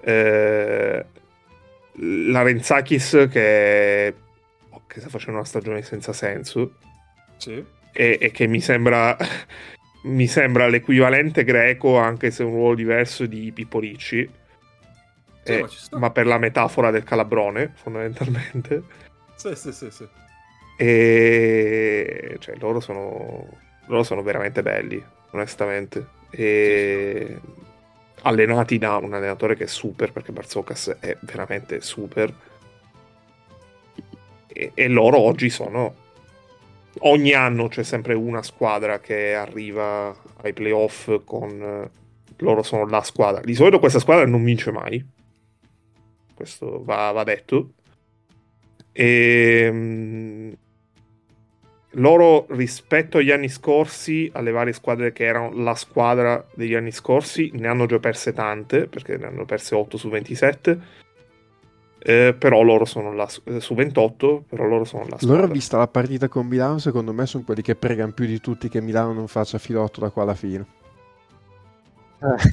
eh, Larenzakis, che che sta facendo una stagione senza senso. Sì. E, e che mi sembra, mi sembra l'equivalente greco, anche se un ruolo diverso, di Pippo Ricci. Sì, eh, ma, ma, per la metafora del calabrone, fondamentalmente. Sì, sì, sì, sì. E cioè, loro sono, loro sono veramente belli, onestamente. E allenati da un allenatore che è super, perché Barzocas è veramente super e, e loro oggi sono ogni anno c'è sempre una squadra che arriva ai playoff con loro sono la squadra. Di solito questa squadra non vince mai. Questo va, va detto. E um, loro rispetto agli anni scorsi, alle varie squadre che erano la squadra degli anni scorsi, ne hanno già perse tante, perché ne hanno perse 8 su 27 eh, però loro sono là eh, su 28, però loro sono là. Loro, vista la partita con Milano, secondo me sono quelli che pregano più di tutti che Milano non faccia filotto da qua alla fine.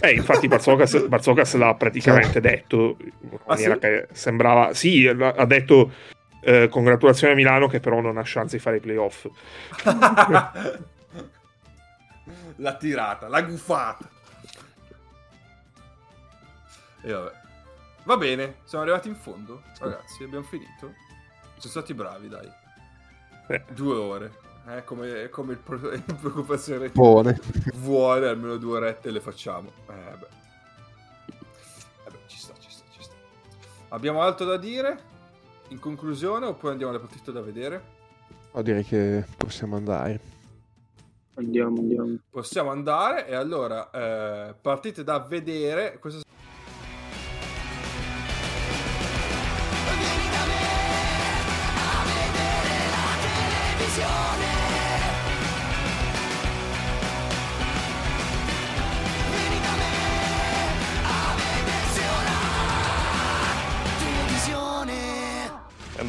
Eh, infatti Barzocas, l'ha praticamente cioè. detto in maniera ah, sì? che sembrava... Sì, ha detto eh, congratulazioni a Milano che però non ha chance di fare i playoff. la tirata, la gufata. E vabbè. Va bene, siamo arrivati in fondo, ragazzi, abbiamo finito. Siamo stati bravi, dai. Eh. Due ore. Eh, come, come il, pro- il preoccupazione Buone. vuole, almeno due orette le facciamo. Eh, beh. Eh beh, ci sta, ci sta, ci sta. Abbiamo altro da dire? In conclusione, oppure andiamo alle partite da vedere? O direi che possiamo andare. Andiamo, andiamo. Possiamo andare e allora, eh, partite da vedere. Questa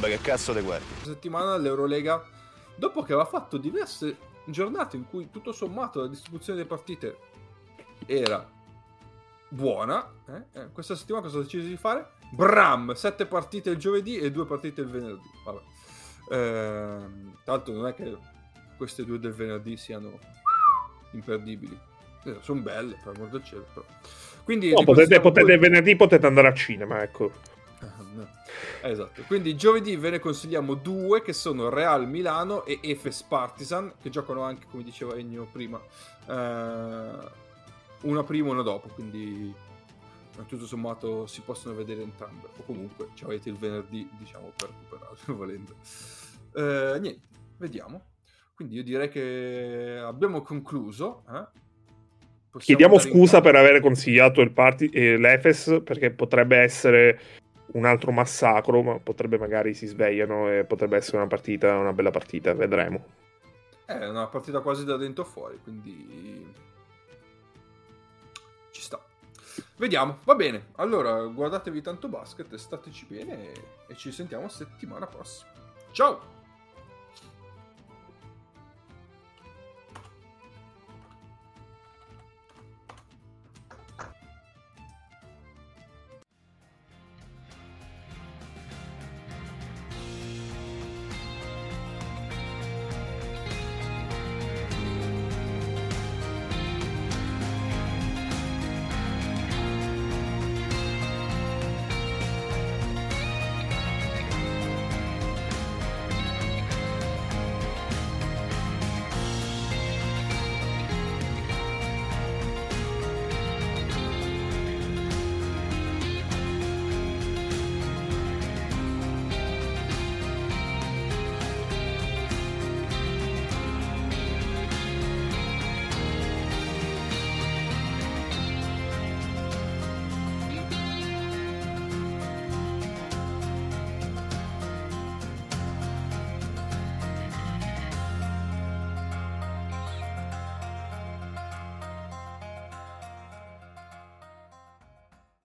che cazzo le guardi? Settimana l'Eurolega, dopo che aveva fatto diverse giornate in cui tutto sommato la distribuzione delle partite era buona, eh? Eh, questa settimana cosa ha deciso di fare? Bram, sette partite il giovedì e due partite il venerdì. Vabbè. Eh, tanto non è che queste due del venerdì siano imperdibili. Eh, sono belle, per amor del cielo. Però. Quindi no, potete, potete, venerdì potete andare al cinema, ecco. Esatto, quindi giovedì ve ne consigliamo due che sono Real Milano e Efes Partizan che giocano anche, come diceva Ennio prima, eh, una prima e una dopo, quindi tutto sommato si possono vedere entrambe o comunque ci avete il venerdì diciamo per recuperare volendo. Eh, niente, vediamo. Quindi io direi che abbiamo concluso. Eh? Chiediamo scusa per aver consigliato il party, eh, l'Efes perché potrebbe essere un altro massacro, ma potrebbe magari si svegliano e potrebbe essere una partita, una bella partita, vedremo. È una partita quasi da dentro fuori, quindi ci sta. Vediamo, va bene. Allora, guardatevi tanto basket, stateci bene e ci sentiamo settimana prossima. Ciao!